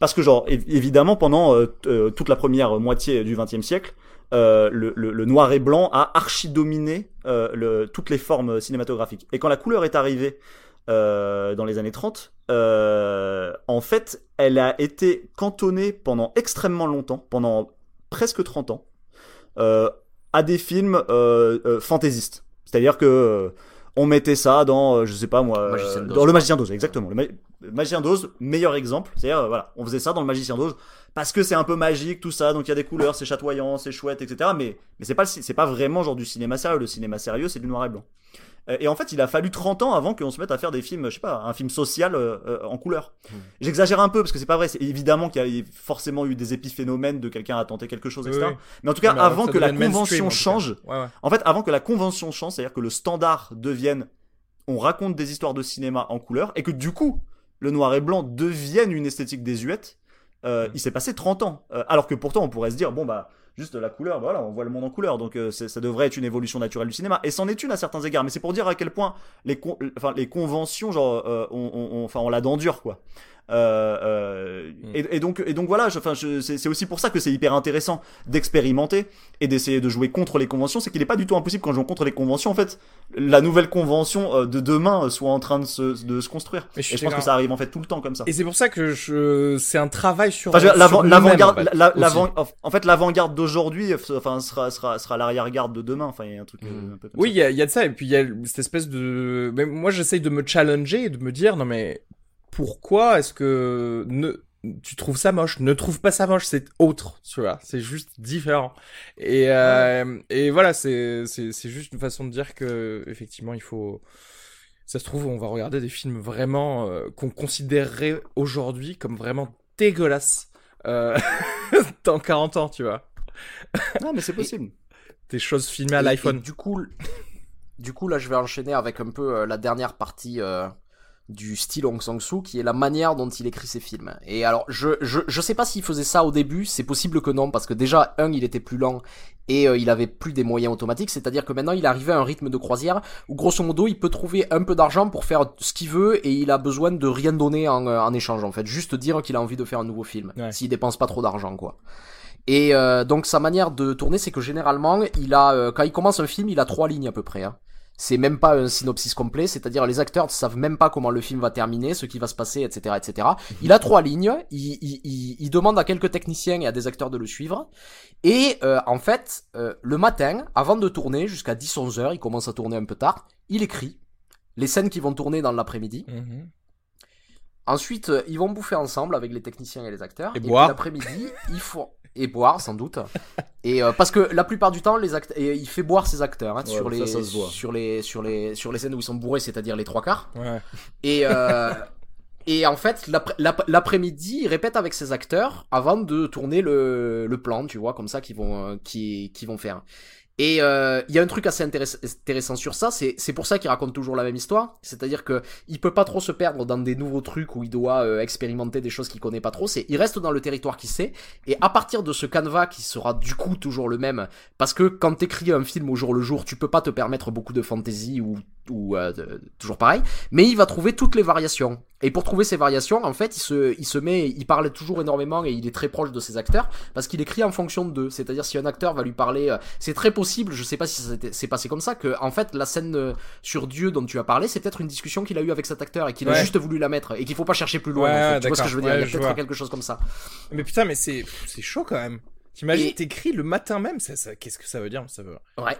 Parce que genre, év- évidemment, pendant euh, euh, toute la première moitié du XXe siècle, euh, le, noir et blanc a archi dominé euh, toutes les formes cinématographiques. Et quand la couleur est arrivée euh, dans les années 30, euh, en fait, elle a été cantonnée pendant extrêmement longtemps, pendant presque 30 ans, à des films fantaisistes. C'est-à-dire que on mettait ça dans, euh, je sais pas moi, Magicien euh, dans le. Magicien d'Oz, exactement. Le, Ma- le Magicien d'Oz, meilleur exemple. C'est-à-dire, euh, voilà, on faisait ça dans le Magicien d'Oz parce que c'est un peu magique, tout ça, donc il y a des couleurs, c'est chatoyant, c'est chouette, etc. Mais, mais c'est pas, c'est pas vraiment genre du cinéma sérieux. Le cinéma sérieux, c'est du noir et blanc. Euh, Et en fait, il a fallu 30 ans avant qu'on se mette à faire des films, je sais pas, un film social euh, euh, en couleur. Hmm. J'exagère un peu parce que c'est pas vrai. C'est évidemment qu'il y a forcément eu des épiphénomènes de quelqu'un a tenté quelque chose, etc. oui. Mais en tout cas, avant que la convention en change, Ouais, ouais. en fait, avant que la convention change, c'est-à-dire que le standard devienne, on raconte des histoires de cinéma en couleur, et que du coup, le noir et blanc devienne une esthétique désuète, euh, Mm. il s'est passé 30 ans. Euh, alors que pourtant, on pourrait se dire, bon, bah, juste la couleur, bah, voilà, on voit le monde en couleur, donc euh, ça devrait être une évolution naturelle du cinéma. Et c'en est une à certains égards, mais c'est pour dire à quel point les, con- enfin, les conventions, genre, on, on, on- enfin, on la dent dure, quoi. Euh, euh, Mm. et, et donc, et donc voilà, je- enfin, je- c'est c'est aussi pour ça que c'est hyper intéressant d'expérimenter et d'essayer de jouer contre les conventions. C'est qu'il n'est pas du tout impossible quand je joue contre les conventions, en fait, la nouvelle convention euh, de demain soit en train de se, de se construire. Mais je et je pense que ça arrive en fait tout le temps comme ça. Et c'est pour ça que je, c'est un travail sur. Enfin, l'avant-garde, en fait, en l'avant-garde d'aujourd'hui, enfin, sera, sera, sera l'arrière-garde de demain. Enfin, il y a un truc Mm. un peu comme Oui, il y y a de ça, et puis il y a cette espèce de. Mais moi, j'essaye de me challenger et de me dire, non mais pourquoi est-ce que ne tu trouves ça moche? Ne trouve pas ça moche, c'est autre, tu vois. C'est juste différent. Et euh, et voilà, c'est c'est c'est juste une façon de dire que effectivement, il faut. Ça se trouve, on va regarder des films vraiment euh, qu'on considérerait aujourd'hui comme vraiment dégueulasses euh, dans 40 ans, tu vois. Non, mais c'est possible. Des choses filmées à l'iPhone. Du coup, du coup, là, je vais enchaîner avec un peu la dernière partie du style Hong Sang-soo, qui est la manière dont il écrit ses films. Et alors, je, je, je sais pas s'il faisait ça au début, c'est possible que non, parce que déjà, un, il était plus lent, et euh, il avait plus des moyens automatiques, c'est-à-dire que maintenant, il arrivait à un rythme de croisière, où grosso modo, il peut trouver un peu d'argent pour faire ce qu'il veut, et il a besoin de rien donner en, euh, en échange, en fait. Juste dire qu'il a envie de faire un nouveau film, Ouais. s'il dépense pas trop d'argent, quoi. Et euh, donc sa manière de tourner, c'est que généralement, il a, euh, quand il commence un film, il a trois lignes à peu près. Hein. C'est même pas un synopsis complet, c'est-à-dire les acteurs ne savent même pas comment le film va terminer, ce qui va se passer, etc., etc. Il a trois lignes. Il, il, il, il demande à quelques techniciens et à des acteurs de le suivre. Et euh, en fait, euh, le matin, avant de tourner, jusqu'à 10-11 heures, il commence à tourner un peu tard. Il écrit les scènes qui vont tourner dans l'après-midi. Mhm. Ensuite, euh, ils vont bouffer ensemble avec les techniciens et les acteurs. Et puis boire. L'après-midi, ils font et boire sans doute. Et euh, parce que la plupart du temps, les acteurs, il fait boire ses acteurs hein, Ouais, sur les ça sur les sur les sur les scènes où ils sont bourrés, c'est-à-dire les trois quarts. Ouais. Et euh, et en fait, l'après- l'après- l'après-midi, il répète avec ses acteurs avant de tourner le le plan, tu vois, comme ça qu'ils vont euh, qui qui vont faire. Et euh, il y a un truc assez intéress- intéressant sur ça, c'est pour ça qu'il raconte toujours la même histoire, c'est-à-dire que il peut pas trop se perdre dans des nouveaux trucs où il doit euh, expérimenter des choses qu'il connaît pas trop, c'est il reste dans le territoire qu'il sait. Et à partir de ce canevas qui sera du coup toujours le même parce que quand t'écris un film au jour le jour, tu peux pas te permettre beaucoup de fantaisie ou ou euh, toujours pareil, mais il va trouver toutes les variations. Et pour trouver ces variations, en fait, il se, il se met, il parle toujours énormément et il est très proche de ses acteurs parce qu'il écrit en fonction d'eux. C'est-à-dire si un acteur va lui parler, euh, c'est très possible, je sais pas si s'est passé comme ça, que en fait la scène euh, sur Dieu dont tu as parlé, c'est peut-être une discussion qu'il a eue avec cet acteur et qu'il a juste voulu la mettre et qu'il faut pas chercher plus loin. Ouais, en fait. Tu vois ce que je veux dire? Ouais, Il y a peut-être quelque chose comme ça. Mais putain, mais c'est c'est chaud quand même. T'imagines, Et- t'écris le matin même, ça, ça, qu'est-ce que ça veut dire? Ça veut... Ouais.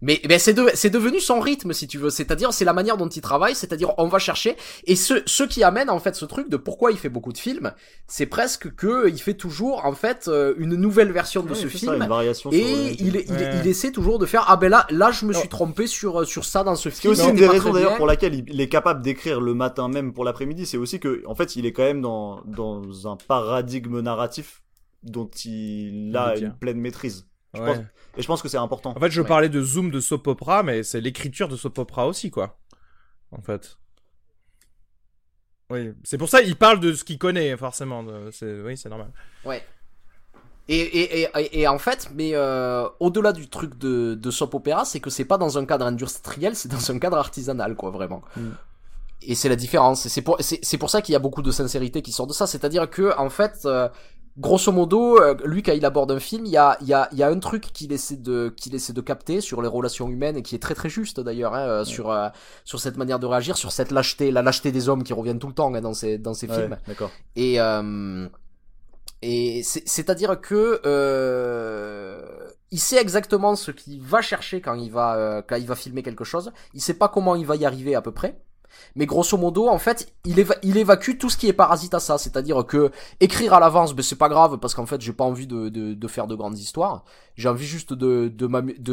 Mais, mais c'est de- c'est devenu son rythme, si tu veux. C'est-à-dire, c'est la manière dont il travaille, c'est-à-dire, on va chercher. Et ce, ce qui amène, en fait, ce truc de pourquoi il fait beaucoup de films, c'est presque que il fait toujours, en fait, euh, une nouvelle version de Ouais, ce c'est ça, film. même et il, il, Ouais. il essaie toujours de faire, ah ben là, là, je me suis trompé sur, euh, sur ça dans ce C'est film. aussi c'était une des raisons d'ailleurs pour laquelle il, il est capable d'écrire le matin même pour l'après-midi, c'est aussi que, en fait, il est quand même dans, dans un paradigme narratif dont il a une pleine maîtrise. Je Ouais. pense- et je pense que c'est important. En fait, je Ouais. parlais de zoom de soap opera, mais c'est l'écriture de soap opera aussi, quoi. En fait. Oui, c'est pour ça il parle de ce qu'il connaît, forcément. c'est- Oui, c'est normal. Ouais. Et, et, et, et, et en fait, mais euh, au-delà du truc de, de soap opéra, c'est que c'est pas dans un cadre industriel, c'est dans un cadre artisanal, quoi, vraiment. Mm. Et c'est la différence. Et c'est pour, c'est, c'est pour ça qu'il y a beaucoup de sincérité qui sort de ça. C'est-à-dire que, en fait, euh, grosso modo, euh, lui quand il aborde un film, il y a, y, a, y a un truc qu'il essaie de qu'il essaie de capter sur les relations humaines et qui est très très juste d'ailleurs hein, euh, sur euh, sur cette manière de réagir, sur cette lâcheté, la lâcheté des hommes qui reviennent tout le temps hein, dans ces dans ces Ouais, films. D'accord. Et euh, et c'est- c'est-à-dire que euh, il sait exactement ce qu'il va chercher quand il va euh, quand il va filmer quelque chose. Il sait pas comment il va y arriver à peu près. Mais grosso modo, en fait, il, éva- il évacue tout ce qui est parasite à ça. C'est-à-dire que écrire à l'avance, ben, c'est pas grave parce qu'en fait, j'ai pas envie de, faire de grandes histoires. J'ai envie juste de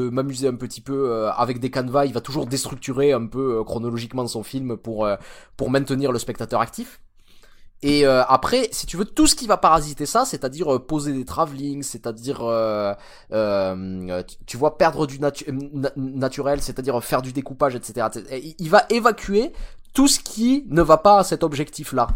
m'amuser un petit peu euh, avec des canevas. Il va toujours déstructurer un peu euh, chronologiquement son film pour euh, pour maintenir le spectateur actif. Et euh, après, si tu veux, tout ce qui va parasiter ça, c'est-à-dire euh, poser des travelling, c'est-à-dire, euh, euh, tu, vois, perdre du natu- na- naturel, c'est-à-dire faire du découpage, etc. etc. Et il- va évacuer tout ce qui ne va pas à cet objectif-là.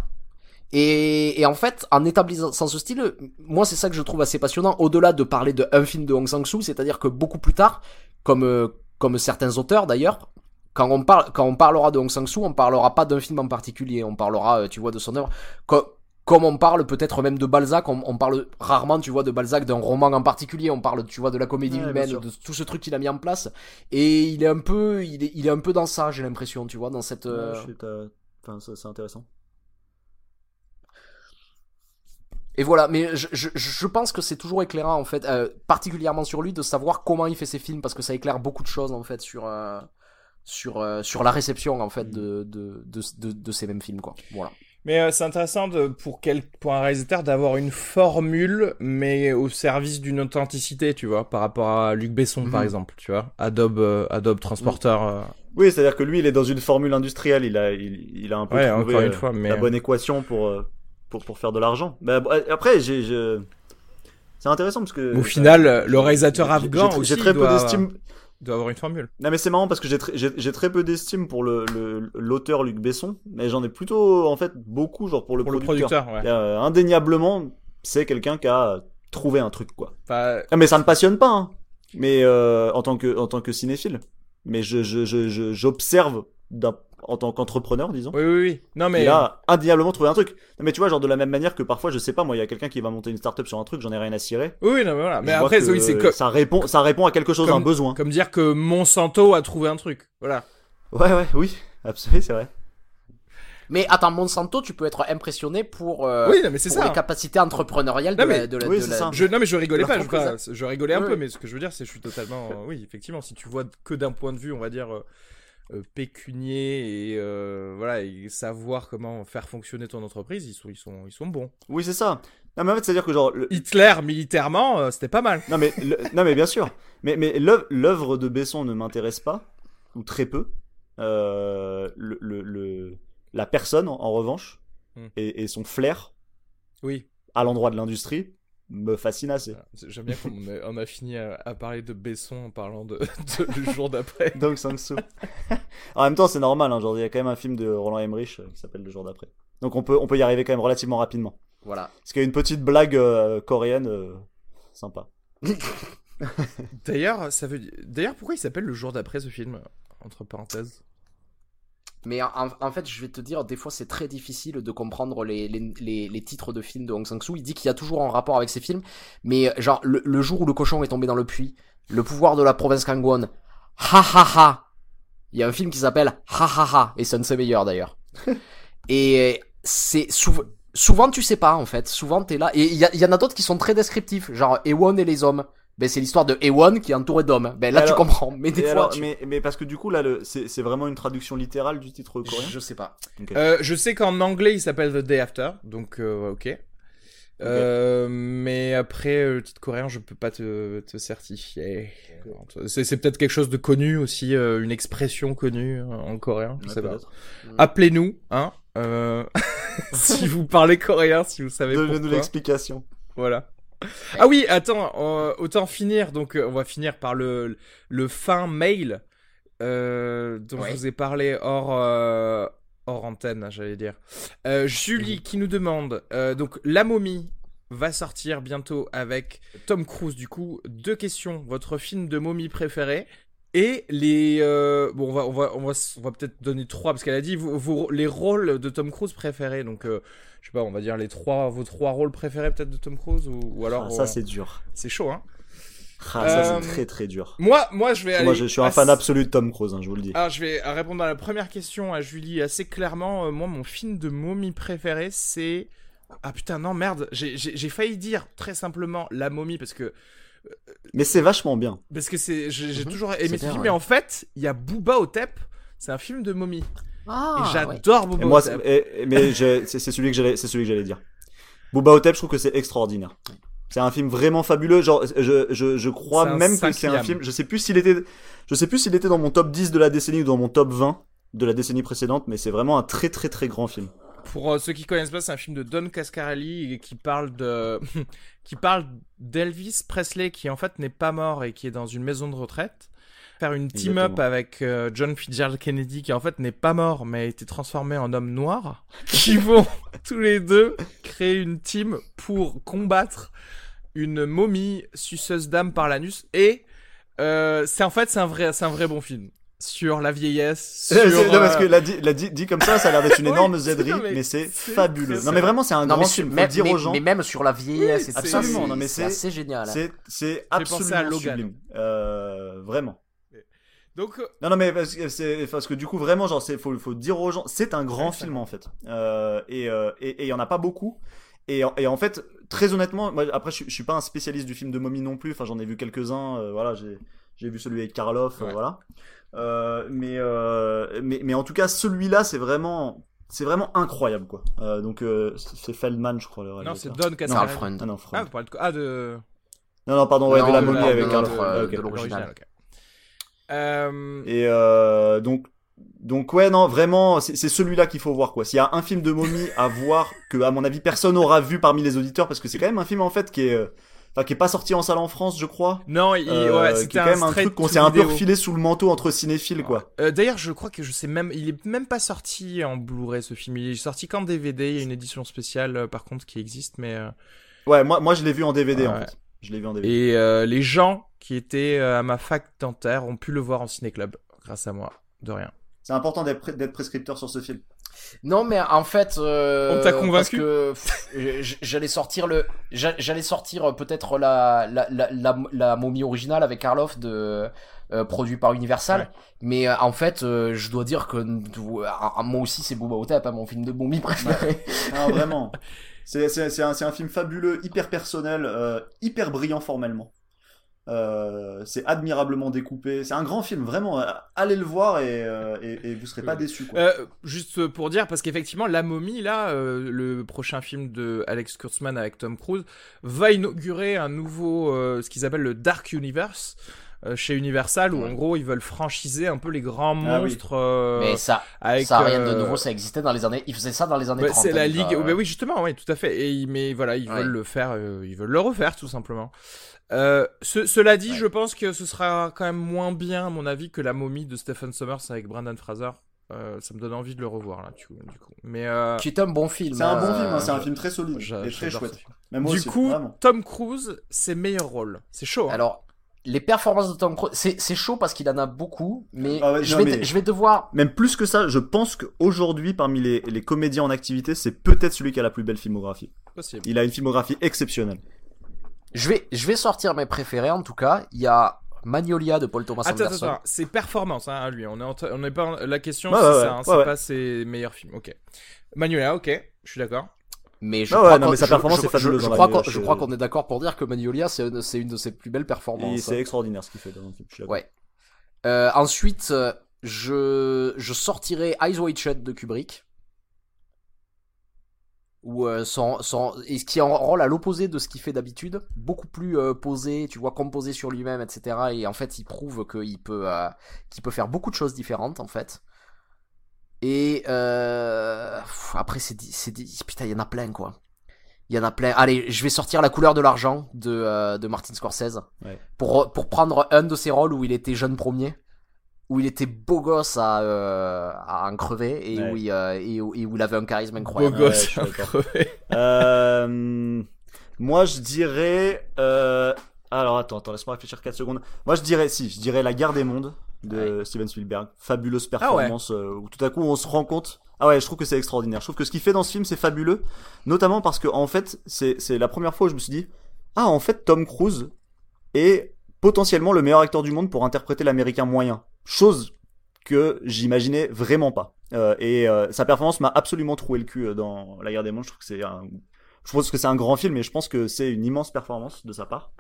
Et, et en fait, en établissant ce style, moi c'est ça que je trouve assez passionnant, au-delà de parler de un film de Hong Sang-soo, c'est-à-dire que beaucoup plus tard, comme, comme certains auteurs d'ailleurs, quand on, parle, quand on parlera de Hong Sang-soo, on parlera pas d'un film en particulier, on parlera, euh, tu vois, de son œuvre. Co- comme on parle peut-être même de Balzac, on, on parle rarement, tu vois, de Balzac, d'un roman en particulier. On parle, tu vois, de la comédie Ouais, humaine, de tout ce truc qu'il a mis en place. Et il est un peu, il est, il est un peu dans ça, j'ai l'impression, tu vois, dans cette. euh, Ouais, je Enfin, c'est intéressant. Et voilà, mais je, je, je pense que c'est toujours éclairant en fait, euh, particulièrement sur lui, de savoir comment il fait ses films parce que ça éclaire beaucoup de choses en fait sur euh, sur euh, sur la réception en fait de de, de, de, de ces mêmes films quoi. Voilà. Mais euh, c'est intéressant de, pour, quel, pour un réalisateur d'avoir une formule, mais au service d'une authenticité, tu vois, par rapport à Luc Besson, par Mhm. exemple, tu vois. Adobe, euh, Adobe Transporter. euh, Oui, c'est-à-dire que lui, il est dans une formule industrielle. Il a, il, il a un peu Ouais, trouvé encore une fois, mais- la bonne équation pour, pour, pour faire de l'argent. Mais après, j'ai, je- c'est intéressant parce que. Au final, euh, le réalisateur afghan j'ai- aussi J'ai très peu d'estime. Doit avoir une formule. Non mais c'est marrant parce que j'ai tr- très peu d'estime pour le le- l'auteur Luc Besson, mais j'en ai plutôt en fait beaucoup genre pour le Pour le producteur. producteur, ouais. Euh, indéniablement, c'est quelqu'un qui a trouvé un truc quoi. Enfin, Ah, mais ça me passionne pas, hein. mais euh, en tant que en tant que cinéphile. Mais je je je je- j'observe d'un- en tant qu'entrepreneur disons. oui, oui, oui. Non, mais. Il a indéniablement trouvé un truc. Non, mais tu vois genre de la même manière que parfois je sais pas moi il y a quelqu'un qui va monter une startup sur un truc j'en ai rien à cirer. Oui, oui, non, mais voilà. Mais après, que oui, c'est co- ça répond ça répond à quelque chose Comme- un besoin. comme dire que Monsanto a trouvé un truc. Voilà. Ouais ouais oui absolument c'est vrai. Mais attends, Monsanto, tu peux être impressionné pour euh, oui, non, mais c'est pour ça. les capacités entrepreneuriales de Non, mais- la, de la, oui, de c'est la- ça. Je, non mais je rigolais pas, je, L'entreprise, pas- je rigolais un Oui, peu, mais ce que je veux dire c'est que je suis totalement, euh, oui effectivement, si tu vois que d'un point de vue, on va dire euh, pécunier et euh, voilà et savoir comment faire fonctionner ton entreprise, ils sont, ils sont, ils sont bons. Oui c'est ça. Non mais en fait c'est à dire que genre le- Hitler militairement, euh, c'était pas mal. Non mais le- non mais bien sûr. Mais mais l'œuvre- de Besson ne m'intéresse pas ou très peu. Euh, le, le, la personne en, en revanche Hmm. et, et son flair Oui. à l'endroit de l'industrie me fascine assez. Voilà. J'aime bien qu'on a, on a fini à, à parler de Besson en parlant de, de- du jour d'après. Donc Sang-soo. en même temps c'est normal. Hein, genre il y a quand même un film de Roland Emmerich euh, qui s'appelle Le jour d'après. Donc on peut on peut y arriver quand même relativement rapidement. Voilà. Parce qu'il y a une petite blague euh, coréenne euh, sympa. D'ailleurs, ça veut, d'ailleurs pourquoi il s'appelle le jour d'après ce film? Entre parenthèses Mais en, en fait, je vais te dire, des fois, c'est très difficile de comprendre les, les, les, les titres de films de Hong Sang-soo. Il dit qu'il y a toujours un rapport avec ses films, mais euh, genre, le, le jour où le cochon est tombé dans le puits, le pouvoir de la province Kangwon, ha ha ha. Il y a un film qui s'appelle Ha ha ha, et c'est un de ses meilleurs d'ailleurs. et c'est souvent, souvent tu sais pas en fait. Souvent t'es là, et il y, y en a d'autres qui sont très descriptifs, genre Ewon et les hommes. Ben c'est l'histoire de Ewon qui est entouré d'hommes. Ben là tu comprends, mais des fois alors, tu- mais, mais parce que du coup là le- c'est c'est vraiment une traduction littérale du titre coréen. je sais pas. Euh, je sais qu'en anglais il s'appelle The Day After, donc euh, ok. Euh, mais après, euh, le titre coréen, je peux pas te, te certifier. C'est c'est peut-être quelque chose de connu aussi, euh, une expression connue euh, en coréen, je Ouais, sais pas. peut-être. Appelez-nous, hein, euh, si vous parlez coréen, si vous savez Donnez-nous pourquoi. l'explication. Voilà. Ah oui, attends, euh, autant finir. Donc, euh, on va finir par le, le fin mail euh, dont Ouais. je vous ai parlé hors, euh, hors antenne, j'allais dire. Julie qui nous demande donc, La momie va sortir bientôt avec Tom Cruise. Du coup, deux questions. Votre film de momie préféré? Et les euh, bon on va on va on va, on va peut-être donner trois parce qu'elle a dit vos, vos- les rôles de Tom Cruise préférés donc euh, je sais pas on va dire les trois vos trois rôles préférés peut-être de Tom Cruise ou, ou alors Ah, ça euh, c'est dur. c'est chaud hein. Ah, ça Euh, c'est très très dur. Moi moi je vais aller Moi je, je suis un fan absolu de Tom Cruise, hein, je vous le dis. Alors je vais répondre à la première question à Julie assez clairement Euh, moi mon film de momie préféré c'est ah putain non merde j'ai failli dire très simplement la momie parce que Mais c'est vachement bien. Parce que c'est, j'ai Mhm. toujours aimé ce film, ouais. mais en fait, il y a Booba Otep, c'est un film de momie. Ah, et ouais. j'adore Booba Et moi, Otep. et- mais j'ai- c'est c'est celui que j'allais, c'est celui que j'allais dire. Booba Otep, je trouve que c'est extraordinaire. C'est un film vraiment fabuleux. Genre, je, je, je crois même que c'est un film. Je sais plus s'il était, je sais plus s'il était dans mon top 10 de la décennie ou dans mon top 20 de la décennie précédente, mais c'est vraiment un très très très grand film. Pour euh, ceux qui connaissent pas, c'est un film de Don Cascarelli et qui parle de, qui parle d'Elvis Presley qui en fait n'est pas mort et qui est dans une maison de retraite. Faire une team up avec euh, John Fitzgerald Kennedy qui en fait n'est pas mort mais a été transformé en homme noir. Qui vont tous les deux créer une team pour combattre une momie suceuse d'âme par l'anus et euh, c'est en fait c'est un vrai c'est un vrai bon film sur la vieillesse sur non, parce euh, que la dit, la dit, dit comme ça, ça a l'air d'être une Oui, énorme c'est- zèderie, non, mais mais c'est fabuleux. Non, mais vraiment, c'est un Non, mais, grand sur- film. Faut mais, dire mais- aux gens. mais même sur la vieillesse, Oui, et tout c'est- ça, absolument, non, mais c'est c'est- assez génial. C'est, à absolument Logan. sublime. Euh, vraiment. donc euh, Non, non, mais parce que, c'est, parce que du coup, vraiment, genre, c'est, faut, faut dire aux gens, c'est un grand film en fait. Euh, et euh, et et il y en a pas beaucoup. Et, en- et en fait, très honnêtement, moi, après, je, suis- je suis pas un spécialiste du film de momie non plus. Enfin, j'en ai vu quelques-uns. euh, voilà, j'ai, j'ai vu celui avec Karloff. euh, Ouais. voilà. Euh, mais, euh, mais, mais en tout cas, celui-là, c'est vraiment, c'est vraiment incroyable, quoi. Euh, donc, euh, c'est Feldman, je crois. Le non c'est Don. Carl Freund. Ah non, Ah, Freund. vous parlez de quoi Ah, de. Non, non, pardon, ouais, Non, de la momie avec de Karloff. l'autre, euh, Ok. de l'original. Et euh, donc, donc ouais, non, vraiment, c'est c'est celui-là qu'il faut voir, quoi. S'il y a un film de momie à voir que, à mon avis, personne n'aura vu parmi les auditeurs, parce que c'est quand même un film en fait qui est, euh, enfin, qui est pas sorti en salle en France, je crois. Non, il, Euh, ouais, qui c'était quand même un truc qu'on s'est un peu refilé sous le manteau entre cinéphiles, quoi. Euh, D'ailleurs, je crois que je sais même, il est même pas sorti en Blu-ray ce film. Il est sorti qu'en DVD. Il y a une édition spéciale, euh, par contre, qui existe, mais euh, Ouais, moi, moi, je l'ai vu en DVD, en fait. Je l'ai vu en DVD. et euh, les gens qui étaient euh, à ma fac dentaire ont pu le voir en ciné-club grâce à moi, de rien. C'est important d'être prescripteur sur ce film. Non, mais en fait, euh, On t'a parce convaincu que j'allais sortir le, j'a- j'allais sortir euh, peut-être la, la, la, la, la momie originale avec Karloff de euh, produit par Universal, Ouais. mais euh, en fait, euh, je dois dire que moi aussi c'est Booba Otep, hein, mon film de momie préféré. Vraiment. C'est un, c'est un film fabuleux, hyper personnel, euh, hyper brillant formellement. Euh, c'est admirablement découpé. C'est un grand film, vraiment. euh, Allez le voir et, euh, et, et vous serez pas Ouais. déçus. Quoi. Euh, juste pour dire, parce qu'effectivement, La Momie, là, euh, le prochain film de Alex Kurtzman avec Tom Cruise, va inaugurer un nouveau, euh, ce qu'ils appellent le Dark Universe. euh, chez Universal où Ouais. en gros ils veulent franchiser un peu les grands Ah oui. monstres euh, mais ça, avec ça a rien de euh, nouveau, ça existait dans les années, ils faisaient ça dans les années bah, 30. c'est la hein, ligue bah oui justement oui tout à fait et mais voilà ils Ouais. veulent le faire euh, ils veulent le refaire tout simplement euh, ce- cela dit Ouais. je pense que ce sera quand même moins bien à mon avis que la momie de Stephen Sommers avec Brandon Fraser Euh, ça me donne envie de le revoir là, du coup. du coup. Mais euh, Qui est un bon film. C'est un bon film, hein, c'est un film très solide et très chouette. Même du aussi, coup, vraiment. Tom Cruise, ses meilleurs rôles. C'est chaud. hein. Alors, les performances de Tom Cruise, c'est c'est chaud parce qu'il en a beaucoup, mais, Ah ouais, je, non, vais mais- je vais devoir. Même plus que ça, je pense qu'aujourd'hui, parmi les, les comédiens en activité, c'est peut-être celui qui a la plus belle filmographie. Possible. Il a une filmographie exceptionnelle. Je vais, je vais sortir mes préférés en tout cas. Il y a Magnolia de Paul Thomas Attends, Anderson. attends, attends, c'est performance, hein, lui. On est, en on est pas. La question, Ouais, c'est ouais, ça, ouais, hein, ouais, c'est ouais. pas ses meilleurs films. Ok. Manuela, ok, je suis d'accord. Mais je crois ouais, non, qu'on- mais sa je- performance je- est fabuleuse Je, je dans crois Magnolia, qu'on je je- crois qu'on est d'accord pour dire que Magnolia, c'est une, c'est une de ses plus belles Et performances. c'est extraordinaire ce qu'il fait dans le film. je suis. Ouais. Euh, ensuite, je, je sortirai Eyes Wide Shut de Kubrick. Où, euh, son, son, et ce qui est en rôle à l'opposé de ce qu'il fait d'habitude, beaucoup plus euh, posé, tu vois, composé sur lui-même, etc. Et en fait, il prouve qu'il peut, euh, qu'il peut faire beaucoup de choses différentes, en fait. Et euh, pff, après, c'est dit- c'est dit- putain, il y en a plein, quoi. Il y en a plein. Allez, je vais sortir La couleur de l'argent de, euh, de Martin Scorsese Ouais. pour, pour prendre un de ses rôles où il était jeune premier, où il était beau gosse à, euh, à en crever et, Ouais. où il, euh, et, où, et où il avait un charisme Beau incroyable. Ouais, gosse, je suis d'accord. crevé. Euh, moi, je dirais euh, Alors attends, attends, laisse-moi réfléchir 4 secondes. Moi je dirais, si, je dirais La guerre des mondes de Steven Spielberg. Fabuleuse performance euh, où tout à coup on se rend compte. Ah ouais, je trouve que c'est extraordinaire. Je trouve que ce qu'il fait dans ce film c'est fabuleux, notamment parce que en fait c'est c'est la première fois où je me suis dit ah en fait Tom Cruise est potentiellement le meilleur acteur du monde pour interpréter l'américain moyen. Chose que j'imaginais vraiment pas. Euh, et euh, sa performance m'a absolument troué le cul euh, dans La guerre des mondes. Je trouve que c'est un je pense que c'est un grand film et je pense que c'est une immense performance de sa part.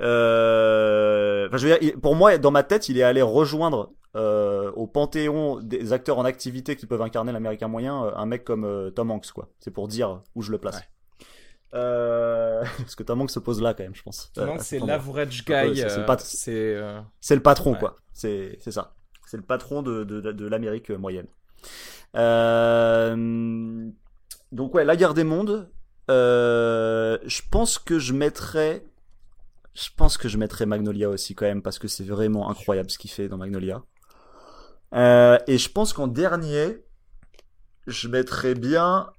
Enfin, pour moi, dans ma tête, il est allé rejoindre au panthéon des acteurs en activité qui peuvent incarner l'américain moyen un mec comme Tom Hanks, quoi. C'est pour dire où je le place. Euh, parce que Tom Hanks se pose là quand même, je pense. Euh, c'est l'average guy. c'est- euh, euh, le patron, Ouais. quoi. C'est ça. C'est le patron de, de, de l'Amérique moyenne. Euh, donc ouais, la guerre des mondes. Euh, je pense que je mettrais. Je pense que je mettrais Magnolia aussi quand même parce que c'est vraiment incroyable ce qu'il fait dans Magnolia. Euh, et je pense qu'en dernier, je mettrais bien.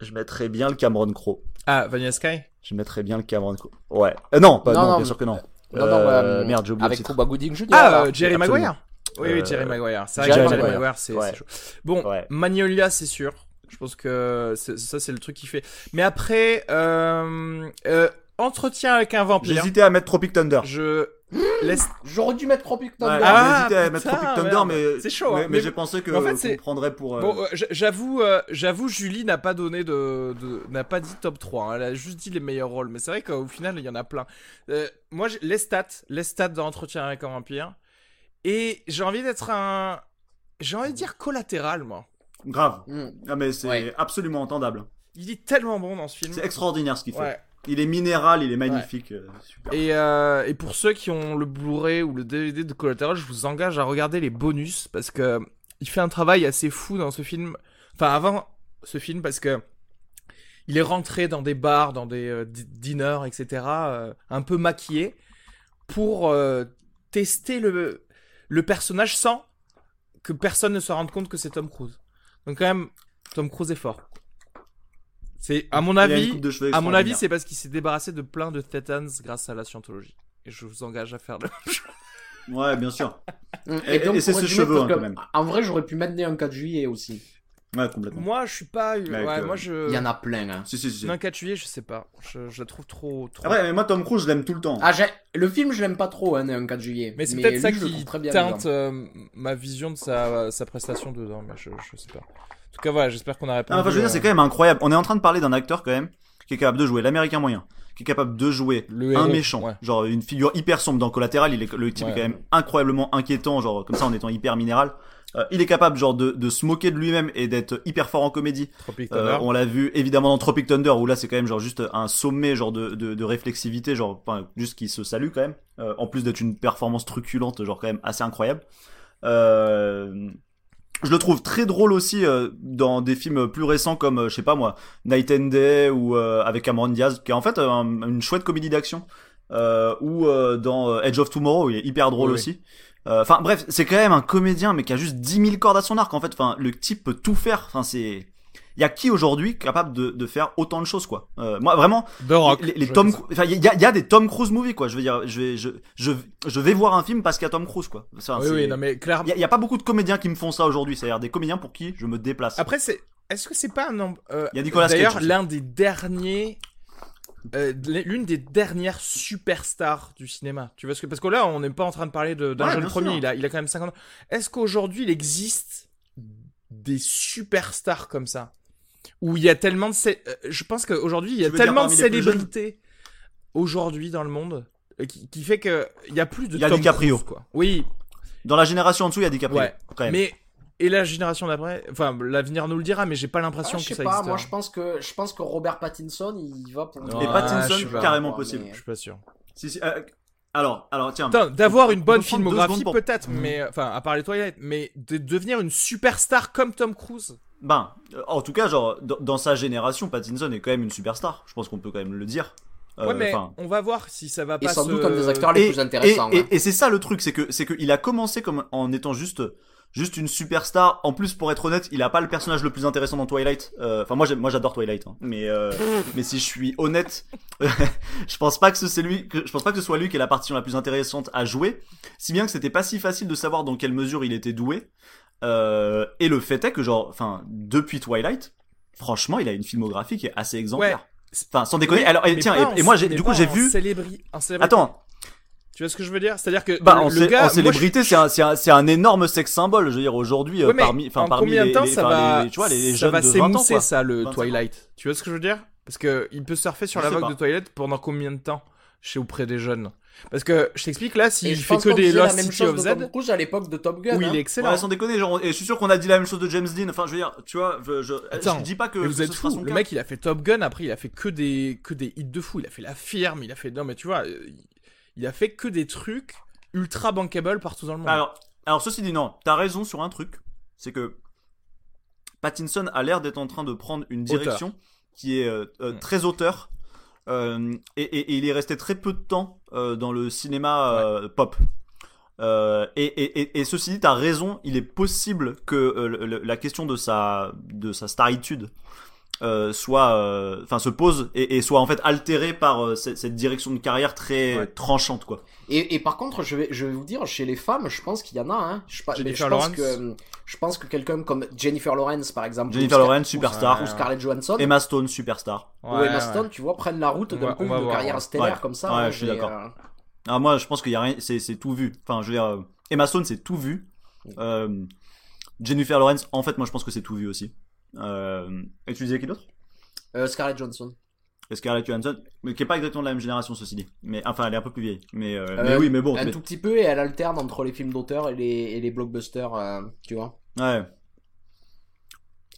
Je mettrais bien le Cameron Crowe. Ah, Vanilla Sky? Je mettrais bien le Cameron Crowe. Ouais. Euh, non, pas, Non, non, non, bien sûr que non. Non, non, Euh, euh, merde, j'ai oublié Avec. Cuba Gooding Jr. Ah, euh, Jerry. Maguire. Oui, oui, Euh, Jerry Maguire. C'est vrai Jerry que Jerry Maguire. Maguire, c'est Ouais. chaud. Bon, Ouais. Magnolia, c'est sûr. Je pense que c'est- ça, c'est le truc qui fait. Mais après, euh, euh, entretien avec un vampire. J'hésitais à mettre Tropic Thunder. Je laisse. J'aurais dû mettre Tropic Ouais, Thunder. Ah, j'hésitais à mettre putain, Tropic Thunder, merde. mais C'est chaud, Mais, hein. mais Mais- j'ai pensé que en fait, prendrait pour. euh, Bon, euh, j'avoue, euh, j'avoue, Julie n'a pas donné de, de- n'a pas dit top 3. hein. Elle a juste dit les meilleurs rôles. Mais c'est vrai qu'au final, il y en a plein. Euh, moi, les stats, les stats d'entretien avec un vampire. Et j'ai envie d'être un, j'ai envie de dire collatéral, moi. grave. Hmm. Ah mais c'est Ouais. absolument entendable. Il est tellement bon dans ce film. C'est extraordinaire ce qu'il fait. Ouais. Il est minéral, il est magnifique. euh, super. Et, euh, et pour ceux qui ont le Blu-ray ou le DVD de Collateral, je vous engage à regarder les bonus parce que il fait un travail assez fou dans ce film. Enfin, avant ce film, parce que il est rentré dans des bars, dans des euh, diners, etc., euh, un peu maquillé pour euh, tester le, le personnage sans que personne ne se rende compte que c'est Tom Cruise. Donc quand même, Tom Cruise est fort. C'est à mon avis, à mon avis, c'est parce qu'il s'est débarrassé de plein de Thetans grâce à la scientologie. Et je vous engage à faire le. Ouais, bien sûr. Hmm. Et- et c'est cheveux, parce hein, quand même. En vrai, j'aurais pu mettre un 4 juillet aussi. Ouais, complètement. moi, je suis pas. Avec, ouais, euh, moi, je. Il y en a plein. Hein. Si, si, si. Non, 4 juillet, je sais pas. Je, je la trouve trop. trop... Ah ouais, mais moi Tom Cruise, je l'aime tout le temps. Ah, le film, je l'aime pas trop, hein, un 4 juillet. Mais c'est peut-être ça lui, qui trouve très bien teinte euh, ma vision de sa, sa prestation dedans. Mais je, je sais pas. En tout cas, voilà, j'espère qu'on a répondu. Ah, enfin, je veux dire, c'est euh, quand même incroyable. On est en train de parler d'un acteur quand même qui est capable de jouer l'américain moyen, qui est capable de jouer Le un héros, méchant, ouais. genre une figure hyper sombre dans Collatéral. Il est le type Ouais. est quand même incroyablement inquiétant, genre comme ça en étant hyper minéral. Euh, il est capable genre de, de se moquer de lui-même et d'être hyper fort en comédie. Tropic Euh, Thunder. on l'a vu évidemment dans Tropic Thunder où là c'est quand même genre juste un sommet genre de, de, de réflexivité genre enfin, juste qui se salue quand même Euh, en plus d'être une performance truculente genre quand même assez incroyable euh, je le trouve très drôle aussi euh, dans des films plus récents comme euh, je sais pas moi Night and Day ou euh, avec Cameron Diaz qui est en fait euh, un- une chouette comédie d'action euh, ou euh, dans Edge of Tomorrow il est hyper drôle Oui, aussi. Euh, enfin bref c'est quand même un comédien mais qui a juste 10 000 cordes à son arc en fait. Enfin le type peut tout faire. Enfin c'est il y a qui aujourd'hui capable de, de faire autant de choses quoi euh, moi vraiment The Rock. les, Tom enfin il y a, il y a des Tom Cruise movies quoi je veux dire je vais je je, je vais voir un film parce qu'il y a Tom Cruise quoi Oui, c'est- oui, non, mais clairement. il y, a- il y a pas beaucoup de comédiens qui me font ça aujourd'hui c'est-à-dire des comédiens pour qui je me déplace Après, c'est. Est-ce que c'est pas un. nom- euh, Il y a Nicolas D'ailleurs, l'un des derniers. euh, l'une des dernières superstars du cinéma? Tu vois ce que parce que là, on n'est pas en train de parler d'un Ouais, jeune premier. Il a, il a quand même 50 ans. Est-ce qu'aujourd'hui, il existe des superstars comme ça? Où il y a tellement de. cé- euh, Je pense qu'aujourd'hui, il y a tellement de célébrités aujourd'hui dans le monde euh, qui, qui fait que il y a plus de. Il y a Tom DiCaprio. Cruise, quoi. Oui, dans la génération en dessous il y a DiCaprio Ouais, quand même mais et la génération d'après, enfin l'avenir nous le dira, mais j'ai pas Ah, l'impression je que sais ça pas, existe. moi je pense que je pense que Robert Pattinson il va pour Non, et Ah, Pattinson pas. carrément possible mais- Je suis pas sûr. si, si, euh, alors alors tiens d'avoir une on bonne filmographie pour- peut-être, mais enfin à part les Twilight, mais de devenir une superstar comme Tom Cruise. Ben, euh, en tout cas, genre, dans, sa génération, Pattinson est quand même une superstar. Je pense qu'on peut quand même le dire. Euh, ouais, mais on va voir si ça va Et pas sans se... doute un des acteurs les et, plus intéressants. et, hein. et- et c'est ça le truc, c'est que c'est qu'il a commencé comme en étant juste juste une superstar. En plus, pour être honnête, il a pas le personnage le plus intéressant dans Twilight. Euh, Enfin, moi, j'aime- moi, j'adore Twilight, hein. mais euh, mais si je suis honnête, je pense pas que ce c'est lui, que je pense pas que ce soit lui qui est la partition la plus intéressante à jouer. Si bien que c'était pas si facile de savoir dans quelle mesure il était doué. Euh, et le fait est que genre, enfin, depuis Twilight, franchement, il a une filmographie qui est assez exemplaire. Enfin, sans déconner. Oui, Alors, et tiens, et, moi, du coup, j'ai vu. célébri- célébrité. Attends, Tu vois ce que je veux dire? C'est-à-dire que bah, le, en, le gars, en je- célébrité, c'est un, un, énorme sex symbole. Je veux dire, aujourd'hui, euh, Ouais, parmi, enfin, en parmi combien les, de temps les- ça va, les- tu vois, les, ça jeunes va de 20 ans, quoi. ça, le 25 ans. Twilight? Tu vois ce que je veux dire? Parce que il peut surfer sur Je la vague de Twilight pendant combien de temps chez auprès des jeunes Parce que je t'explique là, s'il je fait que des disait la Lost même City chose of de Z, Tom Cruise à l'époque de Top Gun. où il hein. est excellent. Ouais, sans déconner, genre, et je suis sûr qu'on a dit la même chose de James Dean. Enfin, je veux dire, tu vois, je, je, Attends, je dis pas que, Mais que vous ce êtes sera son Le cas. mec, il a fait Top Gun. Après, il a fait que des que des hits de fou. Il a fait La Firme. Il a fait non, mais tu vois, euh, il a fait que des trucs ultra bankable partout dans le monde. Alors, alors ceci dit, non, t'as raison sur un truc, c'est que Pattinson a l'air d'être en train de prendre une Auteur. direction qui est euh, euh, Mm. très auteur, euh, et, et- et il est resté très peu de temps euh, dans le cinéma euh, pop. Euh, et, et, et, et ceci dit, t'as raison, il est possible que euh, le- la question de sa de sa staritude euh, soit, euh, enfin, se pose et, et soit en fait altérée par euh, cette, cette direction de carrière très Ouais. tranchante, quoi. Et, et par contre, je vais, je vais vous dire, chez les femmes, je pense qu'il y en a. Hein. Je, mais pense Lawrence. que je pense que quelqu'un comme Jennifer Lawrence, par exemple, Jennifer ou Lawrence, superstar. ou Scarlett Johansson, Emma Stone, superstar. ou Emma Stone, tu vois, prennent la route d'un peu de carrière ouais. stellaire Ouais. comme ça. Ouais, hein, je suis d'accord. euh, Ah, moi, je pense qu'il y a rien, c'est, c'est tout vu. Enfin, je veux dire, euh, Emma Stone, c'est tout vu. Euh, Jennifer Lawrence, en fait, moi, je pense que c'est tout vu aussi. Euh, et tu disais qui d'autre? Euh, Scarlett Johansson. Et Scarlett Johansson, mais qui est pas exactement de la même génération, ceci dit. Mais enfin, elle est un peu plus vieille. Mais, euh, Euh, mais oui, mais bon. Un mais- tout petit peu et elle alterne entre les films d'auteur et les, et les blockbusters, euh, tu vois. Ouais.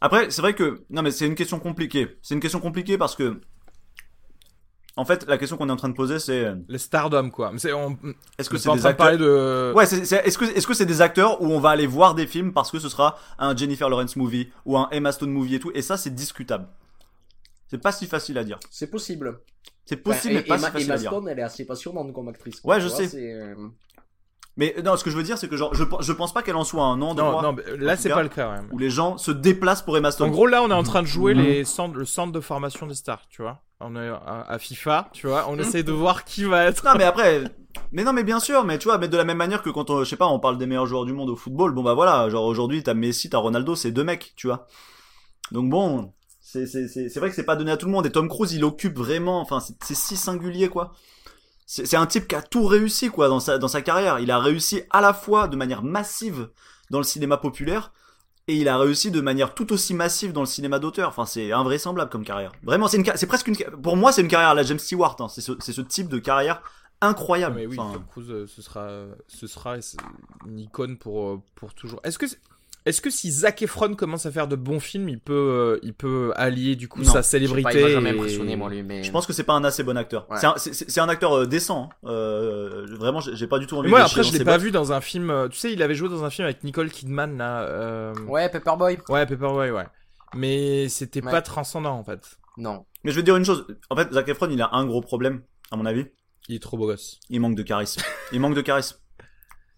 Après, c'est vrai que non, mais c'est une question compliquée. C'est une question compliquée parce que, en fait, la question qu'on est en train de poser, c'est euh, Le stardom, quoi. On, est-ce que c'est des acteurs parler de. Ouais, est-ce que c'est des acteurs où on va aller voir des films parce que ce sera un Jennifer Lawrence movie ou un Emma Stone movie et tout, et ça c'est discutable. C'est pas si facile à dire. C'est possible. C'est possible, Enfin, mais pas Emma, si facile Emma à dire. Stone, elle est assez passionnante comme actrice. Ouais, tu je vois, sais. C'est, euh, Mais non, ce que je veux dire, c'est que genre, je, je pense pas qu'elle en soit un endroit Non, non, mais là, en c'est pas le cas, quand même. où les gens se déplacent pour Emma En Stone. gros, là, on est en train de jouer Mhm. les centres, le centre de formation des stars, tu vois. On est à, à FIFA, tu vois. On essaie de voir qui va être. Non, mais après, mais non, mais bien sûr, mais tu vois, mais de la même manière que quand on, je sais pas, on parle des meilleurs joueurs du monde au football, bon bah voilà, genre aujourd'hui t'as Messi, t'as Ronaldo, c'est deux mecs, tu vois. Donc bon, c'est c'est c'est c'est vrai que c'est pas donné à tout le monde et Tom Cruise il occupe vraiment, enfin c'est c'est si singulier quoi. C'est un type qui a tout réussi quoi dans sa dans sa carrière. Il a réussi à la fois de manière massive dans le cinéma populaire et il a réussi de manière tout aussi massive dans le cinéma d'auteur. Enfin, c'est invraisemblable comme carrière. Vraiment, c'est une, c'est presque une, pour moi, c'est une carrière à la James Stewart. Hein. C'est ce, c'est ce type de carrière incroyable. Mais oui, Enfin, Tom Cruise, euh, ce sera, ce sera une icône pour, euh, pour toujours. Est-ce que, est-ce que si Zac Efron commence à faire de bons films, il peut, euh, il peut allier du coup Non, sa je sais pas, célébrité il et- impressionné, moi, lui, mais. je pense que c'est pas un assez bon acteur. Ouais. C'est un, acteur euh, décent. hein. Euh, vraiment, j'ai pas du tout envie Mais moi, de après, je l'ai pas bottes. vu dans un film. euh, Tu sais, il avait joué dans un film avec Nicole Kidman là. euh, Ouais, Paperboy. Ouais, Paperboy, ouais. Mais c'était Ouais. pas transcendant en fait. Non. Mais je vais te dire une chose. En fait, Zac Efron, il a un gros problème, à mon avis. Il est trop beau gosse. Il manque de charisme. il manque de charisme.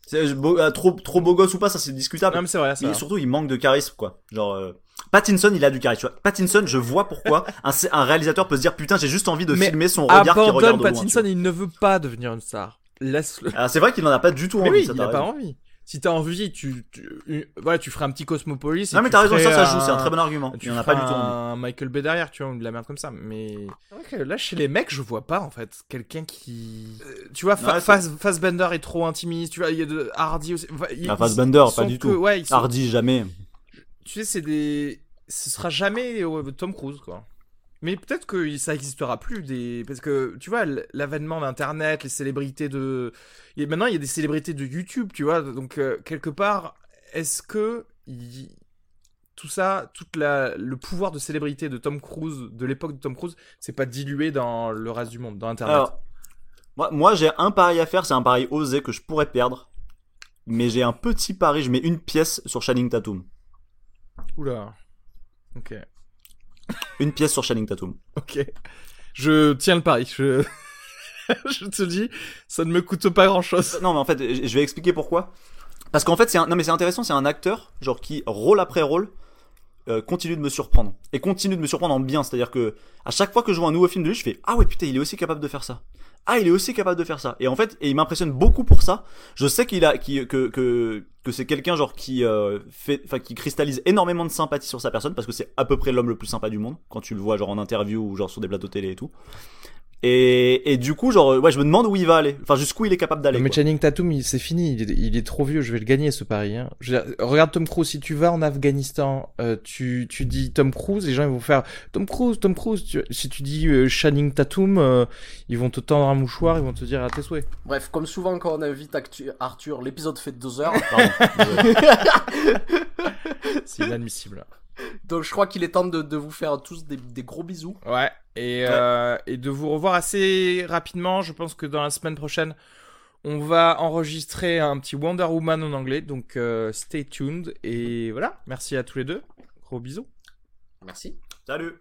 C'est beau- euh, trop trop beau gosse ou pas, ça c'est discutable. Non, mais c'est vrai, ça. Mais surtout, il manque de charisme, quoi. Genre, euh, Pattinson, il a du charisme. Pattinson, je vois pourquoi un, un réalisateur peut se dire putain, j'ai juste envie de Mais filmer son regard qui regarde loin. Pattinson, vois. il ne veut pas devenir une star. Laisse-le. Ah, c'est vrai qu'il en a pas du tout Mais envie. oui, ça, il t'as a pas envie. Si t'as envie, tu, tu, une- voilà, tu ferais un petit Cosmopolis. Non mais t'as raison, ça, ça joue, c'est un très bon argument. Tu en a ferais pas du tout envie. un Michael Bay derrière, tu vois, ou de la merde comme ça. Mais c'est vrai que là, chez les mecs, je vois pas en fait quelqu'un qui, Euh, tu vois, Fa- Ouais, Faz- Fassbender est trop intimiste. Tu vois, il y a de Hardy aussi. Enfin, ils- Ah, Fassbender, pas du que- tout. Ouais, ils sont- Hardy, jamais. tu sais, c'est des, ce sera jamais Tom Cruise quoi. Mais peut-être que ça existera plus des parce que tu vois l'avènement d'internet, les célébrités de et maintenant il y a des célébrités de YouTube, tu vois. Donc euh, quelque part, est-ce que tout ça, toute la le pouvoir de célébrité de Tom Cruise de l'époque de Tom Cruise, c'est pas dilué dans le reste du monde, dans internet? Alors, moi, moi j'ai un pari à faire, c'est un pari osé que je pourrais perdre. Mais j'ai un petit pari, je mets une pièce sur Channing Tatum. Oula. OK. Une pièce sur Channing Tatum. OK. Je tiens le pari. Je je te dis, ça ne me coûte pas grand-chose. Non mais en fait, je je vais expliquer pourquoi. Parce qu'en fait, c'est un... non mais c'est intéressant, c'est un acteur genre qui rôle après rôle euh, continue de me surprendre et continue de me surprendre en bien. C'est-à-dire que à chaque fois que je vois un nouveau film de lui, je fais ah ouais putain, il est aussi capable de faire ça. Ah, il est aussi capable de faire ça. Et en fait, et il m'impressionne beaucoup pour ça. Je sais qu'il a, que, que, que c'est quelqu'un genre qui euh, fait, enfin qui cristallise énormément de sympathie sur sa personne parce que c'est à peu près l'homme le plus sympa du monde quand tu le vois genre en interview ou genre sur des plateaux télé et tout. Et, et du coup, genre, ouais, je me demande où il va aller. Enfin, jusqu'où il est capable d'aller. Mais quoi. Channing Tatum, il- c'est fini. Il est, il est trop vieux. Je vais le gagner ce pari. Hein. Je veux dire, regarde Tom Cruise. Si tu vas en Afghanistan, euh, tu, tu dis Tom Cruise, les gens ils vont faire Tom Cruise, Tom Cruise. Tu- si tu dis euh, Channing Tatum, euh, ils vont te tendre un mouchoir, ils vont te dire à tes souhaits. Bref, comme souvent quand on invite Actu- Arthur, l'épisode fait deux heures. Pardon. C'est inadmissible. Donc je crois qu'il est temps de, de vous faire tous des, des gros bisous. Ouais. Et, euh, et de vous revoir assez rapidement. Je pense que dans la semaine prochaine, on va enregistrer un petit Wonder Woman en anglais. Donc euh, stay tuned. Et voilà. Merci à tous les deux. Gros bisous. Merci. Salut.